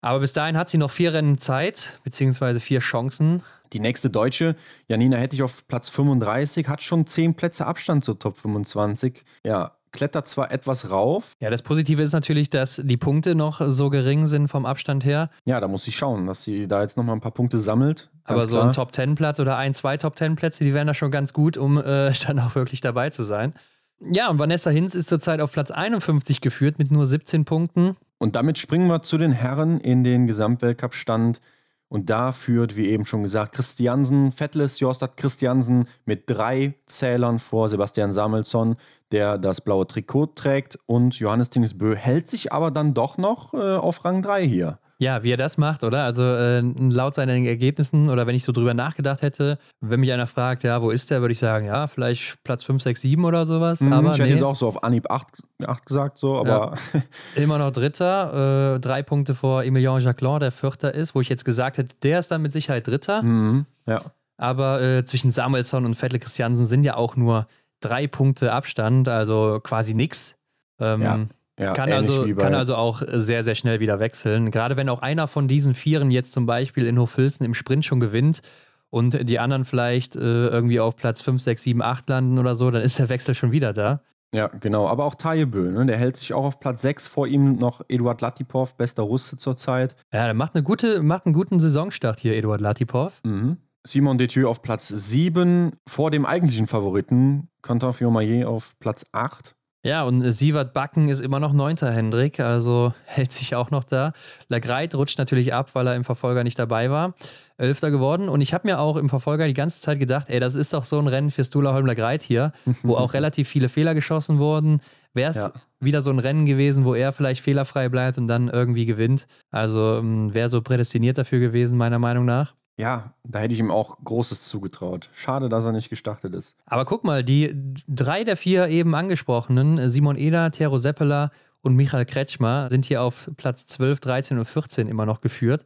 Aber bis dahin hat sie noch vier Rennen Zeit, beziehungsweise vier Chancen. Die nächste Deutsche, Janina hätte ich auf Platz 35, hat schon zehn Plätze Abstand zur Top 25. Ja, klettert zwar etwas rauf. Ja, das Positive ist natürlich, dass die Punkte noch so gering sind vom Abstand her. Ja, da muss sie schauen, dass sie da jetzt nochmal ein paar Punkte sammelt. Aber so klar. ein Top-10-Platz oder ein, zwei Top-10-Plätze, die wären da schon ganz gut, um äh, dann auch wirklich dabei zu sein. Ja, und Vanessa Hinz ist zurzeit auf Platz 51 geführt mit nur 17 Punkten. Und damit springen wir zu den Herren in den Gesamtweltcup-Stand. Und da führt, wie eben schon gesagt, Christiansen, Vettles Jostad Christiansen mit drei Zählern vor Sebastian Samuelsson, der das blaue Trikot trägt. Und Johannes Tingesbö hält sich aber dann doch noch äh, auf Rang 3 hier. Ja, wie er das macht, oder? Also äh, laut seinen Ergebnissen oder wenn ich so drüber nachgedacht hätte, wenn mich einer fragt, ja, wo ist der, würde ich sagen, ja, vielleicht Platz 5, 6, 7 oder sowas. Mhm, aber ich nee. hätte jetzt auch so auf Anhieb 8, 8 gesagt, so, aber. Ja. Immer noch Dritter, äh, drei Punkte vor Emilien Jacquelin, der Vierter ist, wo ich jetzt gesagt hätte, der ist dann mit Sicherheit Dritter. Mhm, ja. Aber äh, zwischen Samuelsson und Vettel Christiansen sind ja auch nur drei Punkte Abstand, also quasi nix. Ähm, ja. Ja, kann, also, kann also auch sehr, sehr schnell wieder wechseln. Gerade wenn auch einer von diesen Vieren jetzt zum Beispiel in Hochfilzen im Sprint schon gewinnt und die anderen vielleicht äh, irgendwie auf Platz 5, 6, 7, 8 landen oder so, dann ist der Wechsel schon wieder da. Ja, genau. Aber auch Tajebö, ne? der hält sich auch auf Platz 6. Vor ihm noch Eduard Latipov, bester Russe zurzeit. Ja, der macht, eine gute, macht einen guten Saisonstart hier, Eduard Latipov. Mhm. Simon Detieu auf Platz 7, vor dem eigentlichen Favoriten, Quentin Fiomayer auf Platz 8. Ja, und Sievert Backen ist immer noch Neunter, Hendrik, also hält sich auch noch da. Lagreit rutscht natürlich ab, weil er im Verfolger nicht dabei war. Elfter geworden. Und ich habe mir auch im Verfolger die ganze Zeit gedacht, ey, das ist doch so ein Rennen für Stula Holm Lagreit hier, wo auch relativ viele Fehler geschossen wurden. Wäre es ja. wieder so ein Rennen gewesen, wo er vielleicht fehlerfrei bleibt und dann irgendwie gewinnt. Also ähm, wäre so prädestiniert dafür gewesen, meiner Meinung nach. Ja, da hätte ich ihm auch Großes zugetraut. Schade, dass er nicht gestartet ist. Aber guck mal, die drei der vier eben angesprochenen, Simon Eder, Tero Seppeler und Michael Kretschmer, sind hier auf Platz 12, 13 und 14 immer noch geführt.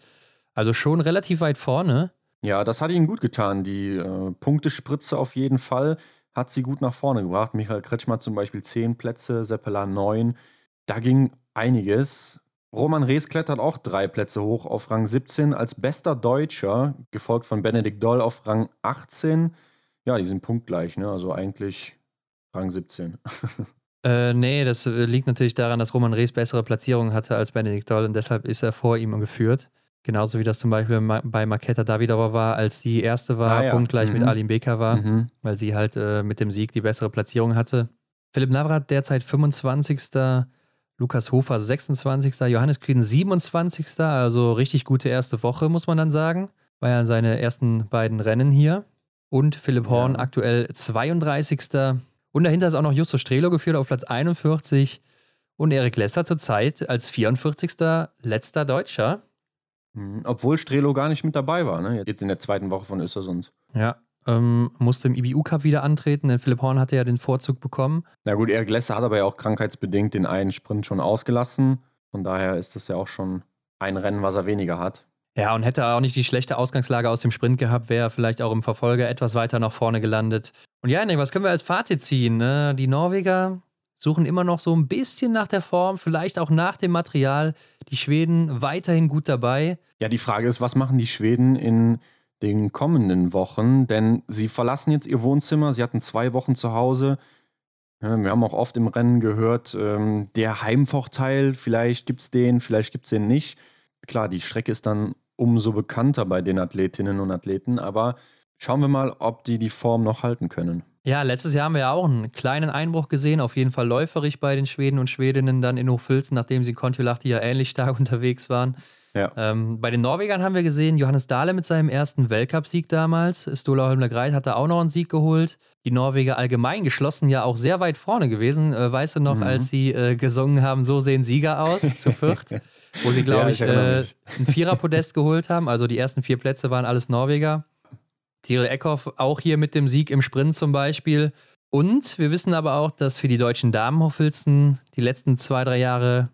Also schon relativ weit vorne. Ja, das hat ihnen gut getan. Die äh, Punktespritze auf jeden Fall hat sie gut nach vorne gebracht. Michael Kretschmer zum Beispiel 10 Plätze, Seppeler 9. Da ging einiges. Roman Rees klettert auch drei Plätze hoch auf Rang 17 als bester Deutscher, gefolgt von Benedikt Doll auf Rang 18. Ja, die sind punktgleich, ne? also eigentlich Rang 17. Äh, nee, das äh, liegt natürlich daran, dass Roman Rees bessere Platzierungen hatte als Benedikt Doll und deshalb ist er vor ihm geführt. Genauso wie das zum Beispiel bei Marketa Davidova war, als die erste war, ah, ja. punktgleich mhm. mit Alim Beker war, mhm. weil sie halt äh, mit dem Sieg die bessere Platzierung hatte. Philipp Navrat derzeit 25. Lukas Hofer 26. Johannes Kühn 27. Also richtig gute erste Woche, muss man dann sagen. War ja seine ersten beiden Rennen hier. Und Philipp Horn ja. aktuell 32. Und dahinter ist auch noch Justus Strelo geführt auf Platz 41. Und Erik Lesser zurzeit als 44. letzter Deutscher. Mhm. Obwohl Strelo gar nicht mit dabei war, ne? Jetzt in der zweiten Woche von Östersund. Ja, ähm, musste im IBU-Cup wieder antreten, denn Philipp Horn hatte ja den Vorzug bekommen. Na gut, Erik Lesser hat aber ja auch krankheitsbedingt den einen Sprint schon ausgelassen. Von daher ist das ja auch schon ein Rennen, was er weniger hat. Ja, und hätte er auch nicht die schlechte Ausgangslage aus dem Sprint gehabt, wäre er vielleicht auch im Verfolger etwas weiter nach vorne gelandet. Und ja, was können wir als Fazit ziehen? Ne? Die Norweger suchen immer noch so ein bisschen nach der Form, vielleicht auch nach dem Material. Die Schweden weiterhin gut dabei. Ja, die Frage ist, was machen die Schweden in den kommenden Wochen? Denn sie verlassen jetzt ihr Wohnzimmer, sie hatten zwei Wochen zu Hause. Wir haben auch oft im Rennen gehört, ähm, der Heimvorteil, vielleicht gibt es den, vielleicht gibt es den nicht. Klar, die Strecke ist dann umso bekannter bei den Athletinnen und Athleten, aber schauen wir mal, ob die die Form noch halten können. Ja, letztes Jahr haben wir ja auch einen kleinen Einbruch gesehen, auf jeden Fall läuferig bei den Schweden und Schwedinnen dann in Hochfilzen, nachdem sie in Kontiolahti ja ähnlich stark unterwegs waren. Ja. Ähm, bei den Norwegern haben wir gesehen, Johannes Dahle mit seinem ersten Weltcupsieg damals. Stola Holmler Greit hat da auch noch einen Sieg geholt. Die Norweger allgemein geschlossen ja auch sehr weit vorne gewesen. Äh, weißt du noch, mhm. als sie äh, gesungen haben, so sehen Sieger aus, zu viert, wo sie, glaube ja, ich, ich äh, ein Viererpodest geholt haben. Also die ersten vier Plätze waren alles Norweger. Tyrell Eckhoff auch hier mit dem Sieg im Sprint zum Beispiel. Und wir wissen aber auch, dass für die deutschen Damenhochfilzen die letzten zwei, drei Jahre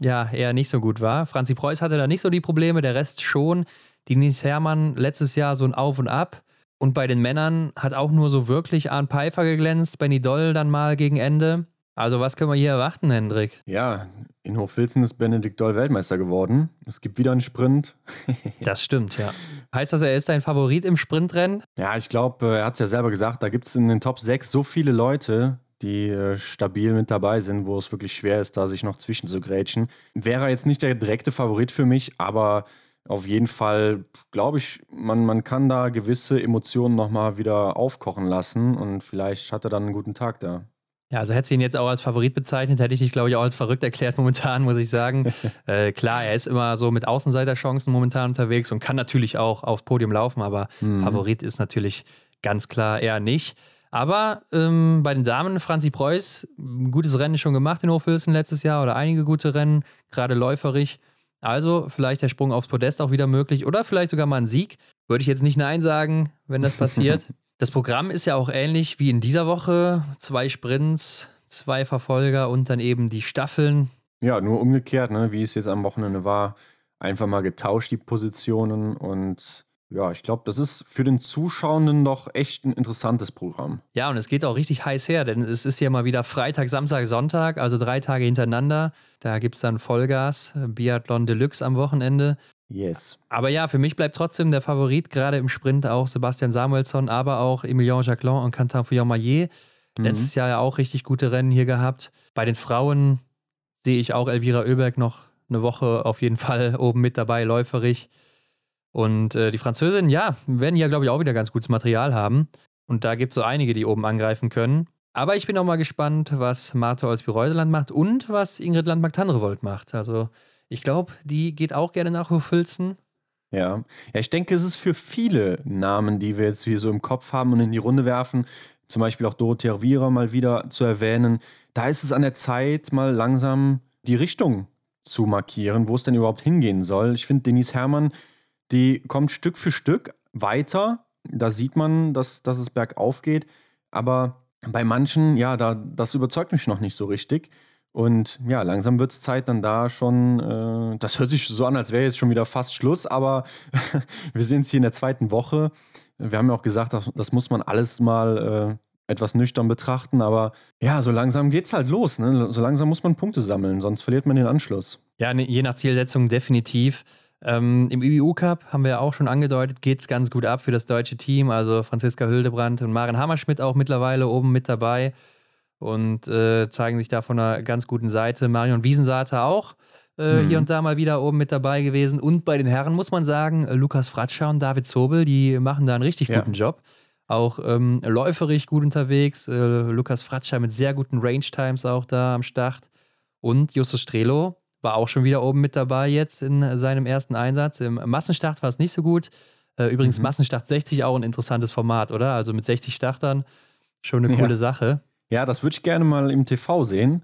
ja eher nicht so gut war. Franzi Preuß hatte da nicht so die Probleme, der Rest schon. Denise Herrmann letztes Jahr so ein Auf und Ab. Und bei den Männern hat auch nur so wirklich Arne Pfeiffer geglänzt, Benny Doll dann mal gegen Ende. Also was können wir hier erwarten, Hendrik? Ja, in Hochfilzen ist Benedikt Doll Weltmeister geworden. Es gibt wieder einen Sprint. das stimmt, ja. Heißt das, er ist dein Favorit im Sprintrennen? Ja, ich glaube, äh, er hat es ja selber gesagt, da gibt es in den Top 6 so viele Leute, die äh, stabil mit dabei sind, wo es wirklich schwer ist, da sich noch zwischen zu grätschen. Wäre jetzt nicht der direkte Favorit für mich, aber auf jeden Fall glaube ich, man, man kann da gewisse Emotionen nochmal wieder aufkochen lassen und vielleicht hat er dann einen guten Tag da. Ja, also hätte sie ihn jetzt auch als Favorit bezeichnet, hätte ich dich, glaube ich, auch als verrückt erklärt momentan, muss ich sagen. äh, klar, er ist immer so mit Außenseiterchancen momentan unterwegs und kann natürlich auch aufs Podium laufen, aber mhm. Favorit ist natürlich ganz klar eher nicht. Aber ähm, bei den Damen, Franzi Preuß, ein gutes Rennen schon gemacht in Hochfilzen letztes Jahr oder einige gute Rennen, gerade läuferig. Also vielleicht der Sprung aufs Podest auch wieder möglich oder vielleicht sogar mal ein Sieg. Würde ich jetzt nicht Nein sagen, wenn das passiert. Das Programm ist ja auch ähnlich wie in dieser Woche. Zwei Sprints, zwei Verfolger und dann eben die Staffeln. Ja, nur umgekehrt, ne, wie es jetzt am Wochenende war. Einfach mal getauscht, die Positionen. Und ja, ich glaube, das ist für den Zuschauenden doch echt ein interessantes Programm. Ja, und es geht auch richtig heiß her, denn es ist ja mal wieder Freitag, Samstag, Sonntag, also drei Tage hintereinander. Da gibt es dann Vollgas, Biathlon Deluxe am Wochenende. Yes. Aber ja, für mich bleibt trotzdem der Favorit, gerade im Sprint auch Sebastian Samuelsson, aber auch Emilien Jacquelin und Quentin Fillon-Maillet. Mhm. Letztes Jahr ja auch richtig gute Rennen hier gehabt. Bei den Frauen sehe ich auch Elvira Oeberg noch eine Woche auf jeden Fall oben mit dabei, läuferig. Und äh, die Französinnen, ja, werden ja, glaube ich, auch wieder ganz gutes Material haben. Und da gibt es so einige, die oben angreifen können. Aber ich bin auch mal gespannt, was Martha Olsby-Reuseland macht und was Ingrid Landmark-Tandrevold macht. Also ich glaube, die geht auch gerne nach Hofilzen. Ja. ja, ich denke, es ist für viele Namen, die wir jetzt hier so im Kopf haben und in die Runde werfen, zum Beispiel auch Dorothea Riera mal wieder zu erwähnen, da ist es an der Zeit, mal langsam die Richtung zu markieren, wo es denn überhaupt hingehen soll. Ich finde, Denise Herrmann, die kommt Stück für Stück weiter. Da sieht man, dass, dass es bergauf geht. Aber bei manchen, ja, da, das überzeugt mich noch nicht so richtig. Und ja, langsam wird es Zeit, dann da schon, äh, das hört sich so an, als wäre jetzt schon wieder fast Schluss, aber wir sind jetzt hier in der zweiten Woche. Wir haben ja auch gesagt, das, das muss man alles mal äh, etwas nüchtern betrachten, aber ja, so langsam geht es halt los. Ne? So langsam muss man Punkte sammeln, sonst verliert man den Anschluss. Ja, ne, je nach Zielsetzung definitiv. Ähm, Im IBU Cup haben wir ja auch schon angedeutet, geht es ganz gut ab für das deutsche Team. Also Franziska Hüldebrand und Maren Hammerschmidt auch mittlerweile oben mit dabei und äh, zeigen sich da von einer ganz guten Seite. Marion Wiesensater auch äh, mhm. hier und da mal wieder oben mit dabei gewesen. Und bei den Herren muss man sagen, Lukas Fratscher und David Zobel, die machen da einen richtig ja. guten Job. Auch ähm, läuferig gut unterwegs. Äh, Lukas Fratscher mit sehr guten Range-Times auch da am Start. Und Justus Strelo war auch schon wieder oben mit dabei jetzt in seinem ersten Einsatz. Im Massenstart war es nicht so gut. Äh, übrigens, mhm. Massenstart 60 auch ein interessantes Format, oder? Also mit 60 Startern schon eine coole ja. Sache. Ja, das würde ich gerne mal im TV sehen.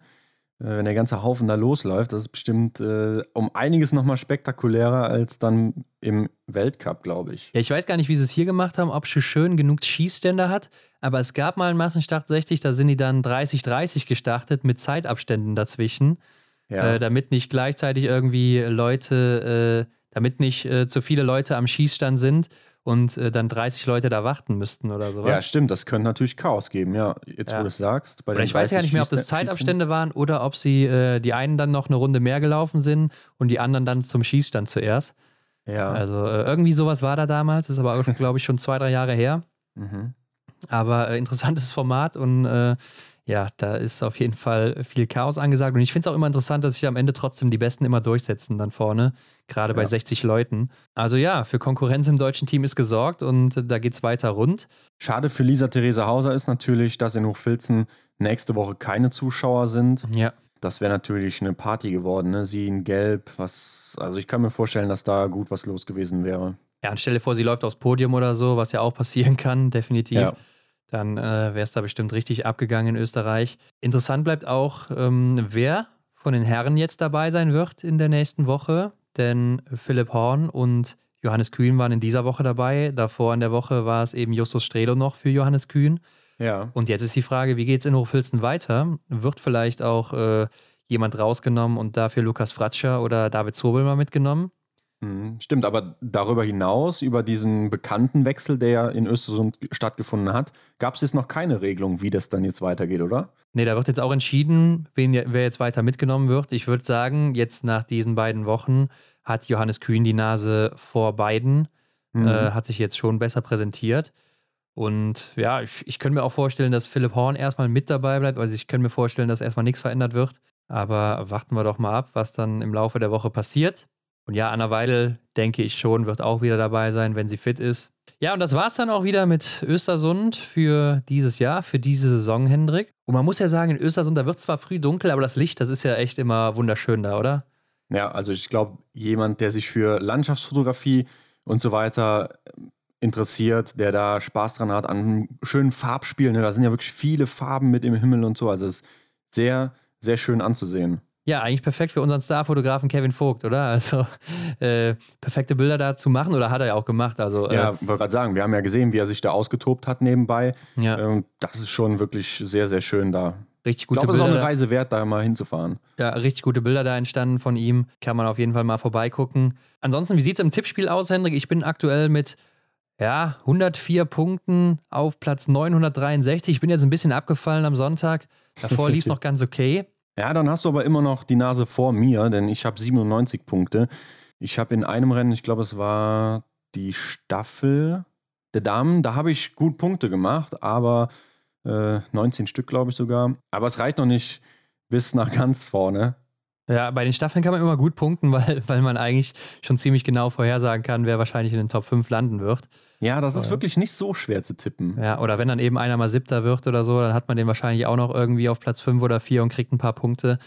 wenn der ganze Haufen da losläuft. Das ist bestimmt äh, um einiges nochmal spektakulärer als dann im Weltcup, glaube ich. Ja, ich weiß gar nicht, wie sie es hier gemacht haben, ob sie schön genug Schießstände hat, aber es gab mal einen Massenstart 60, da sind die dann 30-30 gestartet mit Zeitabständen dazwischen, ja. äh, damit nicht gleichzeitig irgendwie Leute, äh, damit nicht äh, zu viele Leute am Schießstand sind und äh, dann 30 Leute da warten müssten oder sowas. Ja, stimmt, das könnte natürlich Chaos geben, ja. Jetzt, ja. wo du es sagst. oder ich weiß ja nicht mehr, ob das Zeitabstände waren oder ob sie äh, die einen dann noch eine Runde mehr gelaufen sind und die anderen dann zum Schießstand zuerst. Ja. Also äh, irgendwie sowas war da damals, ist aber, glaube ich, schon zwei, drei Jahre her. Mhm. Aber interessantes Format und ja, da ist auf jeden Fall viel Chaos angesagt. Und ich finde es auch immer interessant, dass sich am Ende trotzdem die Besten immer durchsetzen dann vorne, gerade ja. bei 60 Leuten. Also ja, für Konkurrenz im deutschen Team ist gesorgt und da geht es weiter rund. Schade für Lisa Therese Hauser ist natürlich, dass in Hochfilzen nächste Woche keine Zuschauer sind. Ja. Das wäre natürlich eine Party geworden, ne? Sie in Gelb, was, also ich kann mir vorstellen, dass da gut was los gewesen wäre. Ja, und stell dir vor, sie läuft aufs Podium oder so, was ja auch passieren kann, definitiv. Ja dann äh, wäre es da bestimmt richtig abgegangen in Österreich. Interessant bleibt auch, ähm, wer von den Herren jetzt dabei sein wird in der nächsten Woche, denn Philipp Horn und Johannes Kühn waren in dieser Woche dabei. Davor in der Woche war es eben Justus Strelo noch für Johannes Kühn. Ja. Und jetzt ist die Frage, wie geht es in Hochfilzen weiter? Wird vielleicht auch äh, jemand rausgenommen und dafür Lukas Fratscher oder David Zobel mal mitgenommen? Mhm, stimmt, aber darüber hinaus, über diesen bekannten Wechsel, der ja in Östersund stattgefunden hat, gab es jetzt noch keine Regelung, wie das dann jetzt weitergeht, oder? Nee, da wird jetzt auch entschieden, wen, wer jetzt weiter mitgenommen wird. Ich würde sagen, jetzt nach diesen beiden Wochen hat Johannes Kühn die Nase vor beiden, mhm. äh, hat sich jetzt schon besser präsentiert. Und ja, ich, ich könnte mir auch vorstellen, dass Philipp Horn erstmal mit dabei bleibt. Also ich könnte mir vorstellen, dass erstmal nichts verändert wird. Aber warten wir doch mal ab, was dann im Laufe der Woche passiert. Und ja, Anna Weidel, denke ich schon, wird auch wieder dabei sein, wenn sie fit ist. Ja, und das war es dann auch wieder mit Östersund für dieses Jahr, für diese Saison, Hendrik. Und man muss ja sagen, in Östersund, da wird zwar früh dunkel, aber das Licht, das ist ja echt immer wunderschön da, oder? Ja, also ich glaube, jemand, der sich für Landschaftsfotografie und so weiter ähm, interessiert, der da Spaß dran hat an schönen Farbspielen, ne? da sind ja wirklich viele Farben mit im Himmel und so, also es ist sehr, sehr schön anzusehen. Ja, eigentlich perfekt für unseren Starfotografen Kevin Vogt, oder? Also äh, perfekte Bilder da zu machen oder hat er ja auch gemacht. Also, äh, ja, wollte gerade sagen, wir haben ja gesehen, wie er sich da ausgetobt hat nebenbei. Ja. Ähm, das ist schon wirklich sehr, sehr schön da. Richtig gute ich glaube, es ist auch eine Reise wert, da mal hinzufahren. Ja, richtig gute Bilder da entstanden von ihm. Kann man auf jeden Fall mal vorbeigucken. Ansonsten, wie sieht es im Tippspiel aus, Hendrik? Ich bin aktuell mit ja, 104 Punkten auf Platz 963. Ich bin jetzt ein bisschen abgefallen am Sonntag. Davor lief es noch ganz okay. Ja, dann hast du aber immer noch die Nase vor mir, denn ich habe 97 Punkte. Ich habe in einem Rennen, ich glaube, es war die Staffel der Damen, da habe ich gut Punkte gemacht, aber äh, 19 Stück, glaube ich sogar. Aber es reicht noch nicht bis nach ganz vorne. Ja, bei den Staffeln kann man immer gut punkten, weil, weil man eigentlich schon ziemlich genau vorhersagen kann, wer wahrscheinlich in den Top 5 landen wird. Ja, das ist wirklich nicht so schwer zu tippen. Ja, oder wenn dann eben einer mal Siebter wird oder so, dann hat man den wahrscheinlich auch noch irgendwie auf Platz 5 oder 4 und kriegt ein paar Punkte.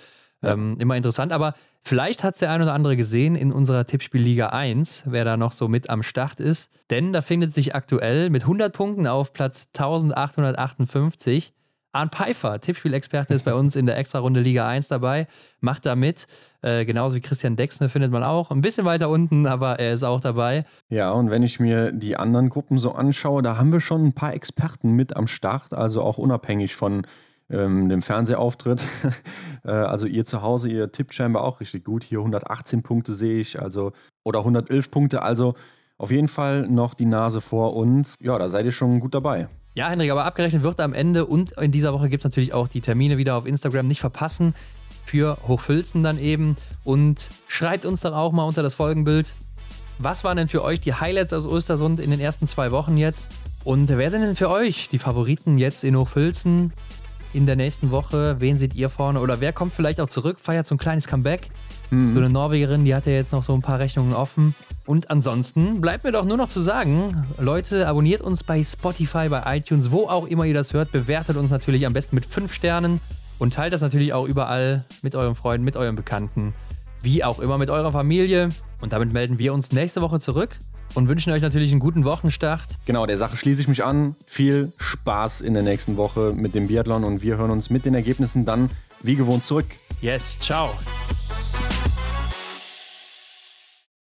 Ja. Ähm, immer interessant, aber vielleicht hat es der ein oder andere gesehen in unserer Tippspielliga 1, wer da noch so mit am Start ist. Denn da findet sich aktuell mit 100 Punkten auf Platz 1858 Arne Pfeiffer, Tippspielexperte, ist bei uns in der Extra-Runde Liga 1 dabei, macht da mit. Äh, genauso wie Christian Dexne findet man auch. Ein bisschen weiter unten, aber er ist auch dabei. Ja, und wenn ich mir die anderen Gruppen so anschaue, da haben wir schon ein paar Experten mit am Start, also auch unabhängig von ähm, dem Fernsehauftritt. äh, also ihr zu Hause, ihr tippt scheinbar auch richtig gut. Hier 118 Punkte sehe ich, also oder 111 Punkte, also auf jeden Fall noch die Nase vor uns. Ja, da seid ihr schon gut dabei. Ja, Henrik, aber abgerechnet wird am Ende und in dieser Woche gibt es natürlich auch die Termine wieder auf Instagram. Nicht verpassen für Hochfilzen dann eben. Und schreibt uns doch auch mal unter das Folgenbild, was waren denn für euch die Highlights aus Ostersund in den ersten zwei Wochen jetzt? Und wer sind denn für euch die Favoriten jetzt in Hochfilzen in der nächsten Woche? Wen seht ihr vorne? Oder wer kommt vielleicht auch zurück, feiert so ein kleines Comeback? Mhm. So eine Norwegerin, die hat ja jetzt noch so ein paar Rechnungen offen. Und ansonsten bleibt mir doch nur noch zu sagen, Leute, abonniert uns bei Spotify, bei iTunes, wo auch immer ihr das hört. Bewertet uns natürlich am besten mit 5 Sternen und teilt das natürlich auch überall mit euren Freunden, mit euren Bekannten, wie auch immer mit eurer Familie. Und damit melden wir uns nächste Woche zurück und wünschen euch natürlich einen guten Wochenstart. Genau, der Sache schließe ich mich an. Viel Spaß in der nächsten Woche mit dem Biathlon und wir hören uns mit den Ergebnissen dann wie gewohnt zurück. Yes, ciao.